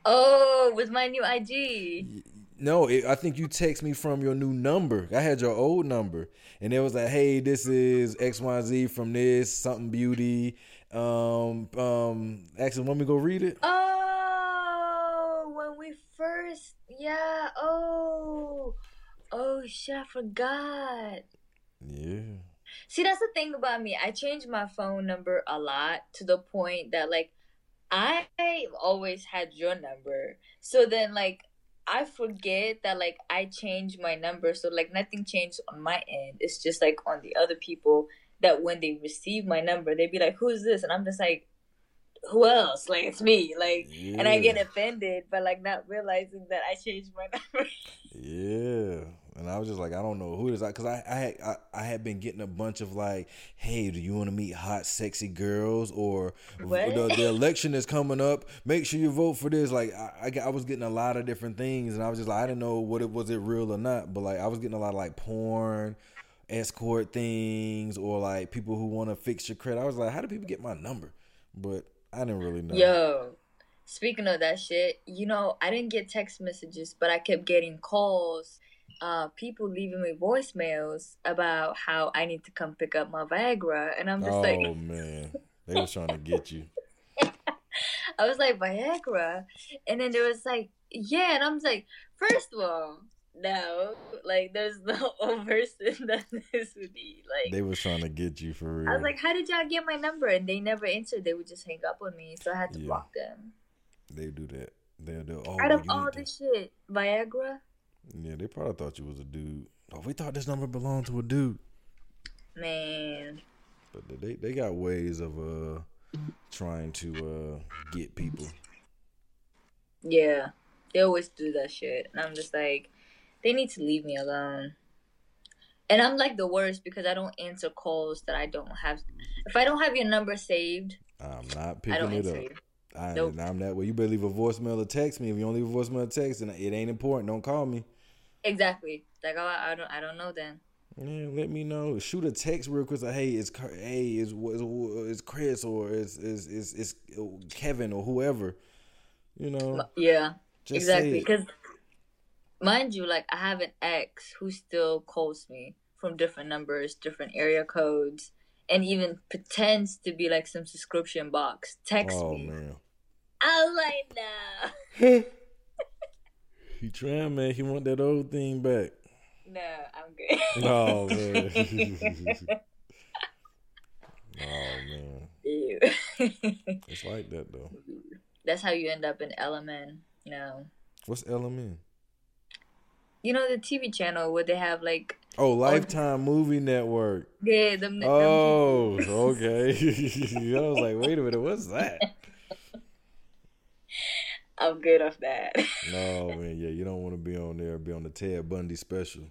B: Oh, with my new IG.
A: No, it, I think you text me from your new number. I had your old number, and it was like, "Hey, this is X Y Z from this something beauty." Um, um, actually, want me go read it?
B: Oh, when we first, yeah. Oh, oh shit, I forgot.
A: Yeah.
B: See, that's the thing about me. I change my phone number a lot to the point that like I've always had your number. So then like I forget that like I changed my number. So like nothing changed on my end. It's just like on the other people that when they receive my number, they'd be like, Who's this? And I'm just like, Who else? Like it's me. Like
A: Yeah.
B: and I get offended, but like not realizing that I changed my number.
A: Yeah, and I was just like, I don't know who it is, because I I had I, I had been getting a bunch of like, hey, do you want to meet hot, sexy girls, or the, the election is coming up, make sure you vote for this. Like I, I I was getting a lot of different things, and I was just like, I didn't know what it was it real or not, but like I was getting a lot of like porn, escort things, or like people who want to fix your credit. I was like, how do people get my number? But I didn't really know.
B: Yo, speaking of that shit, you know, I didn't get text messages, but I kept getting calls, uh, people leaving me voicemails about how I need to come pick up my Viagra. And I'm just
A: Oh
B: like, oh
A: man, they was trying to get you.
B: I was like, Viagra? And then there was like, yeah. And I'm just like, first of all, no, like, there's no person that this would be. Like,
A: They was trying to get you for real.
B: I was like, how did y'all get my number? And they never answered. They would just hang up on me. So I had to
A: Yeah.
B: block them.
A: They do that. They'll do. Oh,
B: Out of all
A: need to-
B: this shit, Viagra?
A: Yeah, they probably thought you was a dude. Oh, we thought this number belonged to a dude.
B: Man.
A: But they they got ways of uh trying to uh get people.
B: Yeah, they always do that shit, and I'm just like, they need to leave me alone. And I'm like the worst because I don't answer calls that I don't have. If I don't have your number saved,
A: I'm not picking it up.
B: you.
A: I,
B: Nope.
A: I'm that way. You better leave a voicemail or text me. If you don't leave a voicemail or text, then it ain't important. Don't call me.
B: Exactly. Like oh, I, don't, I don't know then.
A: Yeah, let me know. Shoot a text real quick. Say, hey, it's hey, it's it's, it's Chris or it's it's, it's it's Kevin or whoever. You know,
B: Yeah,
A: just
B: exactly. Because, mind you, like I have an ex who still calls me from different numbers, different area codes, and even pretends to be like some subscription box. Text
A: Oh
B: me.
A: man.
B: I was like, no.
A: He trying, man. He want that old thing back.
B: No, I'm good.
A: Oh man. oh man.
B: Ew.
A: It's like that though.
B: That's how you end up in LMN. You know,
A: What's LMN?
B: You know the TV channel where they have like
A: Oh, Lifetime Movie Network.
B: yeah them. them
A: Oh, okay. I was like, wait a minute, what's that?
B: I'm good off that,
A: No, man, yeah, you don't want to be on there, be on the Ted Bundy special.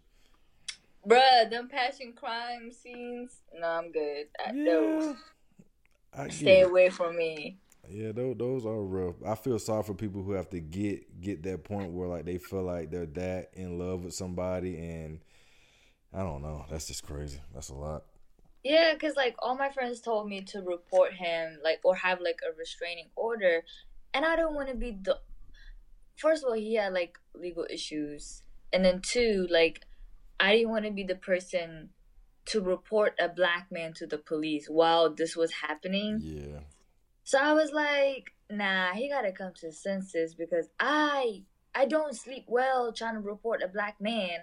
B: bruh. Them passion crime scenes. No, I'm good. I,
A: Yeah. I
B: Stay away from me.
A: Yeah, those, those are rough. I feel sorry for people who have to get get that point where like they feel like they're that in love with somebody, and I don't know. That's just crazy. That's a lot.
B: Yeah, cause like all my friends told me to report him, like or have like a restraining order, and I don't want to be the. First of all, he had like legal issues, and then two, like I didn't want to be the person to report a black man to the police while this was happening.
A: Yeah,
B: So I was like, nah, he gotta come to his senses because I I don't sleep well trying to report a black man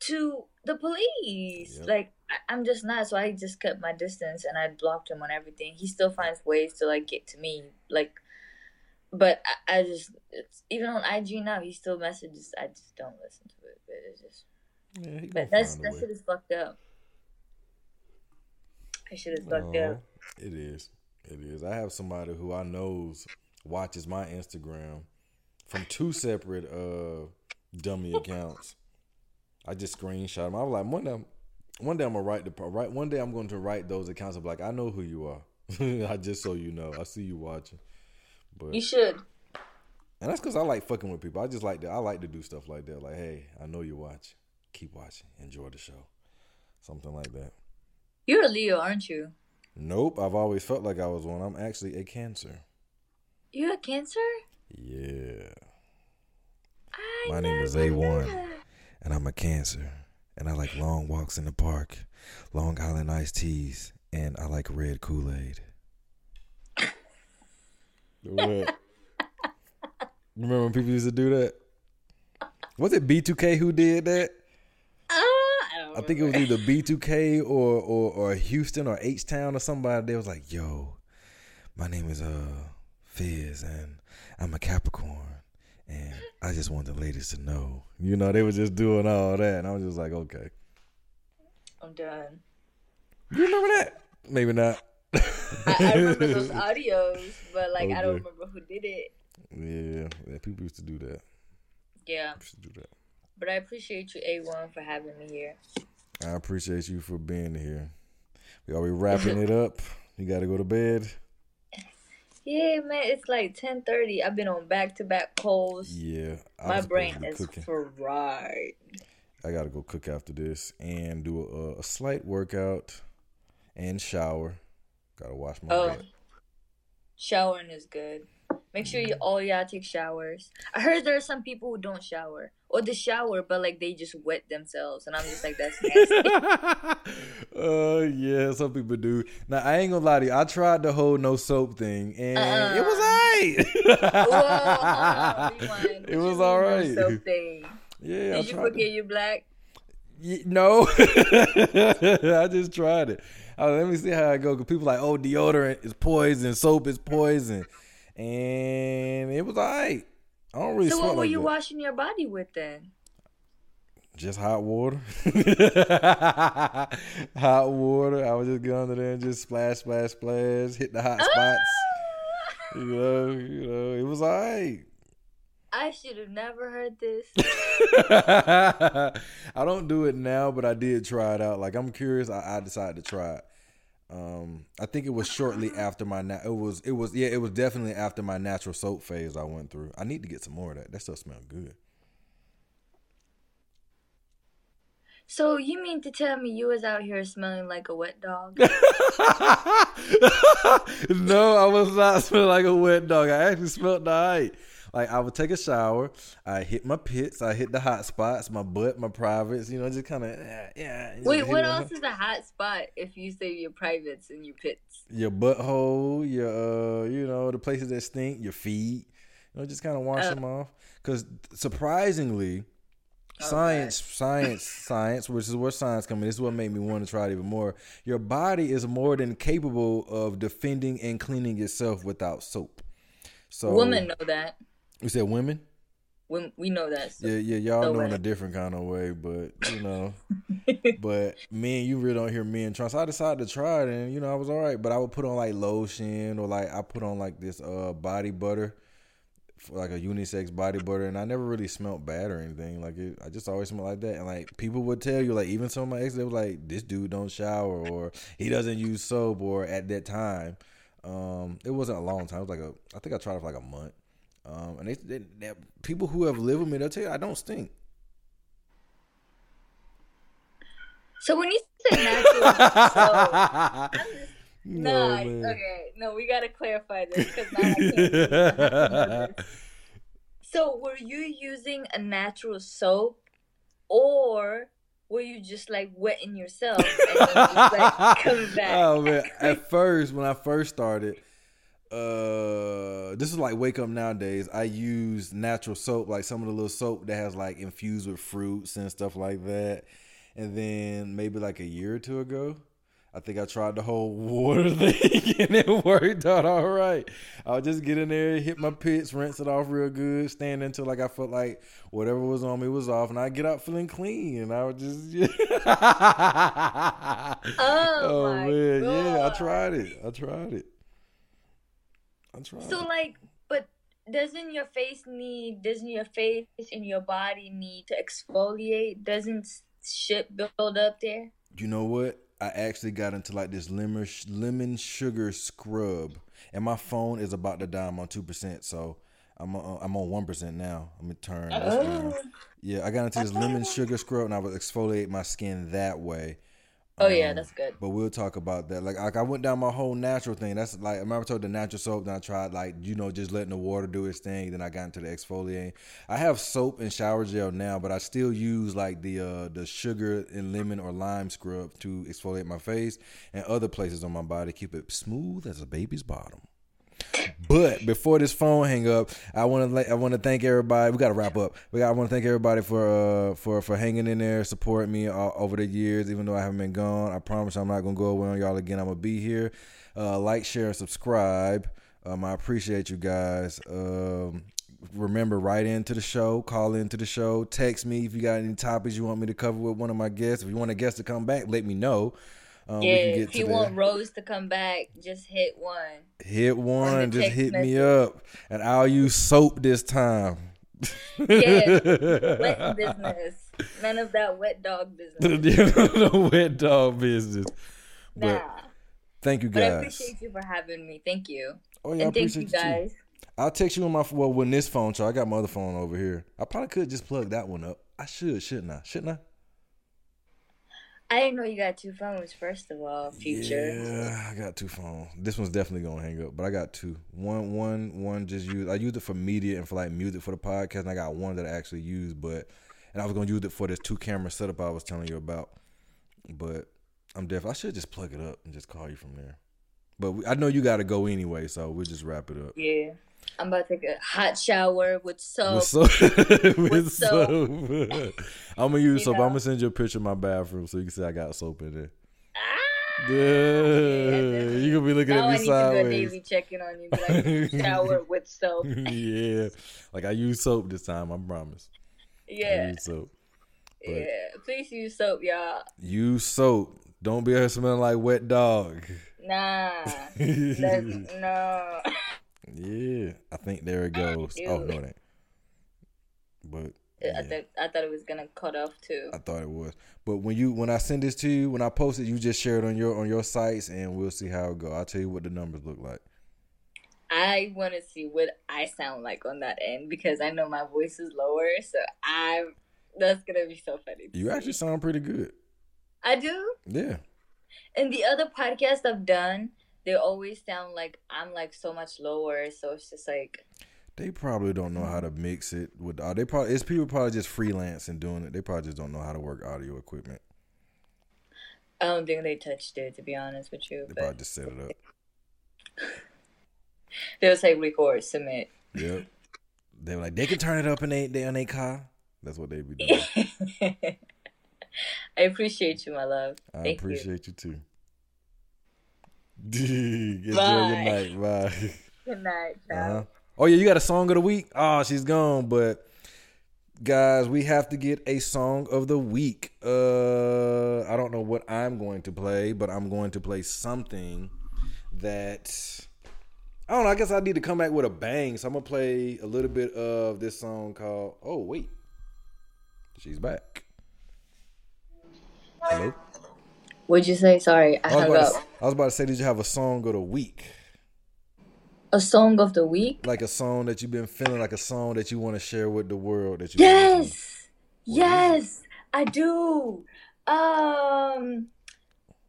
B: to the police.
A: Yep.
B: Like I, I'm just not. So I just kept my distance and I blocked him on everything. He still finds ways to like get to me. Like, but I, I just it's, even on IG now he still messages. I just don't listen to it. But it's just
A: yeah.
B: But that's that shit is fucked up. That shit is fucked up.
A: It is. It is. I have somebody who I knows watches my Instagram from two separate uh dummy accounts. I just screenshot them. I was like, one day, I'm- one day I'm gonna write the right. One day I'm going to write those accounts. Of like, I know who you are. I just so you know, I see you watching. But
B: You should.
A: and that's because I like fucking with people. I just like to. I like to do stuff like that. Like, hey, I know you watch. Keep watching. Enjoy the show. Something like that.
B: You're a Leo, aren't you?
A: Nope. I've always felt like I was one. I'm actually a Cancer.
B: You're a Cancer.
A: Yeah.
B: I
A: My name is A1.
B: that.
A: And I'm a Cancer. And I like long walks in the park, Long Island iced teas, and I like red Kool Aid. what? Remember when people used to do that? Was it B2K who did that?
B: I
A: think it was either B2K or or, or Houston or H Town or somebody. They was like, "Yo, my name is uh Fizz, and I'm a Capricorn, and I just want the ladies to know." You know, they were just doing all that, and I was just like, "Okay."
B: I'm done.
A: You remember that? Maybe not.
B: I, I remember those audios, but like I don't remember who did it.
A: Yeah, yeah, people used to do that.
B: Yeah,
A: Used to do that.
B: But I appreciate you, A1, for having me here.
A: I appreciate you for being here. We are we wrapping it up? You got to go to bed.
B: Yeah, man, it's like 10:30. I've been on back-to-back calls.
A: Yeah, I
B: My brain
A: to
B: is
A: cooking.
B: fried.
A: I got to go cook after this and do a, a slight workout and shower. Got to wash my
B: Oh, showering is good. Make sure you all y'all take showers. I heard there are some people who don't shower or the shower, but like they just wet themselves, and I'm just like, that's nasty.
A: uh yeah, some people do. Now I ain't gonna lie to you. I tried the whole no soap thing and it was
B: Uh-uh.
A: alright.
B: Whoa.
A: It was
B: no
A: alright.
B: soap thing?
A: Yeah,
B: Did
A: I
B: you forget you black?
A: No, I just tried it. Oh, let me see how I go. Cause people like, oh, deodorant is poison, soap is poison, and it was alright. I don't really
B: So what were
A: like
B: you
A: that.
B: washing your body with then?
A: Just hot water. hot water. I would just get under there and just splash, splash, splash, hit the hot spots.
B: Ah!
A: You know, you know, it was alright.
B: I should have never heard this.
A: I don't do it now, but I did try it out. Like I'm curious. I, I decided to try it. Um, I think it was shortly after my na- it was it was yeah it was definitely after my natural soap phase I went through. I need to get some more of that. That stuff smells good.
B: So you mean to tell me you was out here smelling like a wet dog?
A: no, I was not smelling like a wet dog. I actually smelled alright. Like I would take a shower, I hit my pits, I hit the hot spots, my butt, my privates, you know, just kind of yeah, yeah.
B: Wait, what else is a hot spot if you say your privates and your pits?
A: your butthole, your uh, you know, the places that stink, your feet. You know, just kind of wash
B: Uh.
A: them off. Because surprisingly,
B: Oh,
A: science, science, science, which is where science comes in. This is what made me want to try it even more. Your body is more than capable of defending and cleaning itself without soap. So,
B: Women know that.
A: You said women?
B: When we know that. So.
A: Yeah, yeah, y'all
B: No
A: know in a different kind of way, but you know. but me and you really don't hear men try. So I decided to try it, and you know I was all right. But I would put on like lotion or like I put on like this uh body butter, for like a unisex body butter, and I never really smelled bad or anything. Like it, I just always smelled like that. And like people would tell you, like even some of my exes, they was like, "This dude don't shower," or "He doesn't use soap," or at that time, um, it wasn't a long time. It was like a, I think I tried it for like a month. Um, and they, they, they people who have lived with me, they'll tell you I don't stink.
B: So when you say natural, so,
A: No,
B: nah, okay, no, we gotta clarify this because now I can't. So were you using a natural soap, or were you just like wetting yourself and then just like coming back?
A: Oh man! At first, when I first started, uh, this is like wake up nowadays. I use natural soap, like some of the little soap that has like infused with fruits and stuff like that. And then maybe like a year or two ago, I think I tried the whole water thing and it worked out all right. I'll just get in there, hit my pits, rinse it off real good, stand until like I felt like whatever was on me was off, and I get out feeling clean. And I would just,
B: Oh, my
A: man, yeah, I tried it. I tried it. I tried
B: So like, but doesn't your face need? Doesn't your face and your body need to exfoliate? Doesn't shit build up there?
A: You know what? I actually got into like this lemon lemon sugar scrub, and my phone is about to die. I'm on two percent, so I'm on, I'm on one percent now. Let me turn. this down.
B: Oh,
A: Yeah, I got into this lemon sugar scrub, and I would exfoliate my skin that way.
B: Oh yeah,
A: Um,
B: that's good.
A: But we'll talk about that. Like, like I went down my whole natural thing. That's like I remember I told the natural soap. Then I tried like you know just letting the water do its thing. Then I got into the exfoliating. I have soap and shower gel now, but I still use like the uh the sugar and lemon or lime scrub to exfoliate my face and other places on my body, keep it smooth as a baby's bottom. But before this phone hang up, I want to I want to thank everybody. We got to wrap up. We got I want to thank everybody for uh for for hanging in there, supporting me all, over the years. Even though I haven't been gone, I promise I'm not gonna go away on y'all again. I'm gonna be here. Uh, like, share, and subscribe. Um, I appreciate you guys. Um, remember, write into the show, call into the show, text me if you got any topics you want me to cover with one of my guests. If you want a guest to come back, let me know.
B: Um, yeah, if you want Rose to come back, just hit one.
A: Hit one, just hit message. me up, and I'll use soap this time.
B: yeah, wet business. None of that wet dog business.
A: no wet dog business. But nah. thank you guys. But I
B: appreciate you for having me. Thank you. Oh yeah, and I thank you guys. You
A: I'll text you on my well when this phone. So I got my other phone over here. I probably could just plug that one up. I should, shouldn't I? Shouldn't I?
B: I didn't know you got two phones. First of all, future.
A: Yeah, I got two phones. This one's definitely gonna hang up, but I got two. One, one, one. Just use. I used it for media and for like music for the podcast, and I got one that I actually use. But and I was gonna use it for this two camera setup I was telling you about. But I'm definitely. I should just plug it up and just call you from there. But I know you got to go anyway, so we'll just wrap it up.
B: Yeah. I'm about to take a hot shower with soap. With soap. with,
A: with soap. I'm gonna use you soap. Know? I'm gonna send you a picture of my bathroom so you can see I got soap in there. Ah, yeah, you gonna be looking now at me I sideways. I need to do a daily checking on you, like shower with soap. yeah, like I use soap this time. I promise.
B: Yeah, I use soap. But yeah, please use soap, y'all.
A: Use soap. Don't be here smelling like wet dog.
B: Nah, no.
A: Yeah, I think there it goes. Oh no, that. But
B: yeah. I think I thought it was gonna cut off too.
A: I thought it was, but when you when I send this to you, when I post it, you just share it on your on your sites, and we'll see how it go. I'll tell you what the numbers look like.
B: I want to see what I sound like on that end because I know my voice is lower, so I that's gonna be so funny.
A: You actually sound pretty good.
B: I do.
A: Yeah.
B: And the other podcast I've done, they always sound like I'm like so much lower. So it's just like
A: they probably don't know how to mix it with. Uh, they probably it's people probably just freelance and doing it. They probably just don't know how to work audio equipment.
B: I don't think they touched it to be honest with you.
A: They but... probably just set it up.
B: They'll say record, submit.
A: Yep. They were like they can turn it up in they they on a car. That's what they be doing.
B: I appreciate you, my love. I Thank
A: appreciate you, you too. Enjoy Bye. your night. Bye.
B: Good night. Uh-huh.
A: Oh yeah, you got a song of the week. Oh, she's gone, but guys, we have to get a song of the week. Uh, I don't know what I'm going to play, but I'm going to play something that I don't know. I guess I need to come back with a bang. So I'm gonna play a little bit of this song called. Oh wait, she's back.
B: Hello. What'd you say? Sorry, I, I hung up.
A: To, I was about to say, did you have a song of the week?
B: A song of the week?
A: Like a song that you've been feeling, like a song that you want to share with the world. That you
B: yes, yes, I do. Um,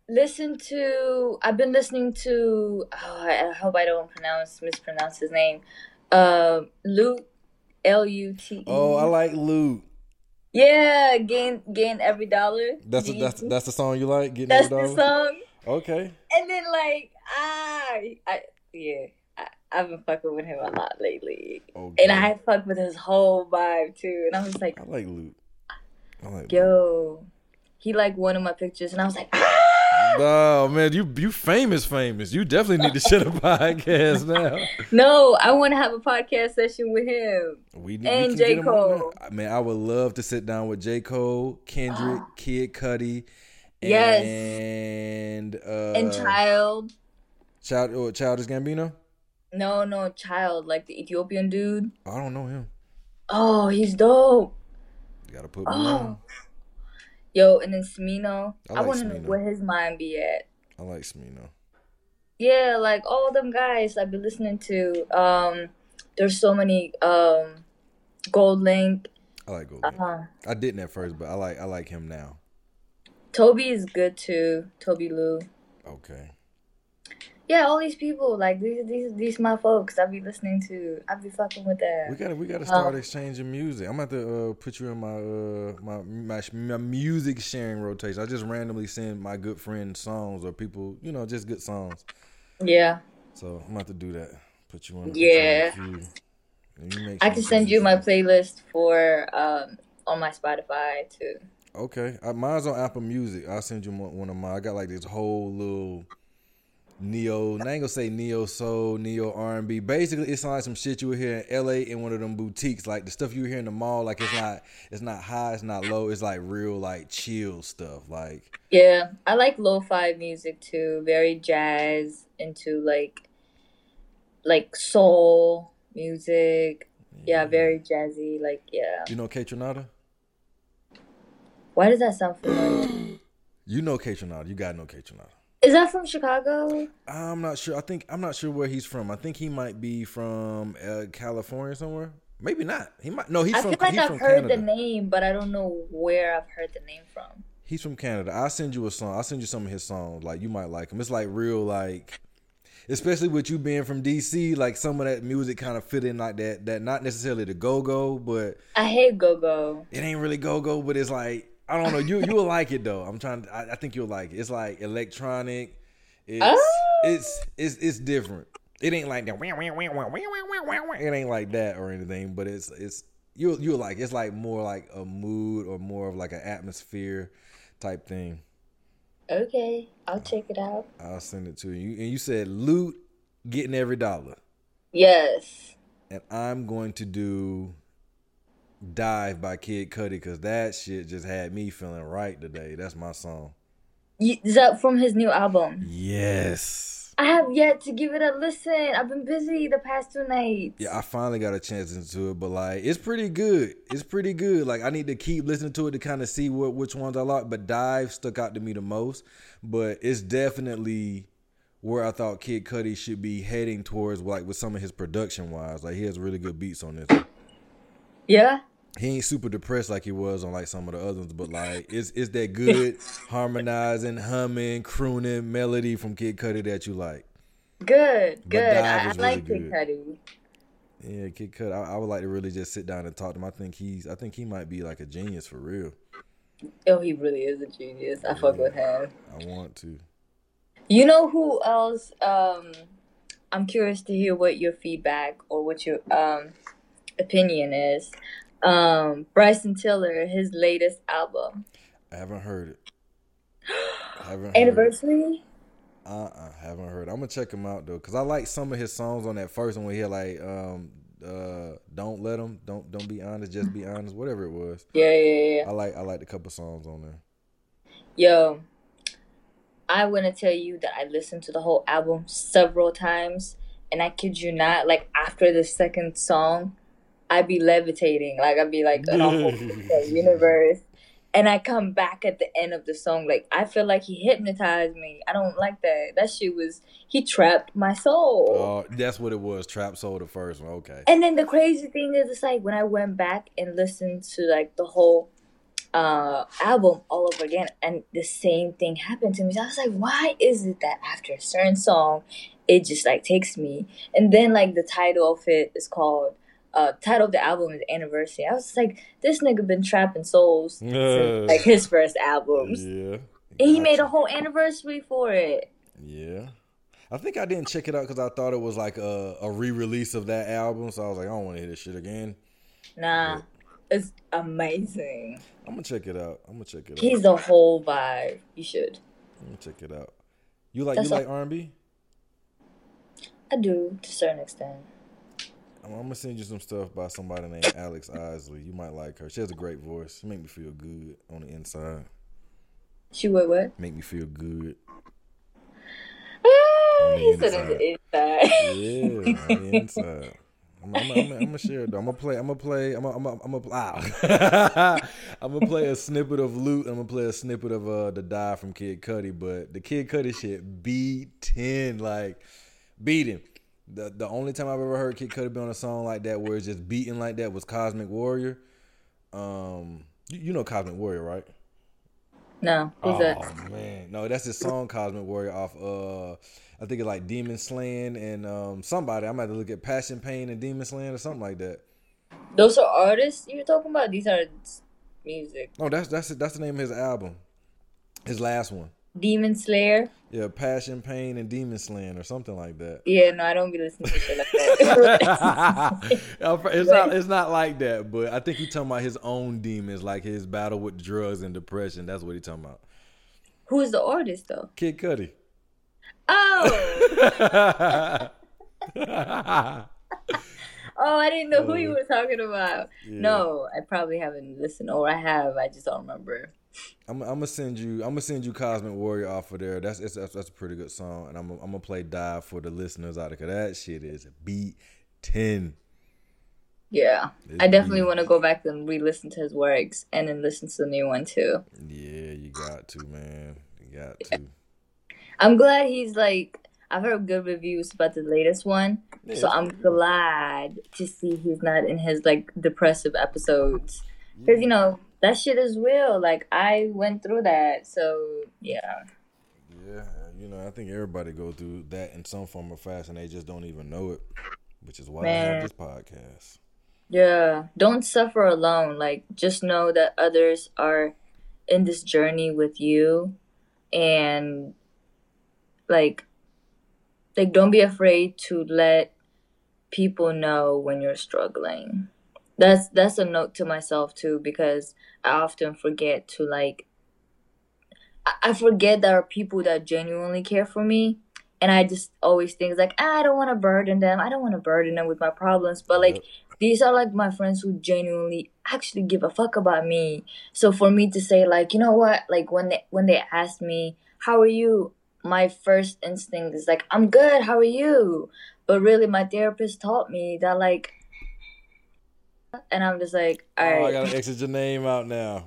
B: listen to. I've been listening to. Oh, I hope I don't pronounce mispronounce his name. Um, Lute, L U T E.
A: Oh, I like Lute.
B: Yeah, gain gain every dollar.
A: That's a, that's that's the song you like. Getting
B: that's
A: every dollar?
B: the song.
A: Okay.
B: And then like ah, I yeah, I, I've been fucking with him a lot lately, okay. and I fucked with his whole vibe too. And I was like,
A: I like Lute.
B: I like yo, Lute. he like one of my pictures, and I was like. Ah!
A: Oh man, you you famous, famous. You definitely need to shut a podcast now.
B: No, I want to have a podcast session with him. We and we J Cole.
A: Man, I would love to sit down with J Cole, Kendrick, oh. Kid Cudi,
B: yes,
A: and uh,
B: and Child.
A: Child, oh, Childish Gambino.
B: No, no, Child, like the Ethiopian dude.
A: I don't know him.
B: Oh, he's dope.
A: You gotta put me oh. on.
B: Yo, and then Smino. I, like I want to know where his mind be at.
A: I like Smino.
B: Yeah, like all them guys I've been listening to. Um, there's so many. Um, GoldLink.
A: I like GoldLink. Uh-huh. I didn't at first, but I like I like him now.
B: Tobi is good too. Tobi Lou.
A: Okay
B: yeah, all these people, like these these these my folks. I be listening to. I be fucking with that.
A: We gotta we gotta start um, exchanging music. I'm about to uh, put you in my uh my, my my music sharing rotation. I just randomly send my good friends songs or people, you know, just good songs.
B: Yeah.
A: So I'm about to do that. Put you on.
B: Yeah.
A: you on the queue. And you
B: I can send you my playlist for um on my Spotify too.
A: Okay, uh, mine's on Apple Music. I'll send you one of mine. I got like this whole little neo. I ain't gonna say neo soul, neo R and B. Basically, it's like some shit you would hear in L.A. in one of them boutiques, like the stuff you hear in the mall. Like it's not, it's not high, it's not low. It's like real, like chill stuff. Like
B: Yeah, I like lo-fi music too. Very jazz into like like soul music. Yeah, mm-hmm. very jazzy. Like yeah.
A: you know Kaytranada.
B: Why does that sound familiar?
A: You know Kaytranada. You gotta know Kaytranada.
B: Is that from Chicago?
A: I'm not sure. I think I'm not sure where he's from. I think he might be from uh, California somewhere. Maybe not. He might. No, he's
B: I
A: from.
B: feel like
A: he's
B: I've
A: from
B: heard
A: Canada.
B: the name, but I don't know where I've heard the name from.
A: He's from Canada. I'll send you a song. I'll send you some of his songs. Like you might like him. It's like real like especially with you being from DC, like some of that music kind of fit in like that that not necessarily the go-go, but
B: I hate go go.
A: it ain't really go-go, but it's like I don't know. You you'll like it though. I'm trying to, I, I think you'll like it. It's like electronic. It's
B: Oh.
A: it's it's it's different. It ain't like that. It ain't like that or anything, but it's it's you you like it's like more like a mood or more of like an atmosphere type thing.
B: Okay, I'll check it out.
A: I'll send it to you. And you said Lute getting every dollar,
B: Yes.
A: and I'm going to do dive by Kid Cudi because that shit just had me feeling right today. That's my song.
B: Is that from his new album?
A: Yes.
B: I have yet to give it a listen. I've been busy the past two nights.
A: Yeah, I finally got a chance into it, but like it's pretty good. It's pretty good. Like I need to keep listening to it to kind of see what which ones I like. But Dive stuck out to me the most. But it's definitely where I thought Kid Cudi should be heading towards, like with some of his production wise. Like he has really good beats on this.
B: Yeah?
A: He ain't super depressed like he was on like some of the other ones, but like it's it's that good harmonizing, humming, crooning melody from Kid Cudi that you like.
B: Good,
A: But
B: good. I, I
A: was
B: like
A: really
B: Kid
A: good.
B: Cudi.
A: Yeah, Kid Cudi. I, I would like to really just sit down and talk to him. I think he's. I think he might be like a genius for real.
B: Oh, he really is a genius. I fuck with him.
A: I want to.
B: You know who else? Um, I'm curious to hear what your feedback or what your um opinion is. Um, Bryson Tiller, his latest album,
A: I haven't heard it. I haven't heard it.
B: Anniversary.
A: Uh, uh haven't heard. It. I'm gonna check him out though, cause I like some of his songs on that first one where he had like, um, uh, don't let him, don't don't be honest, just be honest, whatever it was.
B: Yeah, yeah, yeah.
A: I like I like a couple songs on there.
B: Yo, I want to tell you that I listened to the whole album several times, and I kid you not, like after the second song, I'd be levitating, like I'd be like in a whole different universe, and I come back at the end of the song, like I feel like he hypnotized me. I don't like that. That shit was he trapped my soul.
A: Oh, that's what it was. Trap Soul, the first one. Okay.
B: And then the crazy thing is, it's like when I went back and listened to like the whole uh album all over again, and the same thing happened to me. So I was like, why is it that after a certain song, it just like takes me? And then like the title of it is called. Uh, title of the album is Anniversary. I was like, this nigga been trapping souls since like his first albums,
A: Yeah.
B: and he made a whole anniversary for it.
A: Yeah. I think I didn't check it out because I thought it was like a, a re release of that album. So I was like, I don't want to hear this shit again.
B: Nah, it's amazing.
A: I'm to check it out. I'm to check it out.
B: He's the whole vibe. You should.
A: I'm to check it out. You like
B: That's
A: you like R&B?
B: I do to a certain extent.
A: I'm, to send you some stuff by somebody named Alex Isley. You might like her. She has a great voice. She make me feel good on the inside.
B: She would what?
A: Make me feel good.
B: Ah, he said on the inside.
A: Yeah, on the inside. I'm, I'm, I'm, I'm gonna share it though. I'm gonna play. I'm gonna play. I'm gonna. I'm gonna. I'm ah. I'm gonna play a snippet of Lute. I'm gonna play a snippet of uh the Die from Kid Cudi. But the Kid Cudi shit beat ten like beat him. The the only time I've ever heard Kid Cudi be on a song like that where it's just beating like that was Cosmic Warrior. Um, you, you know Cosmic Warrior, right?
B: no, who's
A: oh
B: that?
A: man, no, that's his song Cosmic Warrior off. Uh, I think it's like Demon Slaying and um somebody. I'm about to look at Passion Pain and Demon Slaying or something like that.
B: Those are artists you're talking about. These are music.
A: No, that's that's that's the name of his album, his last one.
B: Demon Slayer.
A: Yeah, Passion, Pain, and Demon Slaying or something like that.
B: Yeah, no, I don't be listening to shit like that.
A: it's not it's not like that, but I think he's talking about his own demons, like his battle with drugs and depression. That's what he's talking about.
B: Who is the artist though?
A: Kid Cudi.
B: Oh. oh, I didn't know who you uh, were talking about. Yeah. No, I probably haven't listened, or I have. I just don't remember.
A: I'm, I'm gonna send you. I'm gonna send you Cosmic Warrior off of there. That's that's, that's a pretty good song, and I'm I'm gonna play Dive for the listeners out of Cause that shit is beat ten.
B: Yeah, it's I definitely want to go back and re-listen to his works, and then listen to the new one too.
A: Yeah, you got to, man. You got to.
B: I'm glad he's like. I've heard good reviews about the latest one, yeah, so I'm glad to see he's not in his like depressive episodes. Because you know that shit is real. Like I went through that, so yeah.
A: Yeah, you know, I think everybody go through that in some form or fashion. They just don't even know it, which is why Man. I have this podcast.
B: Yeah, don't suffer alone. Like just know that others are in this journey with you, and like, like don't be afraid to let people know when you're struggling that's that's a note to myself too because I often forget to like I forget there are people that genuinely care for me and I just always think like ah, I don't want to burden them. I don't want to burden them with my problems. But like yep. these are like my friends who genuinely actually give a fuck about me. So for me to say like, you know what? Like when they when they ask me, "How are you?" my first instinct is like, "I'm good. How are you?" But really my therapist taught me that like and I'm just like, all right.
A: Oh, I gotta exit your name out now.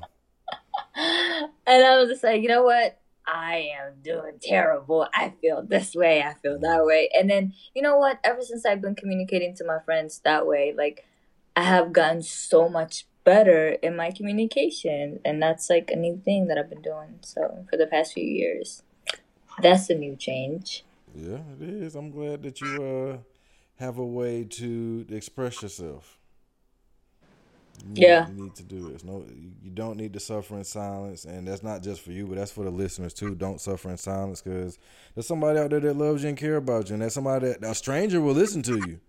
B: and I was just like, you know what? I am doing terrible. I feel this way. I feel that way. And then, you know what? Ever since I've been communicating to my friends that way, like, I have gotten so much better in my communication. And that's like a new thing that I've been doing. So, for the past few years, that's a new change.
A: Yeah, it is. I'm glad that you uh, have a way to express yourself.
B: You yeah,
A: you need to do this. No, you don't need to suffer in silence, and that's not just for you, but that's for the listeners too. Don't suffer in silence because there's somebody out there that loves you and care about you, and there's somebody that a stranger will listen to you.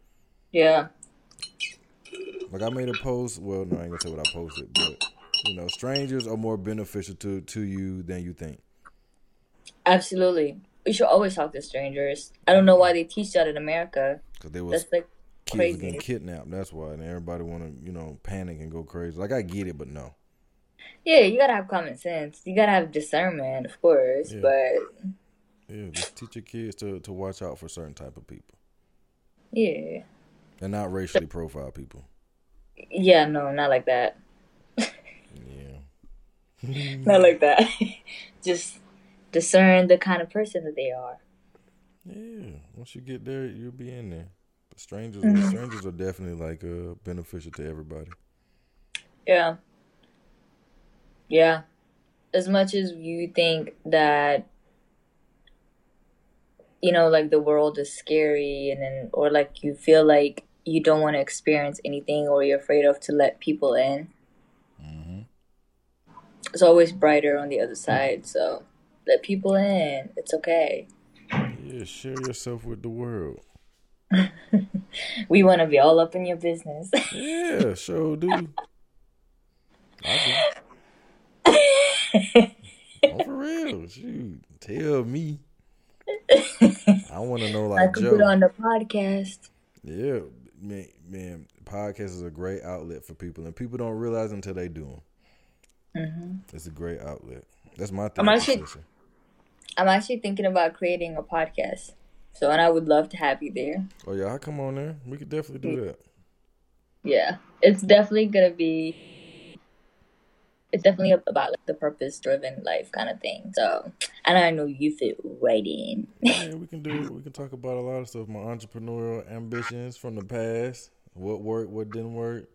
B: Yeah.
A: Like I made a post. Well, no, I ain't gonna say what I posted, but you know, strangers are more beneficial to to you than you think.
B: Absolutely, we should always talk to strangers. I don't know why they teach that in America. Because they was That's like
A: kids crazy. getting kidnapped. That's why, and everybody want to, you know, panic and go crazy. Like I get it, but no.
B: Yeah, you gotta have common sense. You gotta have discernment, of course, yeah. but
A: yeah, just teach your kids to to watch out for certain type of people.
B: Yeah,
A: and not racially profile people.
B: Yeah, no, not like that. yeah, not like that. just discern the kind of person that they are.
A: Yeah, once you get there, you'll be in there. Strangers, mm-hmm. strangers are definitely like uh, beneficial to everybody.
B: Yeah. Yeah. As much as you think that you know like the world is scary and then or like you feel like you don't want to experience anything or you're afraid of to let people in mm-hmm. it's always brighter on the other side so let people in it's okay
A: yeah share yourself with the world
B: we want to be all up in your business.
A: yeah, sure do. I do. oh, for real, shoot, tell me. I want to know like I could Joe.
B: put on the podcast.
A: Yeah, man, man, podcast is a great outlet for people, and people don't realize until they do them. Mm-hmm. It's a great outlet. That's my thing.
B: I'm actually, I'm actually thinking about creating a podcast. So, and I would love to have you there.
A: Oh yeah, I come on there. We could definitely do that.
B: Yeah, it's definitely gonna be. It's definitely about like the purpose-driven life kind of thing. So, and I know you fit right in.
A: yeah, we can do. We can talk about a lot of stuff. My entrepreneurial ambitions from the past, what worked, what didn't work,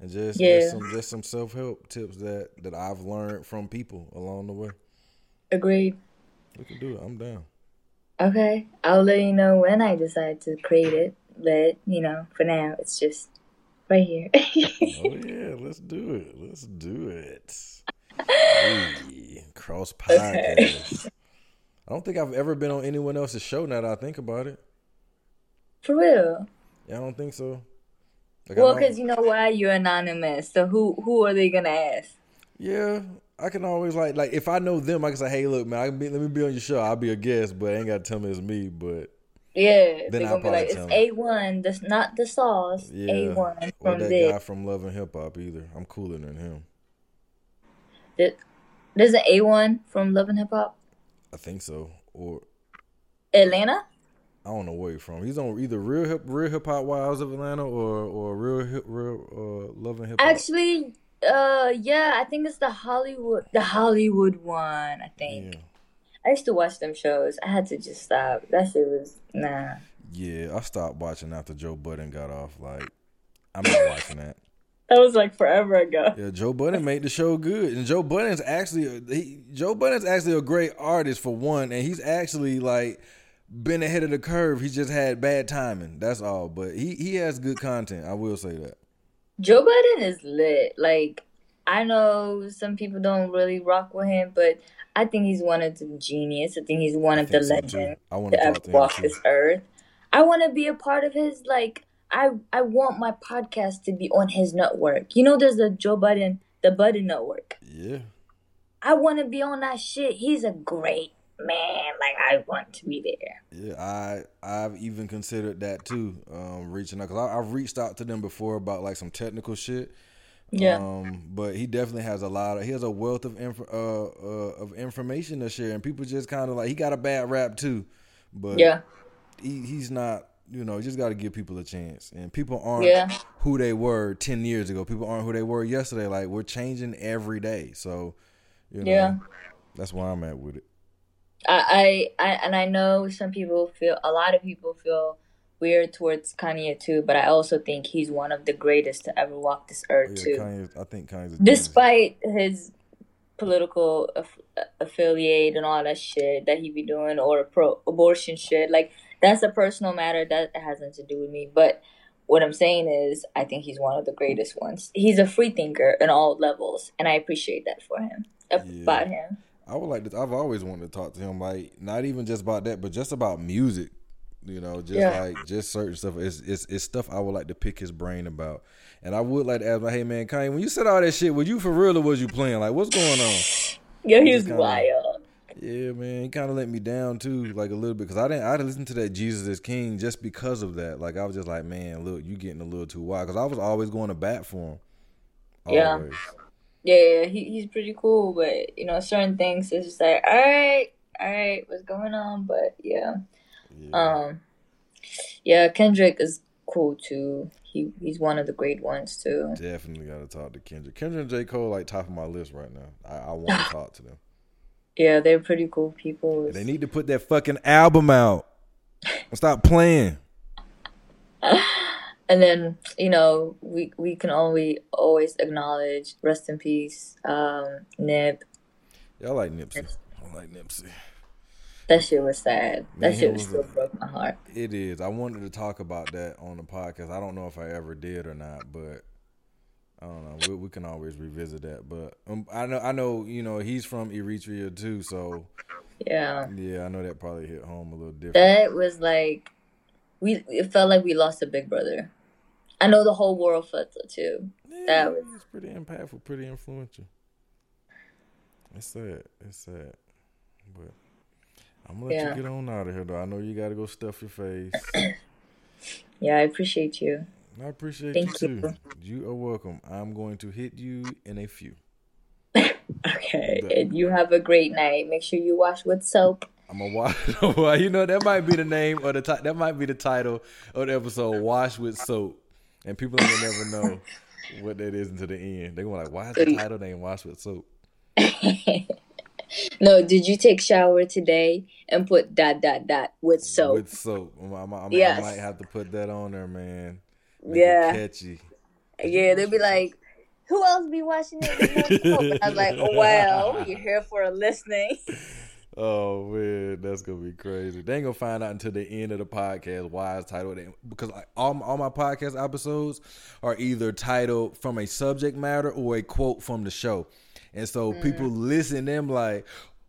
A: and just yeah. just some just some self help tips that that I've learned from people along the way.
B: Agreed.
A: We can do it. I'm down.
B: Okay, I'll let you know when I decide to create it. But you know, for now, it's just right here.
A: oh yeah, let's do it. Let's do it. Hey, cross podcast. Okay. I don't think I've ever been on anyone else's show. Now that I think about it,
B: For real.
A: yeah, I don't think so. Like,
B: Well, because you know why you're anonymous. So who who are they gonna ask?
A: yeah, I can always like like if I know them, I can say, hey, look, man, I can be, let me be on your show. I'll be a guest, but I ain't got to tell me it's me. But
B: Yeah,
A: Then I'll
B: gonna be like,
A: probably
B: it's A one. That's not the sauce.
A: yeah,
B: A one
A: or
B: from
A: that
B: this.
A: guy from Love and Hip Hop either. I'm cooler than him.
B: There- There's an A one from Love and Hip Hop.
A: I think so. Or
B: Atlanta.
A: I don't know where he's from. He's on either Real Hip Real Hip Hop Wives of Atlanta or or Real Hip Real uh, Love and Hip Hop.
B: Actually, uh, yeah, I think it's the Hollywood, the Hollywood one. I think
A: yeah.
B: I used to watch them shows. I had to just stop. That shit was nah.
A: Yeah, I stopped watching after Joe Budden got off. Like, I'm not watching that.
B: That was like forever ago.
A: Yeah, Joe Budden made the show good, and Joe Budden's actually he, Joe Budden's actually a great artist for one, and he's actually like been ahead of the curve. He just had bad timing. That's all. But he he has good content. I will say that.
B: Joe Budden is lit. Like I know some people don't really rock with him, but I think he's one of the genius. I think he's one of the
A: so,
B: legends
A: I want
B: to
A: to
B: ever walk this earth. I want to be a part of his. Like I, I want my podcast to be on his network. You know, there's the Joe Budden, the Budden Network.
A: Yeah,
B: I want to be on that shit. He's a great man. Like I want to be there.
A: yeah. I I've even considered that too. Um, reaching out because I've reached out to them before about like some technical shit.
B: Yeah.
A: Um, but he definitely has a lot of he has a wealth of inf- uh, uh of information to share, and people just kind of like he got a bad rap too, but
B: yeah.
A: he, he's not. You know, you just got to give people a chance, and people aren't
B: Yeah.
A: who they were ten years ago. People aren't who they were yesterday. Like we're changing every day, so you know,
B: Yeah.
A: that's where I'm at with it.
B: I, I, I, and I know some people feel, a lot of people feel weird towards Kanye too, but I also think he's one of the greatest to ever walk this earth
A: Yeah,
B: too.
A: Kanye, I think Kanye's a.
B: Despite his political aff- affiliate and all that shit that he be doing or pro abortion shit, like that's a personal matter that has nothing to do with me. But what I'm saying is, I think he's one of the greatest ones. He's a free thinker in all levels, and I appreciate that for him about him.
A: I would like to. I've always wanted to talk to him, like not even just about that, but just about music. You know, just
B: Yeah.
A: like just certain stuff. It's, it's it's stuff I would like to pick his brain about, and I would like to ask, like, hey man, Kanye, when you said all that shit, were you for real or was you playing? Like, what's going on?
B: Yo,
A: He kinda-
B: wild.
A: Yeah, man, he kind of let me down too, like a little bit, because I didn't. I didn't listen to that Jesus is King just because of that. Like, I was just like, man, look, you getting a little too wild, because I was always going to bat for him. Always.
B: Yeah, he, he's pretty cool, but you know, certain things it's just like, all right, all right, what's going on? But yeah,
A: Yeah.
B: um, yeah, Kendrick is cool too. He he's one of the great ones too.
A: Definitely got to talk to Kendrick. Kendrick and J Cole like top of my list right now. I, I want to talk to them.
B: Yeah, they're pretty cool people.
A: They need to put that fucking album out. Stop playing.
B: And then you know, we we can only always acknowledge rest in peace, um, Nip.
A: Yeah, I like Nipsey. I like Nipsey.
B: That shit was sad.
A: Man,
B: That shit
A: was
B: still
A: a-
B: broke my heart.
A: It is. I wanted to talk about that on the podcast. I don't know if I ever did or not, but I don't know. We, we can always revisit that. But um, I know, I know, you know, he's from Eritrea too. So
B: Yeah.
A: yeah, I know that probably hit home a little different.
B: That was like we it felt like we lost a big brother. I know the whole world felt it too.
A: Yeah,
B: that was-
A: it's pretty impactful, pretty influential. It's sad. It's sad. But I'm gonna let
B: Yeah.
A: you get on out of here though. I know you gotta go stuff your face.
B: Yeah, I appreciate you.
A: I appreciate
B: Thank
A: you
B: you.
A: too. You are welcome. I'm going to hit you in a few.
B: Okay.
A: Bet.
B: And you have a great night. Make sure you wash with soap.
A: I'm gonna well, you know that might be the name or the ti- that might be the title of the episode. Wash with soap, and people ain't gonna never know what that is until the end. They're gonna like, why is the title name Wash with Soap?
B: no, did you take shower today and put dot dot dot with soap?
A: With soap. I'm, I'm, I'm,
B: Yes.
A: I might have to put that on there, man. Make
B: Yeah.
A: catchy.
B: yeah, they'd be like, who else be washing it? I was like, oh, well, you're here for a listening.
A: Oh man, that's gonna be crazy. They ain't gonna find out until the end of the podcast why it's titled that because all all my podcast episodes are either titled from a subject matter or a quote from the show, and so mm. people listen them like,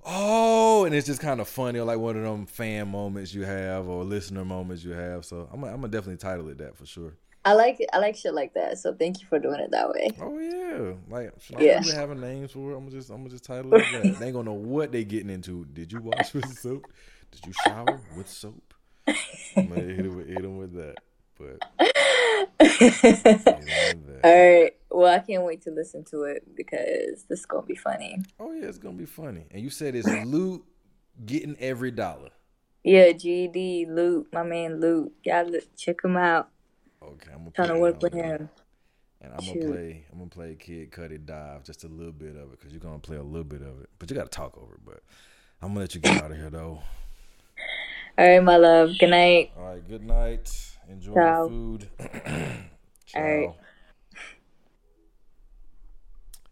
A: Oh, and it's just kind of funny, like one of them fan moments you have or listener moments you have. So I'm, I'm gonna definitely title it that for sure.
B: I like I like shit like that. So thank you for doing it that way.
A: Oh yeah, like should
B: Yeah.
A: Having names for it? I'm gonna just I'm gonna just title it that. they ain't gonna know what they getting into. Did you wash with soap? Did you shower with soap? I'm gonna hit them with, hit 'em with that. But hit 'em with that.
B: All right. Well, I can't wait to listen to it because this is gonna be funny.
A: Oh yeah, it's gonna be funny. And you said it's Lute getting every dollar.
B: Yeah, GD Lute, my man Lute. Y'all look- check him out.
A: Okay, I'm gonna
B: Trying to work with him.
A: And I'm
B: Shoot.
A: gonna play. I'm gonna play Kid Cudi Dive just a little bit of it because you're gonna play a little bit of it, but you gotta talk over it. But I'm gonna let you get out of here though.
B: All right, my love. Good night.
A: All right. Good night. Enjoy
B: Ciao.
A: the food. Ciao.
B: All right.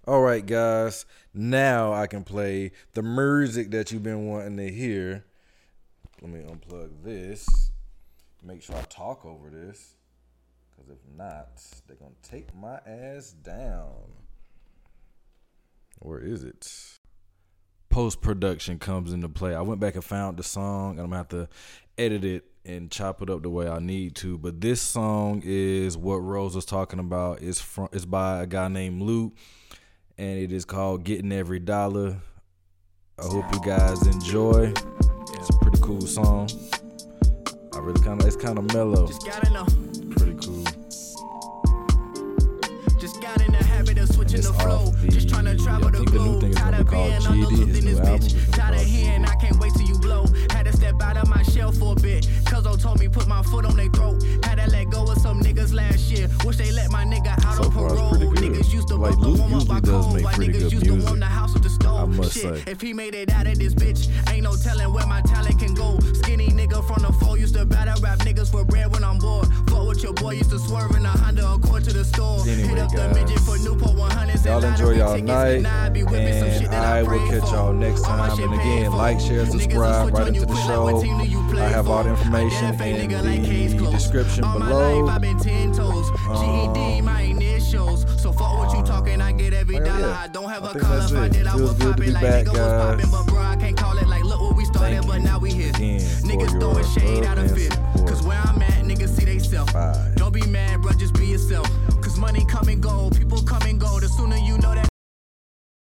A: All right, guys. Now I can play the music that you've been wanting to hear. Let me unplug this. Make sure I talk over this. Because if not, they're going to take my ass down. Where is it? Post production comes into play. I went back and found the song, and I'm going to have to edit it and chop it up the way I need to. But this song is what Rose was talking about. It's from it's by a guy named Lute, and it is called "Getting Every Dollar." I hope you guys enjoy. It's a pretty cool song. I really kind of it's kind of mellow.
C: Habit of switching
A: It's
C: the flow.
A: the-
C: Just trying to travel the globe. Tired of
A: be
C: being
A: GD,
C: underhooked in this bitch. Tired of hearing, I can't wait till you blow. Had to step out of my shell for a bit. Cuzzo told me put my foot on their throat. Had to let go of some niggas last year. Wish they let my nigga out
A: So
C: on parole.
A: Pretty good.
C: Niggas used to
A: Like, Luke
C: warm up
A: usually does make pretty
C: niggas
A: good music.
C: warm the house with the stove.
A: I must
C: Shit,
A: say.
C: if he made it out of this bitch, ain't no telling where my talent can go. Skinny nigga from the four used to battle rap niggas for bread when I'm bored. Fuck with your boy used to swerve in a Honda Accord to the store.
A: Anyway,
C: Hit up the
A: guys.
C: midget for Newport 100s
A: Y'all enjoy y'all night,
C: and I be whipping some
A: and
C: shit that
A: I will catch y'all next time. And again, like, share, subscribe right into the show.
C: what team do you play
A: I have all the
C: for?
A: information
C: I done fake
A: in
C: nigga like case
A: the description below.
C: life, I been ten toes. GED, my initials. So fuck what you talking, I get every oh,
A: Hell
C: dollar.
A: yeah.
C: I don't have
A: I
C: a
A: that's
C: If I did, I
A: Feels
C: would
A: good
C: pop
A: to
C: it
A: be
C: like
A: back,
C: nigga was popping. But bro, I can't call it like look what we started,
A: Thank
C: but
A: you
C: now we here. Niggas throwing shade out of
A: and
C: fear. Cause where I'm at, niggas see they self. Don't be mad, bro, just be yourself. Cause money come and go, people